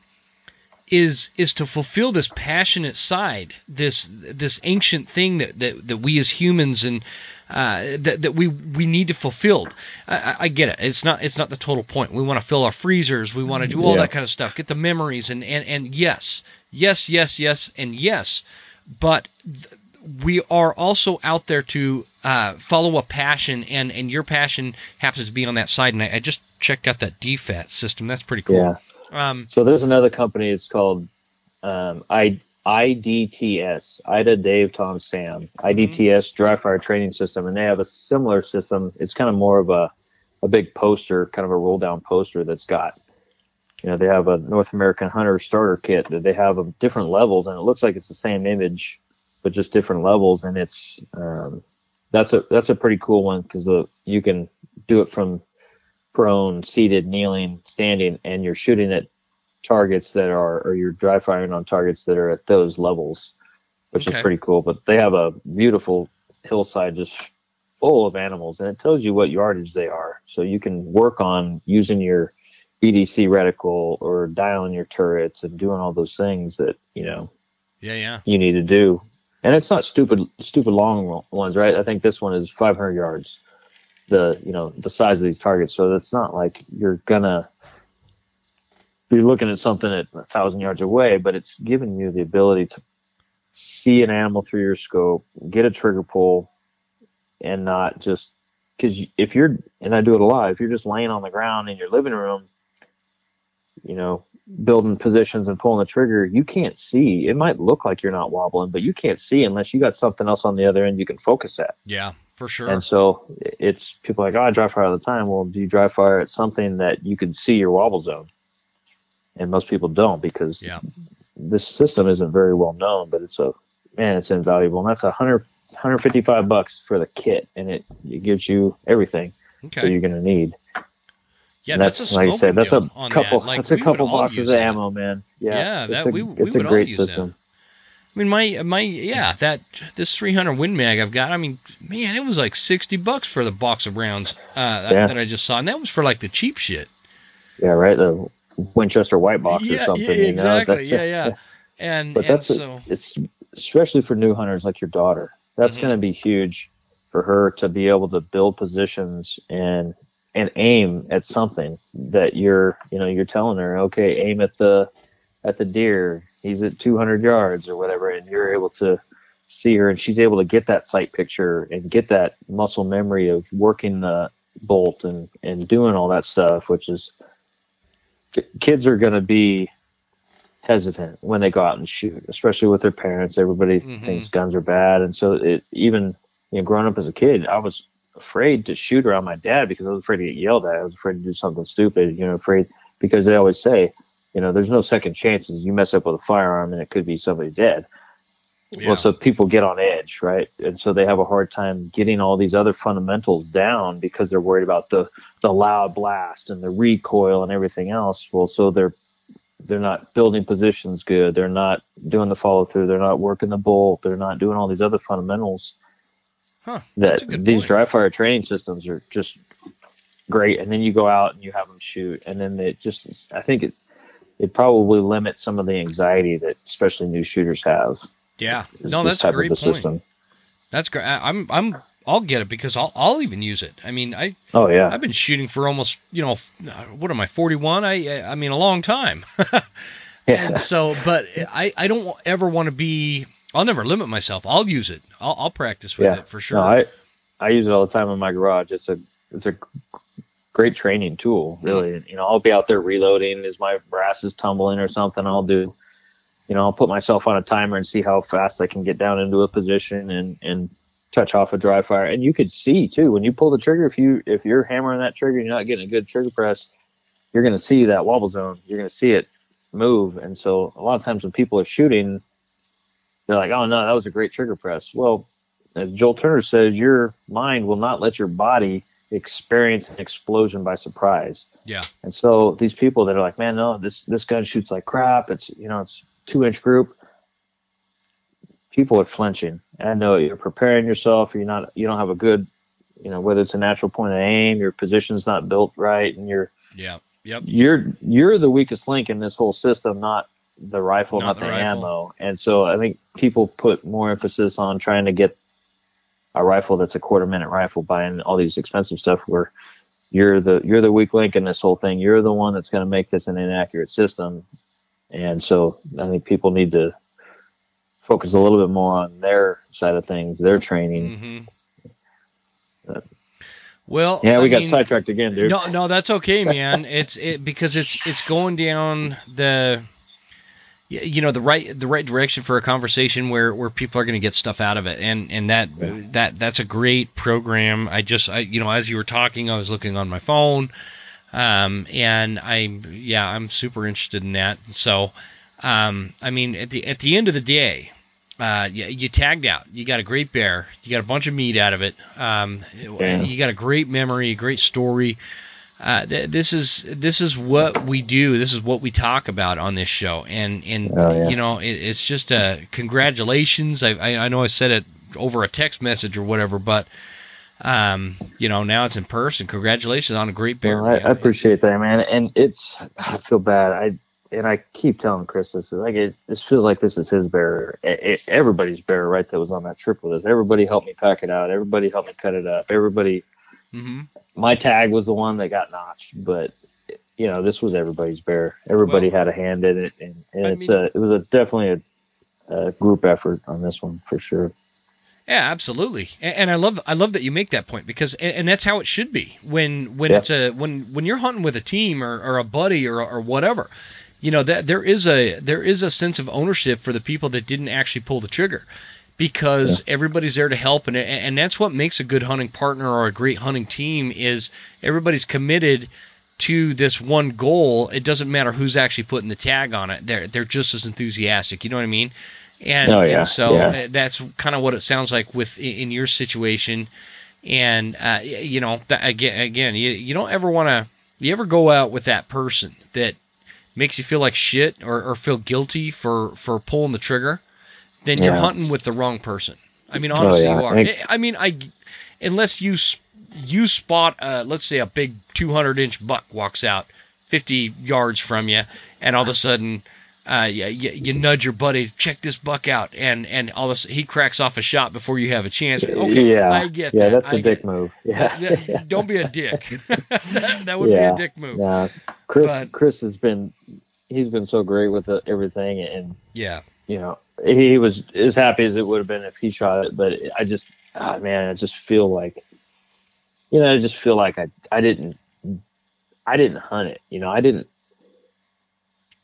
is is to fulfill this passionate side, this this ancient thing that that, that we as humans and uh, that that we we need to fulfill. I, I- get it. It's not it's not the total point. We want to fill our freezers. We want to do all Yeah. that kind of stuff. Get the memories and and and yes, yes, yes, yes, and yes. But th- we are also out there to uh, follow a passion, and and your passion happens to be on that side. And I, I just checked out that DFAT system. That's pretty cool. Yeah. Um, So there's another company. It's called um, I, IDTS, Ida, Dave, Tom, Sam. IDTS Dry Fire Training System, and they have a similar system. It's kind of more of a a big poster, kind of a roll down poster that's got. You know, they have a North American Hunter starter kit that they have of different levels, and it looks like it's the same image, but just different levels. And it's um, that's a that's a pretty cool one because you can do it from prone, seated, kneeling, standing, and you're shooting at targets that are, or you're dry firing on targets that are at those levels, which Okay. is pretty cool. But they have a beautiful hillside just full of animals, and it tells you what yardage they are. So you can work on using your EDC reticle or dialing your turrets and doing all those things that, you know, yeah, yeah. you need to do. And it's not stupid, stupid long ones, right? I think this one is 500 yards. The you know the size of these targets, so it's not like you're gonna be looking at something at a thousand yards away, but it's giving you the ability to see an animal through your scope, get a trigger pull, and not just because if you're and I do it a lot. If you're just laying on the ground in your living room, you know, building positions and pulling the trigger, you can't see. It might look like you're not wobbling, but you can't see unless you got something else on the other end you can focus at. Yeah, for sure. And so it's people are like, oh, I dry fire all the time. Well, do you dry fire at something that you can see your wobble zone? And most people don't because Yeah. this system isn't very well known, but it's a man, it's invaluable. And that's a hundred 155 bucks for the kit, and it, it gives you everything that you're gonna need. Yeah, And that's, a like I said, that's a couple. That. Like, that's a couple boxes of ammo, man. Yeah, Yeah, it's that- a, we- we it's a would all great system. that. I mean, my my yeah, that this 300 Win Mag I've got. I mean, man, it was like 60 bucks for the box of rounds uh, that, Yeah. that I just saw, and that was for like the cheap shit. Yeah, right. The Winchester White Box or something. yeah, you know? exactly. Yeah, yeah. And *laughs* But and that's a- it's especially for new hunters like your daughter. That's Mhm. going to be huge for her to be able to build positions and and aim at something that you're you know you're telling her okay aim at the at the deer he's at 200 yards or whatever and you're able to see her and she's able to get that sight picture and get that muscle memory of working the bolt and and doing all that stuff which is kids are going to be hesitant when they go out and shoot, especially with their parents. Everybody Mhm. thinks guns are bad, and so it even you know, growing up as a kid, I was afraid to shoot around my dad because I was afraid to get yelled at. I was afraid to do something stupid, you know, afraid because they always say, you know, there's no second chances. You mess up with a firearm and it could be somebody dead. yeah. Well, so people get on edge, right? And so they have a hard time getting all these other fundamentals down because they're worried about the the loud blast and the recoil and everything else. Well, so they're they're not building positions good. They're not doing the follow through. They're not working the bolt. They're not doing all these other fundamentals huh, that that's a good these point. dry fire training systems are just great. And then you go out and you have them shoot, and then it just I think it it probably limits some of the anxiety that especially new shooters have. Yeah, no, that's a great of point. system. That's great. I'm I'm I'll get it because I'll I'll even use it. I mean, I Oh yeah. I've been shooting for almost you know what am I 41? I I mean a long time. *laughs* Yeah. And so, but I, I don't ever want to be. I'll never limit myself. I'll use it. I'll, I'll practice with Yeah. it for sure. No, I I use it all the time in my garage. It's a it's a great training tool, really. You know, I'll be out there reloading as my brass is tumbling or something. I'll do, you know, I'll put myself on a timer and see how fast I can get down into a position and and touch off a dry fire. And you could see too when you pull the trigger if you if you're hammering that trigger and you're not getting a good trigger press, you're going to see that wobble zone. You're going to see it move. And so a lot of times when people are shooting, they're like, "Oh no, that was a great trigger press." Well, as Joel Turner says, your mind will not let your body experience an explosion by surprise. Yeah. And so these people that are like, man, no, this this gun shoots like crap. It's you know, it's two inch group. People are flinching. And I know you're preparing yourself. You're not. You don't have a good, you know, whether it's a natural point of aim, your position's not built right, and you're Yeah. Yep. you're you're the weakest link in this whole system, not the rifle, Not not, the the, rifle. ammo. And so I think people put more emphasis on trying to get a rifle that's a quarter minute rifle, buying all these expensive stuff where you're the you're the weak link in this whole thing. You're the one that's going to make this an inaccurate system. And so I think people need to focus a little bit more on their side of things, their training. hmm Uh, Well, Yeah, we I got mean, sidetracked again, dude. No, no, that's okay, man. It's it because it's it's going down the you know the right the right direction for a conversation where where people are going to get stuff out of it and and that Yeah. that that's a great program i just i you know as you were talking i was looking on my phone um and i yeah i'm super interested in that so um i mean at the at the end of the day uh, you, you tagged out. You got a great bear. You got a bunch of meat out of it. Um, Yeah. You got a great memory, a great story. Uh, th- this is this is what we do. This is what we talk about on this show, and and Oh, yeah. you know it, it's just a congratulations. I, I I know I said it over a text message or whatever, but um you know now it's in person. Congratulations on a great bear. Well, I. I appreciate that, man. And it's I feel bad. I and I keep telling Chris this. is Like it, this feels like this is his bear. It, it- everybody's bear, right? That was on that trip with us. Everybody helped me pack it out. Everybody helped me cut it up. Everybody. Mhm. My tag was the one that got notched, but you know this was everybody's bear. Everybody Well, had a hand in it, and, and it's mean- a it was a definitely a, a group effort on this one for sure. Yeah, absolutely. And, and I love I love that you make that point because and, and that's how it should be when when Yeah. it's a when when you're hunting with a team or, or a buddy or or whatever. You know that there is a there is a sense of ownership for the people that didn't actually pull the trigger because everybody's there to help and and that's what makes a good hunting partner or a great hunting team is everybody's committed to this one goal, it doesn't matter who's actually putting the tag on it. They're they're just as enthusiastic. You know what I mean? And, Oh, yeah, and so yeah. uh, that's kind of what it sounds like with in in your situation. And uh, you know, that, again, again, you you don't ever want to. You ever go out with that person that makes you feel like shit or, or feel guilty for for pulling the trigger? Then you're hunting with the wrong person. I mean, Oh, honestly, yeah. you are. I- I mean, I unless you you spot, uh, let's say, a big 200 inch buck walks out 50 yards from you, and all of a sudden, uh, you, you, you nudge your buddy, check this buck out, and and all this he cracks off a shot before you have a chance. Okay, yeah, I get yeah, that. that's I a dick move. Yeah, Yeah, Don't be a dick. that, *laughs* *laughs* that would Yeah. be a dick move. yeah. Chris, But- Chris has been, he's been so great with everything, and Yeah. you know, he was as happy as it would have been if he shot it. But I just, ah, man, I just feel like, you know, I just feel like I, I didn't, I didn't hunt it. You know, I didn't.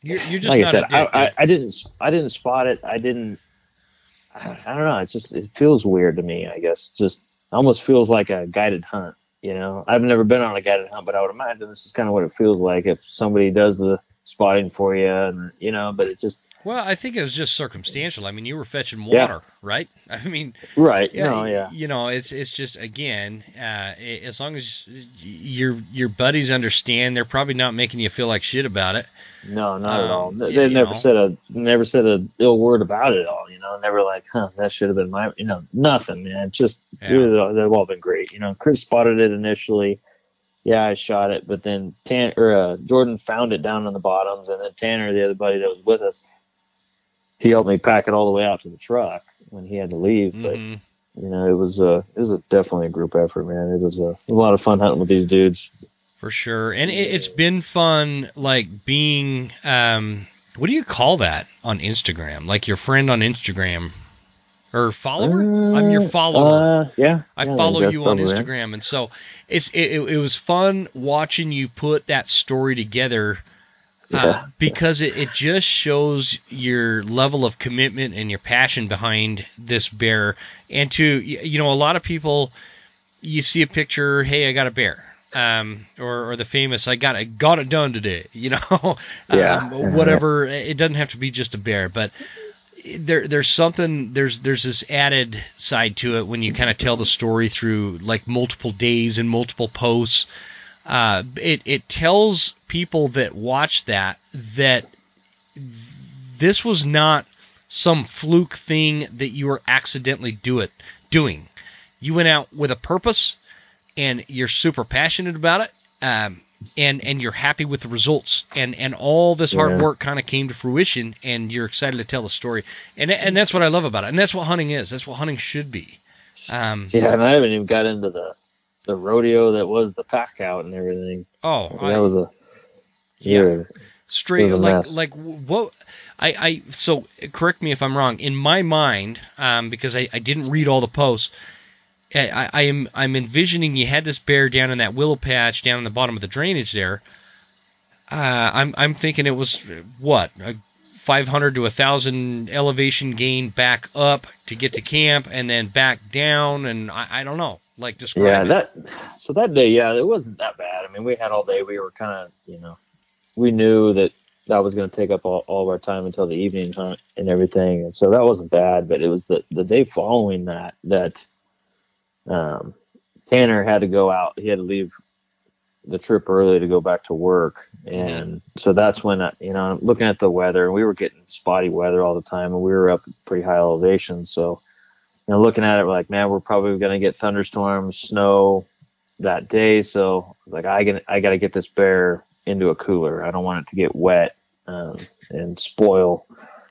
You're, you're just like I said. I, I. I didn't, I didn't spot it. I didn't. I I don't know. It's just, it feels weird to me. I guess just almost feels like a guided hunt. You know, I've never been on a guided hunt, but I would imagine this is kind of what it feels like if somebody does the spotting for you, and you know. But it just well, I think it was just circumstantial. I mean, you were fetching Yeah. water, right? *laughs* I mean, right. yeah, no, yeah. You know, it's it's just again, uh, as long as your your buddies understand, they're probably not making you feel like shit about it. No, not at all. Um, They they've never know. said a never said a ill word about it at all. You know, never like, huh, that should have been my. You know, nothing, man. Just Yeah. really, they've all been great. You know, Chris spotted it initially. Yeah, I shot it, but then Tan or uh, Jordan found it down on the bottoms, and then Tanner, the other buddy that was with us, he helped me pack it all the way out to the truck when he had to leave. But Mhm. you know, it was a it was a, definitely a group effort, man. It was a, a lot of fun hunting with these dudes. For sure, and it, it's been fun, like being, um, what do you call that on Instagram? Like your friend on Instagram or follower? I'm your follower. Uh, yeah, I yeah, follow you on probably right. Instagram, and so it's it, it, it was fun watching you put that story together uh, because it, it just shows your level of commitment and your passion behind this bear. And to you know, a lot of people, you see a picture, hey, I got a bear. Um, or, or the famous, I got it, got it done today. *laughs* You know, Yeah. um, whatever. It doesn't have to be just a bear, but there there's something there's there's this added side to it when you kind of tell the story through like multiple days and multiple posts. Uh, it it tells people that watch that that this was not some fluke thing that you were accidentally do it doing. You went out with a purpose, and you're super passionate about it. Um, and and you're happy with the results and and all this hard Yeah. work kind of came to fruition and you're excited to tell the story and and that's what I love about it and that's what hunting is that's what hunting should be um Yeah, and I haven't even got into the the rodeo that was the pack out and everything. oh that I, was a yeah straight a like mess. like what I I so correct me if I'm wrong in my mind um because I I didn't read all the posts I, I, I am I'm envisioning you had this bear down in that willow patch down in the bottom of the drainage there. Uh, I'm I'm thinking it was what a 500 to a 1,000 elevation gain back up to get to camp and then back down and I, I don't know like describe Yeah, that so that day, yeah, it wasn't that bad. I mean, we had all day. We were kind of, you know, we knew that that was going to take up all, all of our time until the evening hunt and everything, and so that wasn't bad. But it was the the day following that that um, Tanner had to go out. He had to leave the trip early to go back to work, and so that's when I, you know, looking at the weather, and we were getting spotty weather all the time, and we were up at pretty high elevations, so you know, looking at it, we're like, man, we're probably going to get thunderstorms, snow that day. So, like, I get, I got to get this bear into a cooler. I don't want it to get wet um, and spoil.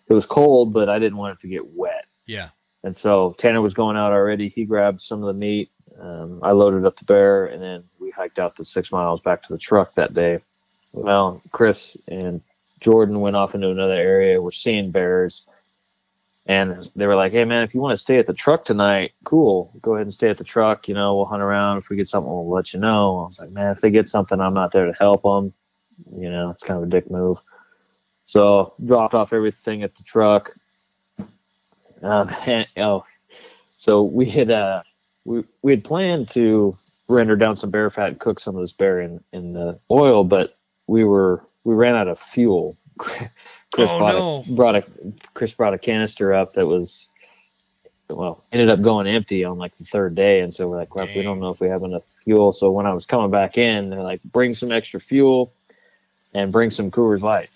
It was cold, but I didn't want it to get wet. yeah. And so Tanner was going out already. He grabbed some of the meat. Um, I loaded up the bear, and then we hiked out the six miles back to the truck that day. Well, Chris and Jordan went off into another area. We're seeing bears. And they were like, hey, man, if you want to stay at the truck tonight, cool. Go ahead and stay at the truck. You know, we'll hunt around. If we get something, we'll let you know. I was like, man, if they get something, I'm not there to help them. You know, it's kind of a dick move. So dropped off everything at the truck. Um, *laughs* and, oh, so we had uh, we we had planned to render down some bear fat and cook some of this bear in in the oil, but we were we ran out of fuel. Chris Oh, brought no. a brought a Chris brought a canister up that was well ended up going empty on like the third day, and so we're like, crap, we don't know if we have enough fuel. So when I was coming back in, they're like, bring some extra fuel and bring some Coors Light.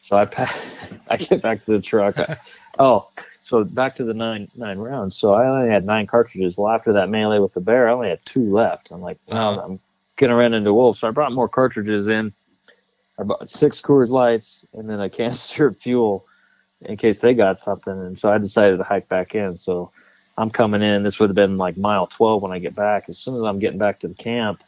So I pa- *laughs* I get back to the truck. oh, so back to the nine nine rounds. So I only had nine cartridges. Well, after that melee with the bear, I only had two left. I'm like, Uh-huh. I'm gonna run into wolves. So I brought more cartridges in. I bought six Coors Lights and then a *laughs* canister of fuel in case they got something. And so I decided to hike back in. So I'm coming in. This would have been like mile 12 when I get back. As soon as I'm getting back to the camp,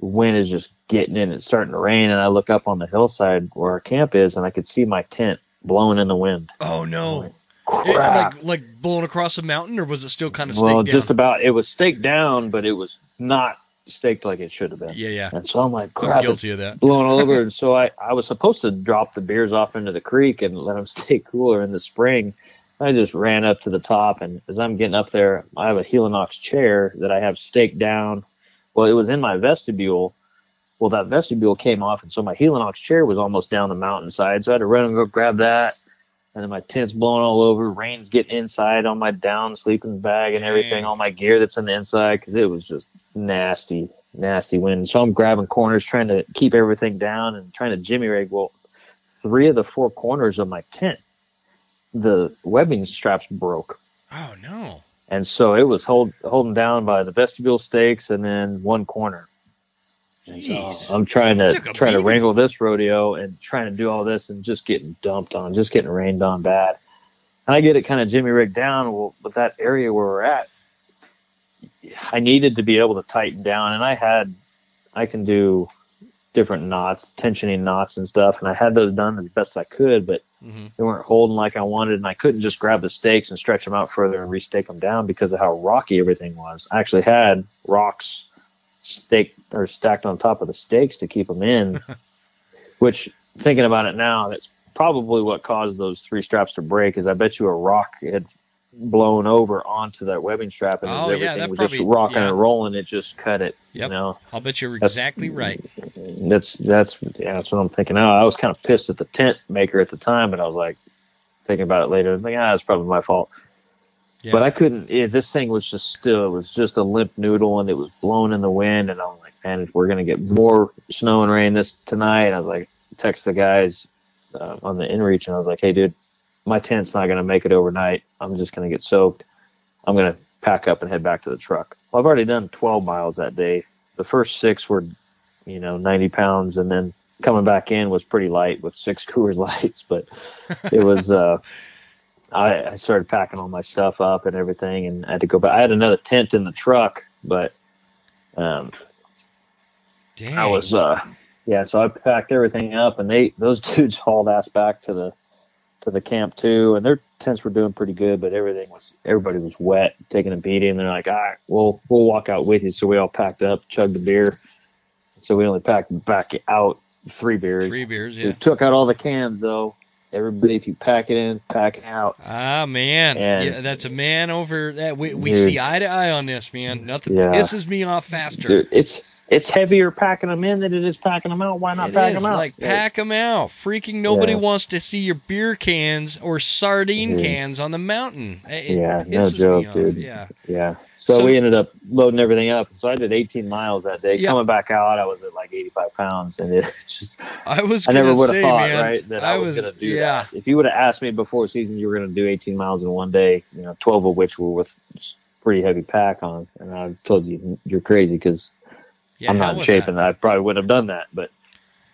the wind is just getting in. It's starting to rain, and I look up on the hillside where our camp is, and I could see my tent blowing in the wind. Oh no. It- Crap. like like blowing across a mountain, or was it still kind of staked well, down? just about. It was staked down, but it was not staked like it should have been. yeah, yeah. And so I'm like, I'm crap, it's guilty of that. blowing all over. *laughs* and so I, I was supposed to drop the beers off into the creek and let them *laughs* stay cooler in the spring. I just ran up to the top, and as I'm getting up there, I have a Helinox chair that I have staked down. Well, it was in my vestibule. Well, that vestibule came off, and so my Helinox chair was almost down the mountainside. So I had to run and go grab that. And then my tent's blowing all over. Rain's getting inside on my down sleeping bag and everything, all my gear that's in the inside, because it was just nasty, nasty wind. So I'm grabbing corners, trying to keep everything down and trying to jimmy rig. Well, three of the four corners of my tent, the webbing straps broke. Oh no. And so it was hold, holding down by the vestibule stakes and then one corner. So I'm trying to trying to wrangle this rodeo and trying to do all this and just getting dumped on, just getting rained on bad. And I get it kind of jimmy rigged down. Well, with that area where we're at, I needed to be able to tighten down, and I had, I can do different knots, tensioning knots and stuff, and I had those done as best I could, but hmm they weren't holding like I wanted, and I couldn't just grab the stakes and stretch them out further and restake them down because of how rocky everything was. I actually had rocks staked or stacked on top of the stakes to keep them in, *laughs* which thinking about it now, that's probably what caused those three straps to break. Is I bet you a rock had blown over onto that webbing strap, and Oh, everything that was just rocking yeah. and rolling, it just cut it. Yep. You know, I'll bet you're That's- exactly right. that's that's yeah, that's what I'm thinking now. I was kind of pissed at the tent maker at the time, but I was like thinking about it later. I think ah, it's probably my fault. Yeah. But I couldn't. Yeah, this thing was just still. It was just a limp noodle, and it was blowing in the wind. And I was like, man, we're gonna get more snow and rain this tonight. And I was like, text the guys uh, on the inReach, and I was like, hey, dude, my tent's not gonna make it overnight. I'm just gonna get soaked. I'm gonna pack up and head back to the truck. Well, I've already done 12 miles that day. The first six were, you know, 90 pounds, and then coming back in was pretty light with six *laughs* Coors Lights, but it was. uh I, I started packing all my stuff up and everything, and I had to go back. I had another tent in the truck, but um, Dang. I was, uh, yeah. So I packed everything up, and they those *laughs* dudes hauled ass back to the to the camp too, and their tents were doing pretty good, but everything was everybody was wet, taking a beating. And they're like, all right, we'll we'll walk out with you. So we all packed up, chugged the beer. So we only packed back out three beers. three beers. We Yeah. took out all the cans though. Everybody, if you pack it in, pack it out. Ah man, And- yeah, that's a man over that. We, we Dude. see eye to eye on this, man. Nothing Yeah. pisses me off faster. Dude, it's it's heavier packing them in than it is packing them out. Why not It pack them out? like pack them out. Freaking nobody Yeah. wants to see your beer cans or sardine cans on the mountain. It, it Yeah, no pisses me joke, dude. Yeah. Yeah. So, So- we ended up loading everything up. So I did 18 miles that day. Yeah. Coming back out, I was at like 85 pounds, and it *laughs* just I was. I never would have thought, man, right, that I, I was, was- going to do yeah. that. If you would have asked me before season you were going to do 18 miles in one day, you know, 12 of which were with pretty heavy pack on, and I told you you're crazy because Yeah, I'm not in shape, and I probably wouldn't have done that. But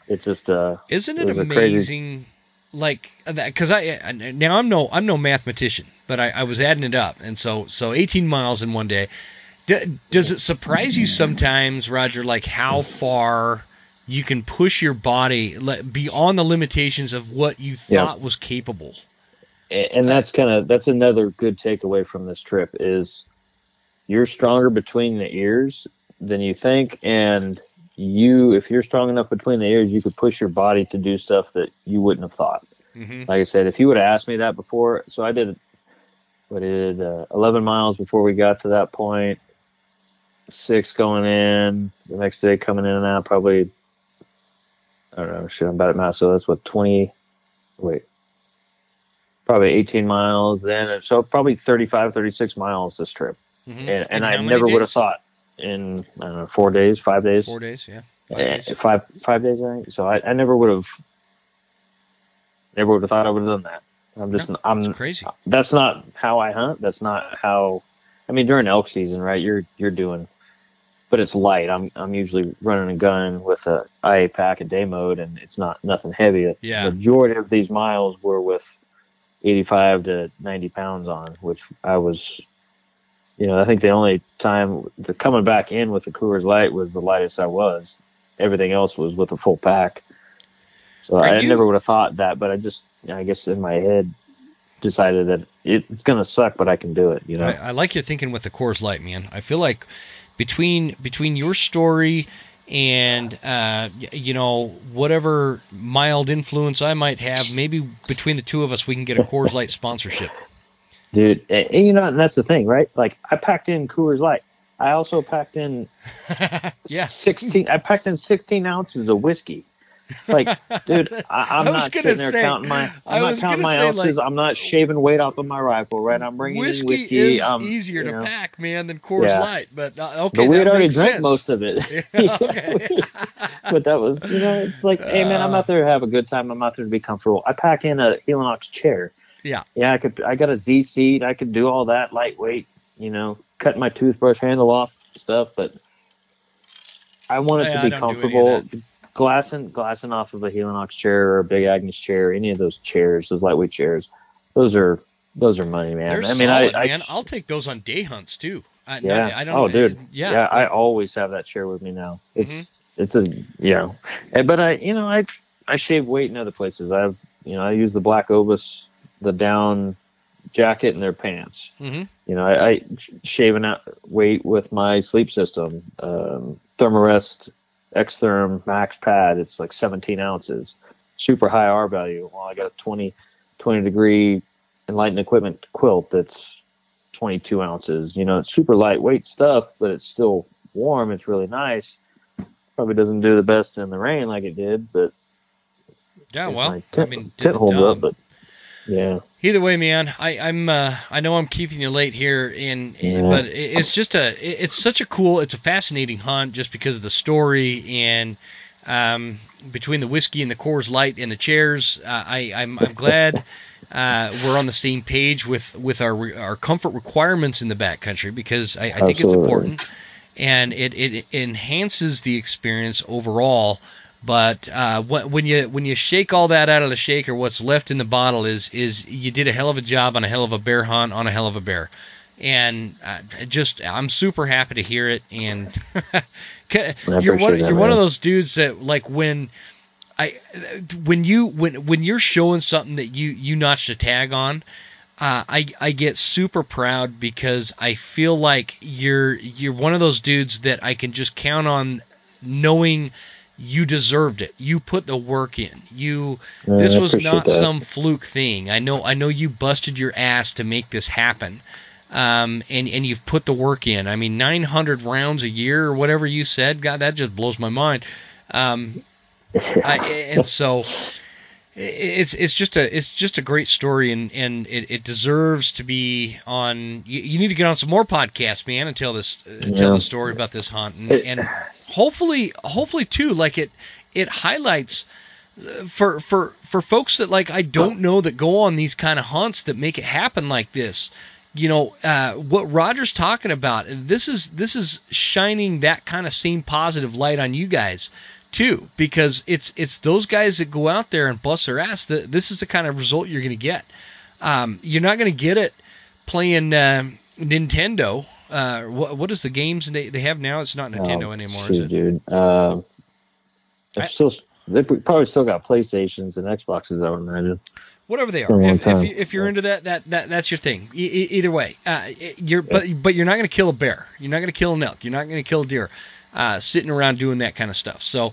it's just uh, Isn't It it was a crazy- amazing? Like that, because I now I'm no I'm no mathematician, but I, I was adding it up, and so so 18 miles in one day. D- does it surprise you sometimes, Rodger, like how far you can push your body beyond the limitations of what you Yeah. thought was capable? And that's kind of that's another good takeaway from this trip is you're stronger between the ears than you think and you if you're strong enough between the ears you could push your body to do stuff that you wouldn't have thought hmm like i said if you would have asked me that before so i did what did uh, 11 miles before we got to that point six going in. The next day coming in and out, probably. I don't know. Shit, I'm bad at math. So that's what 20. Wait. Probably 18 miles then. So probably 35, 36 miles this trip. Mhm. And, and, I how many never would have thought in I don't know four days, five days, Four days, yeah. Five Eh, days. five five days. I think. So I, I never would have. Never would have thought I would have done that. I'm just I'm It's crazy. that's not how I hunt. That's not how. I mean, during elk season, right? You're you're doing, but it's light. I'm I'm usually running a gun with a IA pack and day mode, and it's not nothing heavy. Yeah. The majority of these miles were with 85 to 90 pounds on, which I was. You know, I think the only time the coming back in with the Coors Light was the lightest I was. Everything else was with a full pack. So Are I you- never would have thought that, but I just, I guess in my head, decided that it's gonna suck, but I can do it. You know, I, I like your thinking with the Coors Light, man. I feel like between between your story and uh, you know whatever mild influence I might have, maybe between the two of us we can get a Coors Light sponsorship. Dude. And, you know, and that's the thing, right? Like I packed in Coors Light. I also packed in *laughs* yeah. 16. I packed in 16 ounces of whiskey. Like, *laughs* dude, I, I'm I not sitting there say- counting my. I I'm not was counting my say, ounces. like, I'm not shaving weight off of my rifle, right? I'm bringing whiskey, in whiskey. is um, easier to know. pack, man, than Coors Yeah. Light. But uh, okay, But we had already drank sense. most of it. *laughs* Yeah, but that was, you know, it's like, hey man, I'm Uh. out there to have a good time. I'm out there to be comfortable. I pack in a Helinox chair. Yeah. Yeah, I could. I got a Z seat. I could do all that lightweight. You know, cut my toothbrush handle off stuff. But I want it Yeah, to be comfortable. Glassing, glassing off of a Helinox chair or a Big Agnes chair, any of those chairs, those lightweight chairs, those are those are money, man. They're I mean, solid, I, I man. I'll take those on day hunts too. I, yeah. I don't. oh, dude. Yeah. Yeah. I always have that chair with me now. It's Mm-hmm. it's a you know, and- but I you know I I shave weight in other places. I have you know I use the Black Obus, the down jacket and their pants. Mhm. You know I, I shaving out weight with my sleep system, um, Thermarest Xtherm Max Pad. It's like 17 ounces, super high R value. Well, I got a 20 20 degree enlightened equipment quilt that's 22 ounces. You know, it's super lightweight stuff, but it's still warm. It's really nice. Probably doesn't do the best in the rain like it did, but Yeah. Well, I tent, mean, tent holds up. But yeah, Either way, man, I, I'm uh, I know I'm keeping you late here, in Yeah. but it- it's just a it- it's such a cool, it's a fascinating hunt just because of the story and um, between the whiskey and the Coors Light and the chairs, uh, I I'm, I'm glad uh, we're on the same page with with our our comfort requirements in the backcountry because I, I think it's important and it, it enhances the experience overall. But uh, when you when you shake all that out of the shaker, what's left in the bottle is is you did a hell of a job on a hell of a bear hunt on a hell of a bear, and uh, just I'm super happy to hear it. And *laughs* you're one that, you're one of those dudes that like when I when you when when you're showing something that you you notched a tag on. Uh, I I get super proud because I feel like you're you're one of those dudes that I can just count on knowing you deserved it. You put the work in. You Yeah, this was not that. some fluke thing. I know I know you busted your ass to make this happen. Um, and and you've put the work in. I mean, 900 rounds a year or whatever you said. God, that just blows my mind. Um, I, *laughs* and so it's it's just a it's just a great story and and it, it deserves to be on you, you need to get on some more podcasts man and tell this uh, tell the story about this hunt and, and hopefully hopefully too like it it highlights uh, for for for folks that like I don't know that go on these kind of hunts that make it happen like this. You know uh, what Rodger's talking about this is this is shining that kind of same positive light on you guys too because it's it's those guys that go out there and bust their ass that this is the kind of result you're going to get um, you're not going to get it playing um Nintendo uh, what, what is the games they, they have now it's not Nintendo Oh, anymore shoot, is it dude. Um, I- still, they probably still got PlayStations and Xboxes. I would imagine. whatever they are. If, if, you, if you're into that, that, that that's your thing. E- e- either way, uh, you're but but you're not going to kill a bear. You're not going to kill an elk. You're not going to kill a deer. Uh, sitting around doing that kind of stuff. So.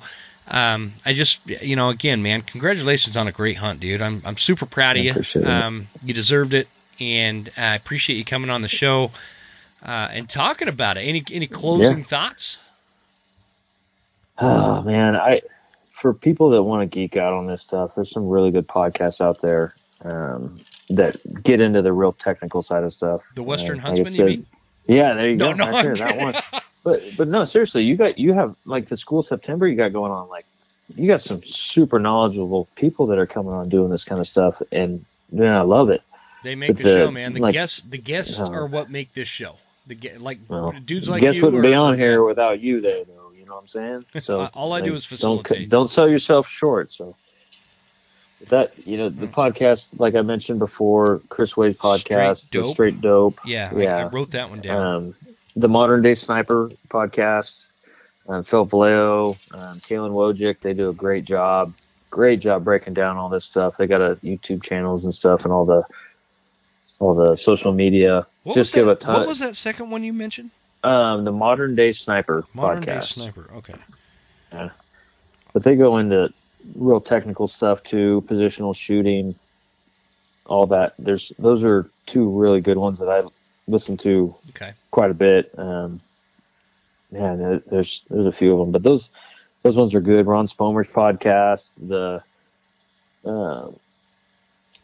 Um, I just, you know, again, man, congratulations on a great hunt, dude. I'm, I'm super proud of you. Um, you deserved it, and I appreciate you coming on the show. uh, and talking about it. Any any closing Yeah. thoughts? Oh man, I for people that want to geek out on this stuff, there's some really good podcasts out there um, that get into the real technical side of stuff. The Western Uh, like Huntsman, you said- mean? Yeah, there you No, go. no, right I'm there, that one. But but no, seriously, you got you have like the school September you got going on. Like you got some super knowledgeable people that are coming on doing this kind of stuff, and man, I love it. They make It's the show, man. The like- guests, the guests Uh, are what make this show. The like Well, dudes like guess you. wouldn't are- be on here without you there, though. You know what I'm saying? *laughs* So All I do is don't facilitate. don't sell yourself short. So that you know the Mm. podcast, like I mentioned before, Chris Wade's podcast, Straight the Dope? Straight Dope, Yeah, I, I wrote that one down. um, the Modern Day Sniper podcast, um, Phil Velayo, um, Caylen Wojcik, they do a great job. Great job breaking down all this stuff. They got a YouTube channels and stuff, and all the all the social media. what Just give that, a ton. What was that second one you mentioned? um, the Modern Day Sniper Modern Day podcast. Sniper. Okay. Yeah. but they go into real technical stuff too, positional shooting, all that. There's those are two really good ones that I listen to Okay. quite a bit. Um, yeah, there's there's a few of them, but those those ones are good. Ron Spomer's podcast, the um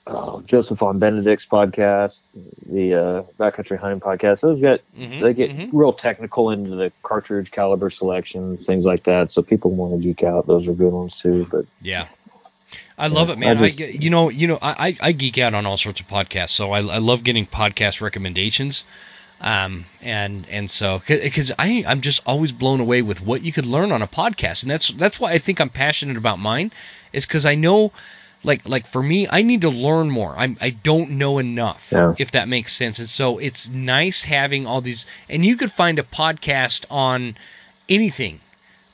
oh, Joseph von Benedict's podcast, the uh, Backcountry Hunting podcast. Those got Mhm, they get mhm. real technical into the cartridge caliber selections, things like that. So people want to geek out. Those are good ones too. But Yeah. I love it, man. I I, just- get- you know, you know, I, I I geek out on all sorts of podcasts, so I, I love getting podcast recommendations. Um, and and so because I I'm just always blown away with what you could learn on a podcast, and that's that's why I think I'm passionate about mine, is because I know, like like for me, I need to learn more. I'm I don't know enough, Yeah. if that makes sense. And so it's nice having all these, and you could find a podcast on anything.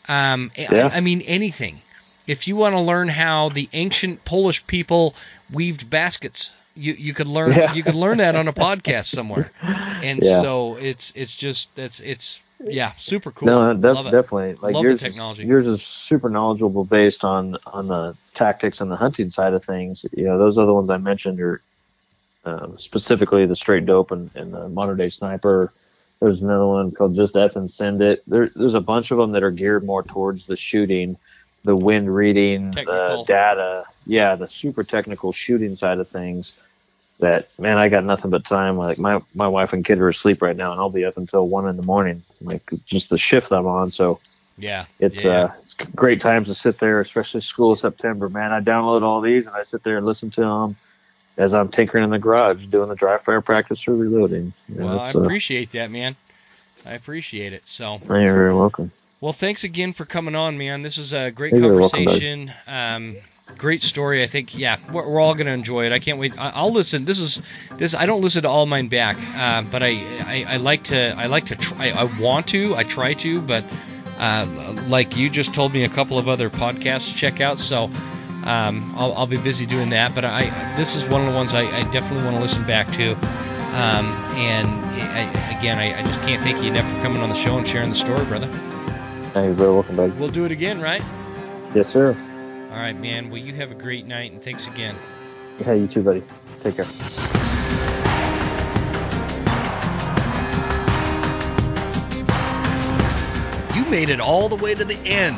Um, I- I mean anything if you want to learn how the ancient Polish people weaved baskets, you you could learn Yeah. you could learn that on a podcast somewhere. *laughs* And Yeah. so it's it's just that's it's yeah, super cool. no, def- Love it. definitely. Like Love the yours, technology. Is, yours is super knowledgeable based on on the tactics and the hunting side of things. You know, those other ones I mentioned are um, specifically the straight dope and, and the modern day sniper. There's another one called Just F and Send It. There, there's a bunch of them that are geared more towards the shooting, the wind reading, Technical. the data. Yeah, the super technical shooting side of things. That man, I got nothing but time. Like my my wife and kid are asleep right now, and I'll be up until one in the morning. Like just the shift I'm on. So Yeah. it's yeah. uh it's great times to sit there, especially school September. Man, I download all these and I sit there and listen to them as I'm tinkering in the garage doing the dry fire practice or reloading. You know, well, I uh, appreciate that, man. I appreciate it. So, you're very welcome. Well, thanks again for coming on, man. This is a great welcome, conversation. um, great story. I think, yeah, we're, we're all gonna enjoy it. I can't wait. I, I'll listen. This is this. I don't listen to all mine back, uh, but I, I I like to I like to try. I want to. I try to, but uh, like you just told me a couple of other podcasts to check out. So. Um, I'll, I'll be busy doing that, but I this is one of the ones I, I definitely want to listen back to. Um, and I, again, I, I just can't thank you enough for coming on the show and sharing the story, brother. Hey, you're very welcome, bud. We'll do it again, right? Yes, sir. All right, man. Well, you have a great night, and thanks again. Yeah, you too, buddy. Take care. You made it all the way to the end.